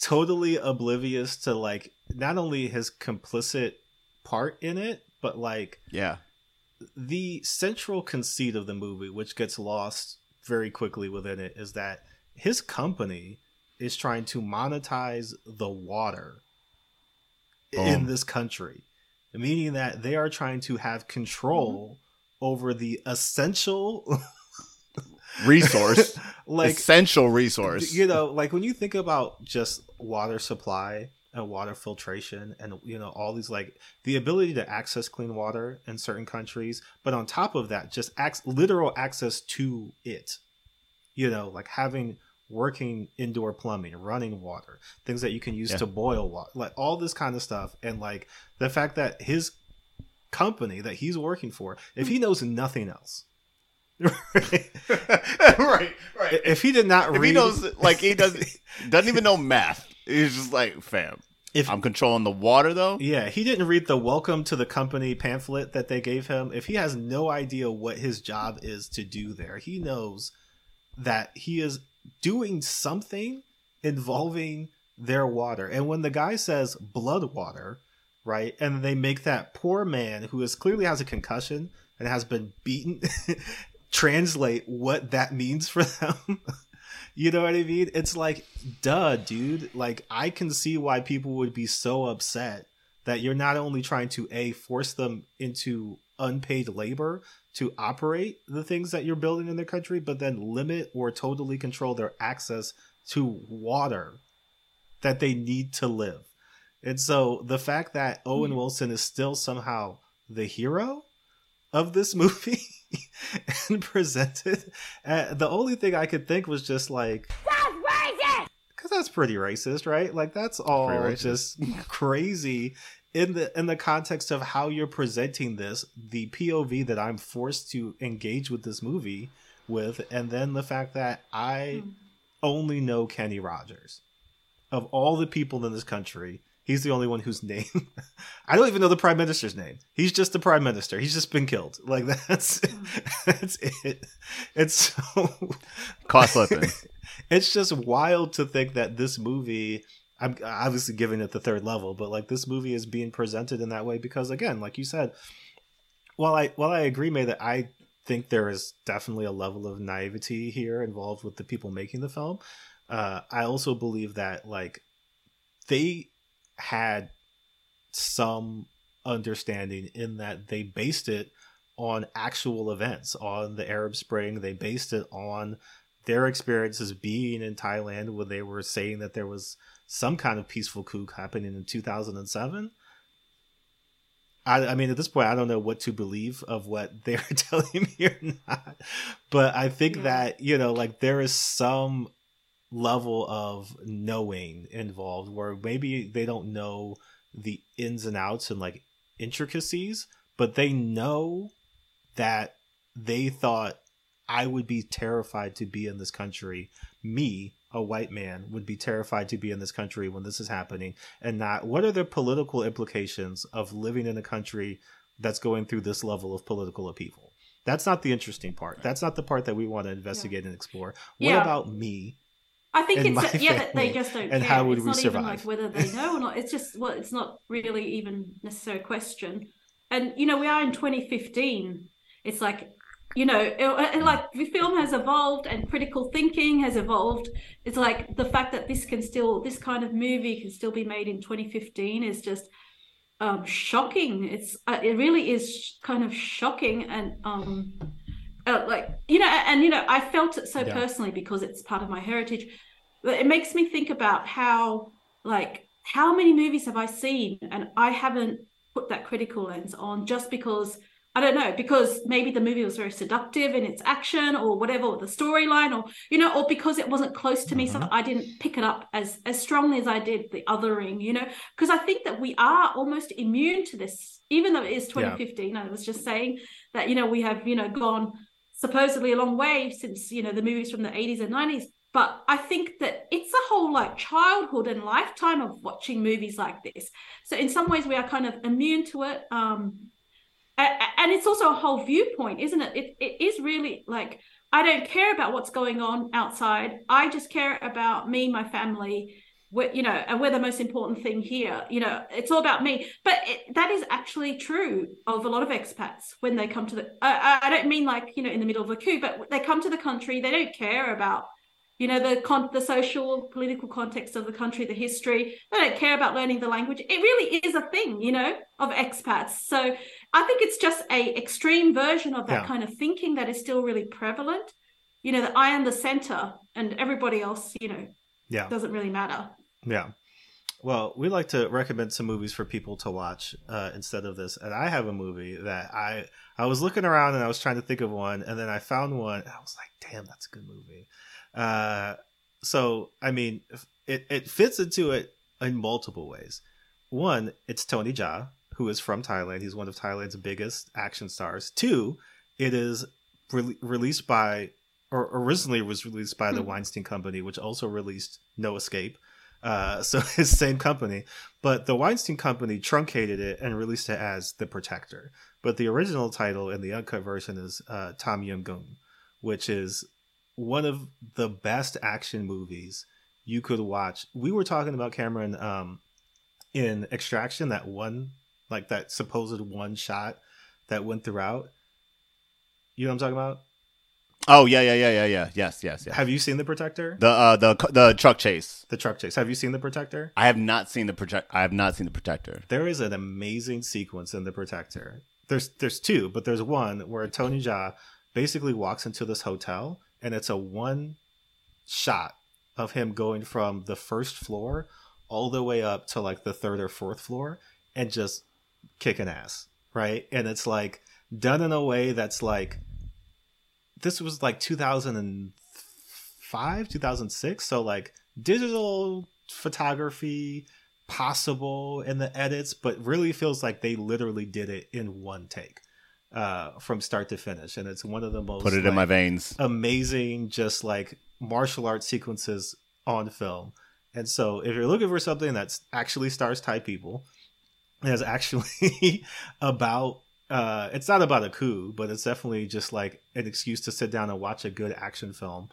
totally oblivious to like not only his complicit part in it, but like Yeah, the central conceit of the movie, which gets lost very quickly within it, is that his company is trying to monetize the water in this country, meaning that they are trying to have control mm-hmm. Over the essential, resource, like essential resource. you know like when you think about just water supply and water filtration and you know all these like the ability to access clean water in certain countries but on top of that just ac- literal access to it you know like having working indoor plumbing running water things that you can use Yeah. to boil water like all this kind of stuff and like the fact that his company that he's working for if he knows nothing else right? right, right. if he did not If read he knows, like he doesn't doesn't even know math. He's just like, fam. If- I'm controlling the water though. Yeah, he didn't read the welcome to the company pamphlet that they gave him. If he has no idea what his job is to do there, he knows that he is doing something involving their water. And when the guy says blood water, right, and they make that poor man who is clearly has a concussion and has been beaten translate what that means for them. You know what I mean? It's like, duh, dude. Like, I can see why people would be so upset that you're not only trying to a force them into unpaid labor to operate the things that you're building in their country, but then limit or totally control their access to water that they need to live. And so the fact that Owen Wilson is still somehow the hero of this movie and presented, uh, the only thing I could think was just like, That's racist! because that's pretty racist, right? Like that's all racist. just crazy in the in the context of how you're presenting this, the POV that I'm forced to engage with this movie with, and then the fact that I only know Kenny Rogers. Of all the people in this country, He's the only one whose name I don't even know the prime minister's name. He's just the prime minister. He's just been killed. Like that's that's it. It's so cost slipping. it's just wild to think that this movie I'm obviously giving it the third level, but like this movie is being presented in that way because again, like you said, while I while I agree, May, that I think there is definitely a level of naivety here involved with the people making the film. Uh, I also believe that like they had some understanding in that they based it on actual events, on the Arab Spring. They based it on their experiences being in Thailand when they were saying that there was some kind of peaceful coup happening in 2007. I, I mean, at this point, I don't know what to believe of what they're telling me or not. But I think Yeah. that, you know, like there is some level of knowing involved where maybe they don't know the ins and outs and like intricacies, but they know that they thought I would be terrified to be in this country. Me, a white man, would be terrified to be in this country when this is happening, and not what are the political implications of living in a country that's going through this level of political upheaval. That's not the interesting part. That's not the part that we want to investigate and explore. What Yeah. about me? I think it's my yeah that they just don't and care. how would it's we not even like whether they know or not. It's just well, it's not really even necessary question. And you know, we are in 2015. It's like you know, it, it- like the film has evolved and critical thinking has evolved. It's like the fact that this can still, this kind of movie can still be made in 2015 is just um, shocking. It's uh, it really is sh- kind of shocking and um, uh, like you know, and you know, I felt it so Yeah. personally because it's part of my heritage. But it makes me think about how like how many movies have I seen and I haven't put that critical lens on just because I don't know because maybe the movie was very seductive in its action or whatever or the storyline or you know or because it wasn't close to me so Mhm. that I didn't pick it up as as strongly as I did the othering you know because I think that we are almost immune to this even though it is Yeah. 2015 I was just saying that you know we have you know gone supposedly a long way since you know the movies from the 80s and 90s but i think that it's a whole like childhood and lifetime of watching movies like this. So in some ways we are kind of immune to it um and it's also a whole viewpoint isn't it? it it is really like i don't care about what's going on outside. I just care about me my family we're, you know and we're the most important thing here you know it's all about me. But it, that is actually true of a lot of expats when they come to the I, I don't mean like you know in the middle of a coup but they come to the country they don't care about you know the con- the social political context of the country the history. They don't care about learning the language. It really is a thing you know of expats. So i think it's just a extreme version of that Yeah. kind of thinking that is still really prevalent. You know that i am the center and everybody else you know Yeah. doesn't really matter Yeah. Well, we like to recommend some movies for people to watch uh, instead of this, and I have a movie that I I was looking around and I was trying to think of one, and then I found one, and I was like, "Damn, that's a good movie." Uh, so I mean, it it fits into it in multiple ways. One, it's Tony Jaa, who is from Thailand. He's one of Thailand's biggest action stars. Two, it is re- released by, or originally was released by the Hmm. Weinstein Company, which also released No Escape. Uh, so it's the same company, but the Weinstein Company truncated it and released it as The Protector. But the original title in the uncut version is uh, Tom Yum Goong, which is one of the best action movies you could watch. We were talking about Cameron um, in Extraction, that one, like that supposed one shot that went throughout. You know what I'm talking about? Oh yeah, yeah, yeah, yeah, yeah. Yes, yes, yes. Have you seen The Protector? The uh the the truck chase. The truck chase. Have you seen The Protector? I have not seen the project. I have not seen the protector. There is an amazing sequence in The Protector. There's there's two, but there's one where Tony Jaa basically walks into this hotel and it's a one shot of him going from the first floor all the way up to like the third or fourth floor and just kicking ass, right? And it's like done in a way that's like this was like 2005, 2006, so like digital photography possible in the edits, but really feels like they literally did it in one take uh, from start to finish. And it's one of the most Put it in my veins. amazing, just like martial arts sequences on film. And so, if you're looking for something that's actually stars Thai people, is actually about uh, it's not about a coup, but it's definitely just like an excuse to sit down and watch a good action film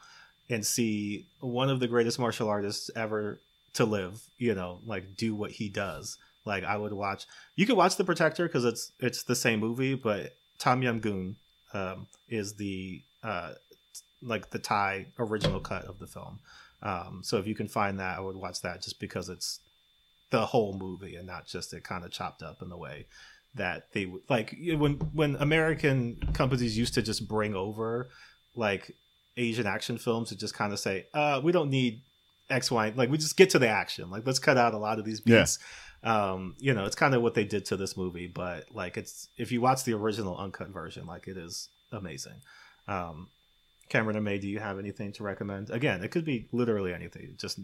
and see one of the greatest martial artists ever to live, you know, like do what he does. Like I would watch. You could watch The Protector because it's it's the same movie, but Tom Yum Goong um, is the uh, like the Thai original cut of the film. Um, so if you can find that, I would watch that just because it's the whole movie and not just it kind of chopped up in the way that they would like when when American companies used to just bring over like Asian action films to just kind of say, uh, we don't need X, Y, like we just get to the action. Like let's cut out a lot of these beats. Um, you know, it's kind of what they did to this movie, but like it's if you watch the original uncut version, like it is amazing. Um, Cameron and May, do you have anything to recommend? Again, it could be literally anything, just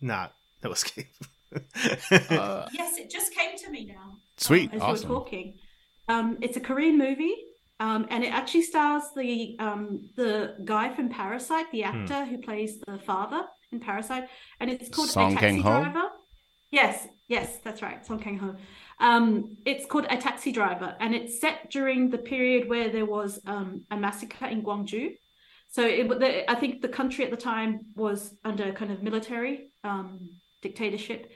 not No Escape. Uh, Yes, it just came to me now. Sweet, as awesome. we were talking. Um, it's a Korean movie, um, and it actually stars the um, the guy from Parasite, the Hmm. actor who plays the father in Parasite, and it's called Song A Taxi Kang-ho? Driver. Yes, yes, that's right, Song Kang Ho. Um, it's called A Taxi Driver, and it's set during the period where there was um, a massacre in Gwangju. So it, the, I think the country at the time was under kind of military um, dictatorship,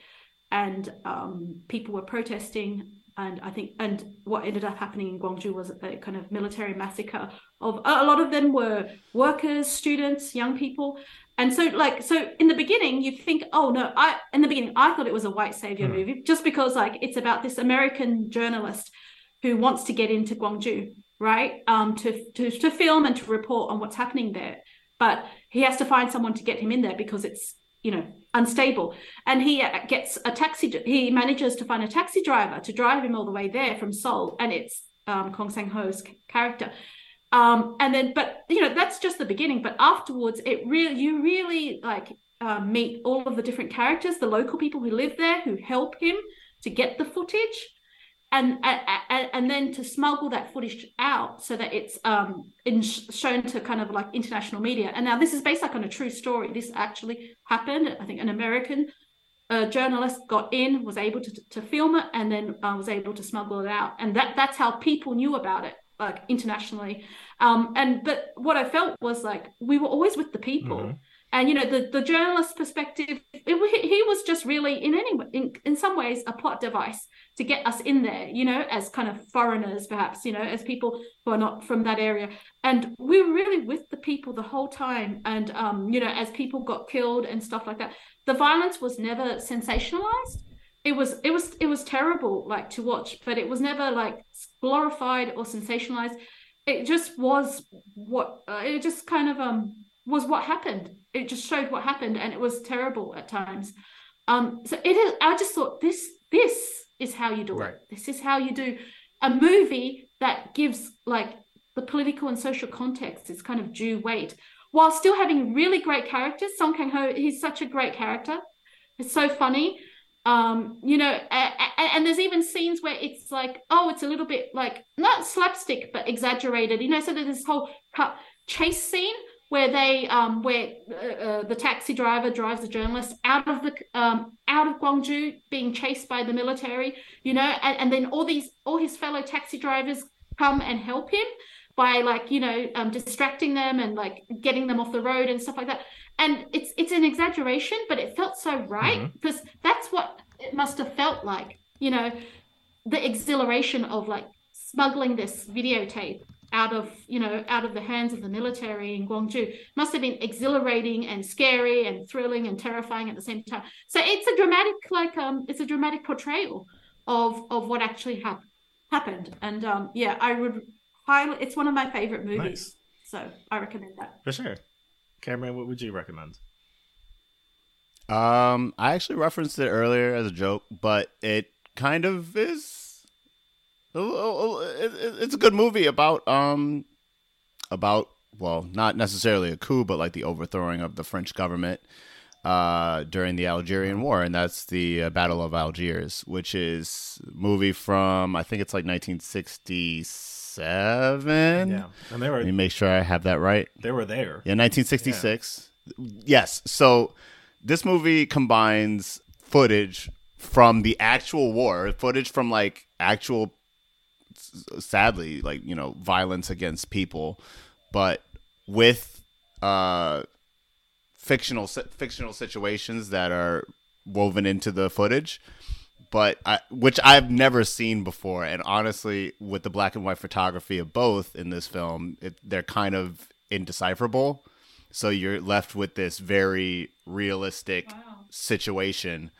and um, people were protesting. And I think, and what ended up happening in Gwangju was a kind of military massacre of a lot of them were workers, students, young people. And so, like, so in the beginning, you think, oh no, I in the beginning I thought it was a white savior Hmm. movie just because like it's about this American journalist who wants to get into Gwangju, right? Um, to to to film and to report on what's happening there, but he has to find someone to get him in there because it's you know unstable. And he uh, gets a taxi. He manages to find a taxi driver to drive him all the way there from Seoul, and it's um, Kong Sang Ho's character. Um, and then, but you know, that's just the beginning. But afterwards, it really, you really like um, meet all of the different characters, the local people who live there, who help him to get the footage, and and, and then to smuggle that footage out so that it's um in, shown to kind of like international media. And now this is based like on a true story. This actually happened. I think an American a journalist got in, was able to, to film it, and then uh, was able to smuggle it out, and that that's how people knew about it, like internationally. Um, and but what I felt was like we were always with the people, Mhm. and you know the the journalist perspective. It, he was just really in any in, in some ways a plot device to get us in there, you know, as kind of foreigners, perhaps, you know, as people who are not from that area. And we were really with the people the whole time. And, um, you know, as people got killed and stuff like that, the violence was never sensationalized. It was, it was, it was terrible, like to watch, but it was never like glorified or sensationalized. It just was what, uh, it just kind of, um, was what happened. It just showed what happened, and it was terrible at times. Um, so it is. I just thought this this is how you do Right. it. This is how you do a movie that gives like the political and social context its kind of due weight, while still having really great characters. Song Kang Ho, he's such a great character. It's so funny. Um, you know, a- a- and there's even scenes where it's like, oh, it's a little bit like not slapstick, but exaggerated. You know, so there's this whole cut chase scene where they um where uh, uh, the taxi driver drives the journalist out of the um out of Gwangju being chased by the military you know and, and then all these all his fellow taxi drivers come and help him by like you know um, distracting them and like getting them off the road and stuff like that. And it's it's an exaggeration but it felt so right because that's what it must have felt like you know the exhilaration of like smuggling this videotape out of you know out of the hands of the military in Gwangju must have been exhilarating and scary and thrilling and terrifying at the same time. So it's a dramatic like um it's a dramatic portrayal of of what actually hap- happened. And um yeah, I would highly it's one of my favorite movies. Nice. So I recommend that. For sure. Cameron, what would you recommend? Um, I actually referenced it earlier as a joke, but it kind of is. a little- it- it- It's a good movie about um, about well, not necessarily a coup, but like the overthrowing of the French government uh during the Algerian War, and that's the uh, Battle of Algiers, which is a movie from I think it's like 1967. Yeah, and they were. Let me make sure I have that right. they were there. Yeah, 1966. Yes. So this movie combines footage from the actual war, footage from like actual, sadly, like you know, violence against people, but with uh, fictional fictional situations that are woven into the footage. But I, which I've never seen before, and honestly, with the black and white photography of both in this film, it, they're kind of indecipherable. So you're left with this very realistic situation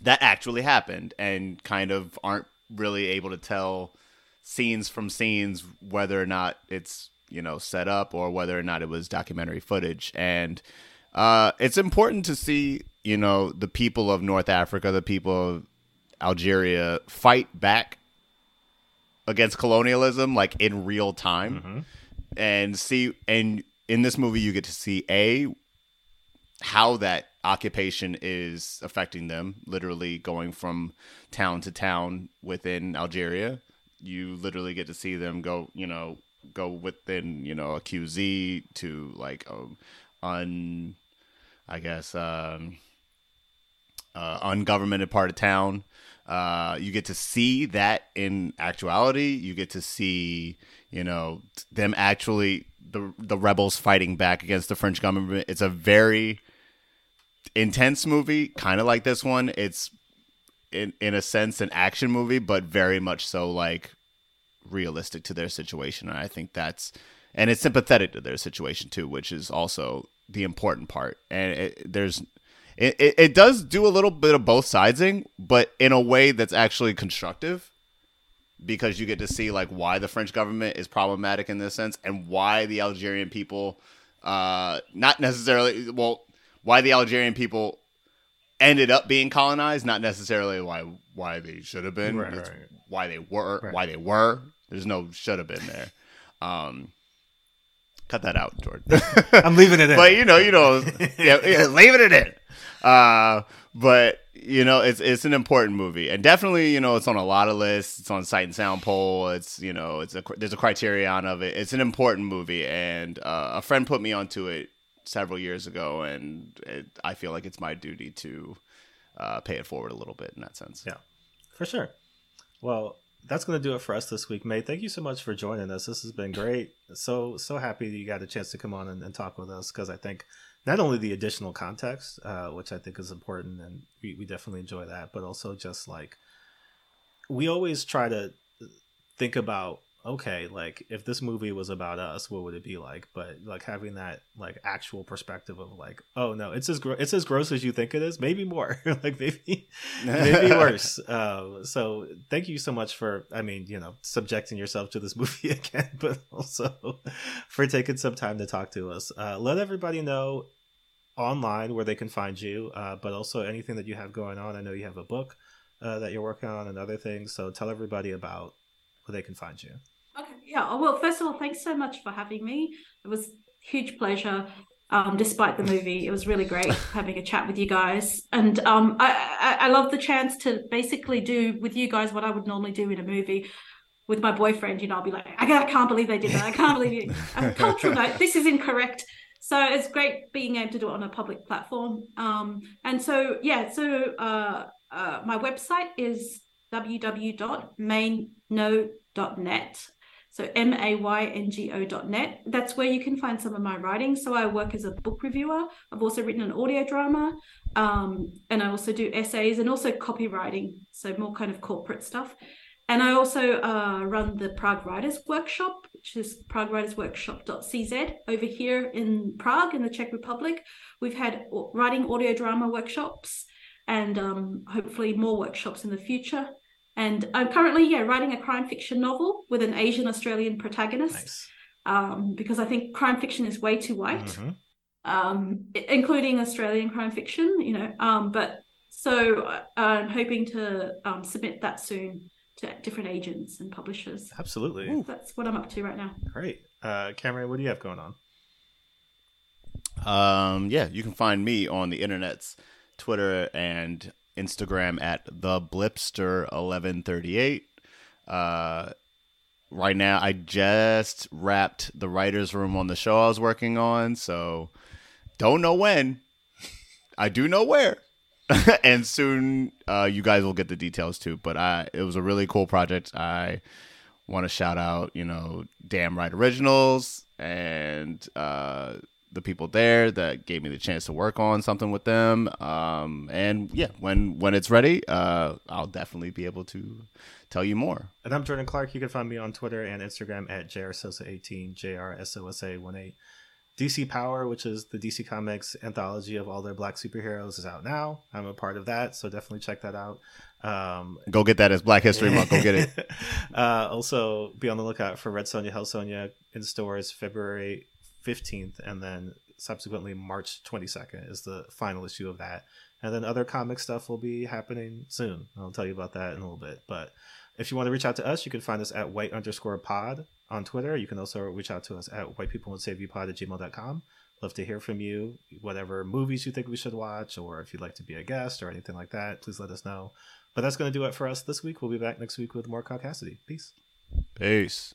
that actually happened and kind of aren't really able to tell scenes from scenes whether or not it's you know set up or whether or not it was documentary footage. And uh, it's important to see you know the people of north africa the people of algeria fight back against colonialism like in real time and see and in this movie you get to see a how that occupation is affecting them literally going from town to town within algeria you literally get to see them go you know go within you know a qz to like a un i guess um uh, ungovernmented part of town. Uh, you get to see that in actuality. You get to see, you know, them actually the the rebels fighting back against the French government. It's a very intense movie, kind of like this one. It's in in a sense an action movie, but very much so like realistic to their situation. And I think that's and it's sympathetic to their situation too, which is also the important part. And it, there's it, it, does do a little bit of both sidesing, but in a way that's actually constructive because you get to see like why the French government is problematic in this sense and why the Algerian people uh not necessarily well why the Algerian people ended up being colonized, not necessarily why why they should have been, Right, right. why they were Right. why they were. There's no should have been there. Um cut that out, Jordan. I'm leaving it in. but you know, you know, yeah, yeah, leaving it in. Uh, but you know, it's it's an important movie, and definitely, you know, it's on a lot of lists. It's on Sight and Sound poll. It's you know, it's a there's a criterion of it. It's an important movie, and uh, a friend put me onto it several years ago, and it, I feel like it's my duty to uh, pay it forward a little bit in that sense. Yeah, for sure. Well, that's going to do it for us this week, May. Thank you so much for joining us. This has been great. So so happy that you got a chance to come on and, and talk with us because I think not only the additional context, uh, which I think is important, and we, we definitely enjoy that, but also just like we always try to think about okay like if this movie was about us what would it be like? But like having that like actual perspective of like oh no it's as gro- it's as gross as you think it is maybe more. Like maybe maybe worse. Uh, so thank you so much for i mean you know subjecting yourself to this movie again but also for taking some time to talk to us. Uh, let everybody know online where they can find you uh, but also anything that you have going on. I know you have a book uh, that you're working on and other things so tell everybody about where they can find you Okay, yeah. oh, Well, first of all, thanks so much for having me. It was a huge pleasure. Um, despite the movie, it was really great having a chat with you guys, and um, I, I I love the chance to basically do with you guys what I would normally do in a movie with my boyfriend. You know, I'll be like, I can't, I can't believe they did that. I can't believe it. And cultural note, this is incorrect. So it's great being able to do it on a public platform. Um, and so yeah, so uh, uh, my website is www.mayngo.net. So M A Y N G O dot net. That's where you can find some of my writing. So I work as a book reviewer. I've also written an audio drama, um, and I also do essays and also copywriting. So more kind of corporate stuff. And I also uh, run the Prague Writers Workshop, which is praguewritersworkshop.cz over here in Prague in the Czech Republic. We've had writing audio drama workshops and um, hopefully more workshops in the future. And I'm currently, yeah, writing a crime fiction novel with an Asian Australian protagonist nice um, because I think crime fiction is way too white, Mhm. um, including Australian crime fiction, you know. Um, but so uh, I'm hoping to um, submit that soon to different agents and publishers. absolutely That's what I'm up to right now. great uh cameron what do you have going on Um, yeah, you can find me on the internets, Twitter and Instagram at the Blipster eleven thirty eight. Uh, right now, I just wrapped the writers' room on the show I was working on, so don't know when. I do know where. and soon uh, you guys will get the details too. But I, it was a really cool project. I want to shout out, you know, Damn Right Originals and uh, the people there that gave me the chance to work on something with them. Um, and yeah, when when it's ready, uh, I'll definitely be able to tell you more. And I'm Jordan Clark. You can find me on Twitter and Instagram at jrsosa18, jrsosa18. DC Power, which is the DC Comics anthology of all their black superheroes, is out now. I'm a part of that, so definitely check that out. Um, Go get that as Black History Month. Go get it. uh, also, be on the lookout for Red Sonja, Hell Sonja in stores February 15th, and then subsequently March 22nd is the final issue of that. And then other comic stuff will be happening soon. I'll tell you about that in a little bit. But if you want to reach out to us, you can find us at white underscore pod on Twitter. You can also reach out to us at white people save you pod at gmail.com. Love to hear from you. Whatever movies you think we should watch, or if you'd like to be a guest or anything like that, please let us know. But that's going to do it for us this week. We'll be back next week with more Caucasity. Peace. Peace.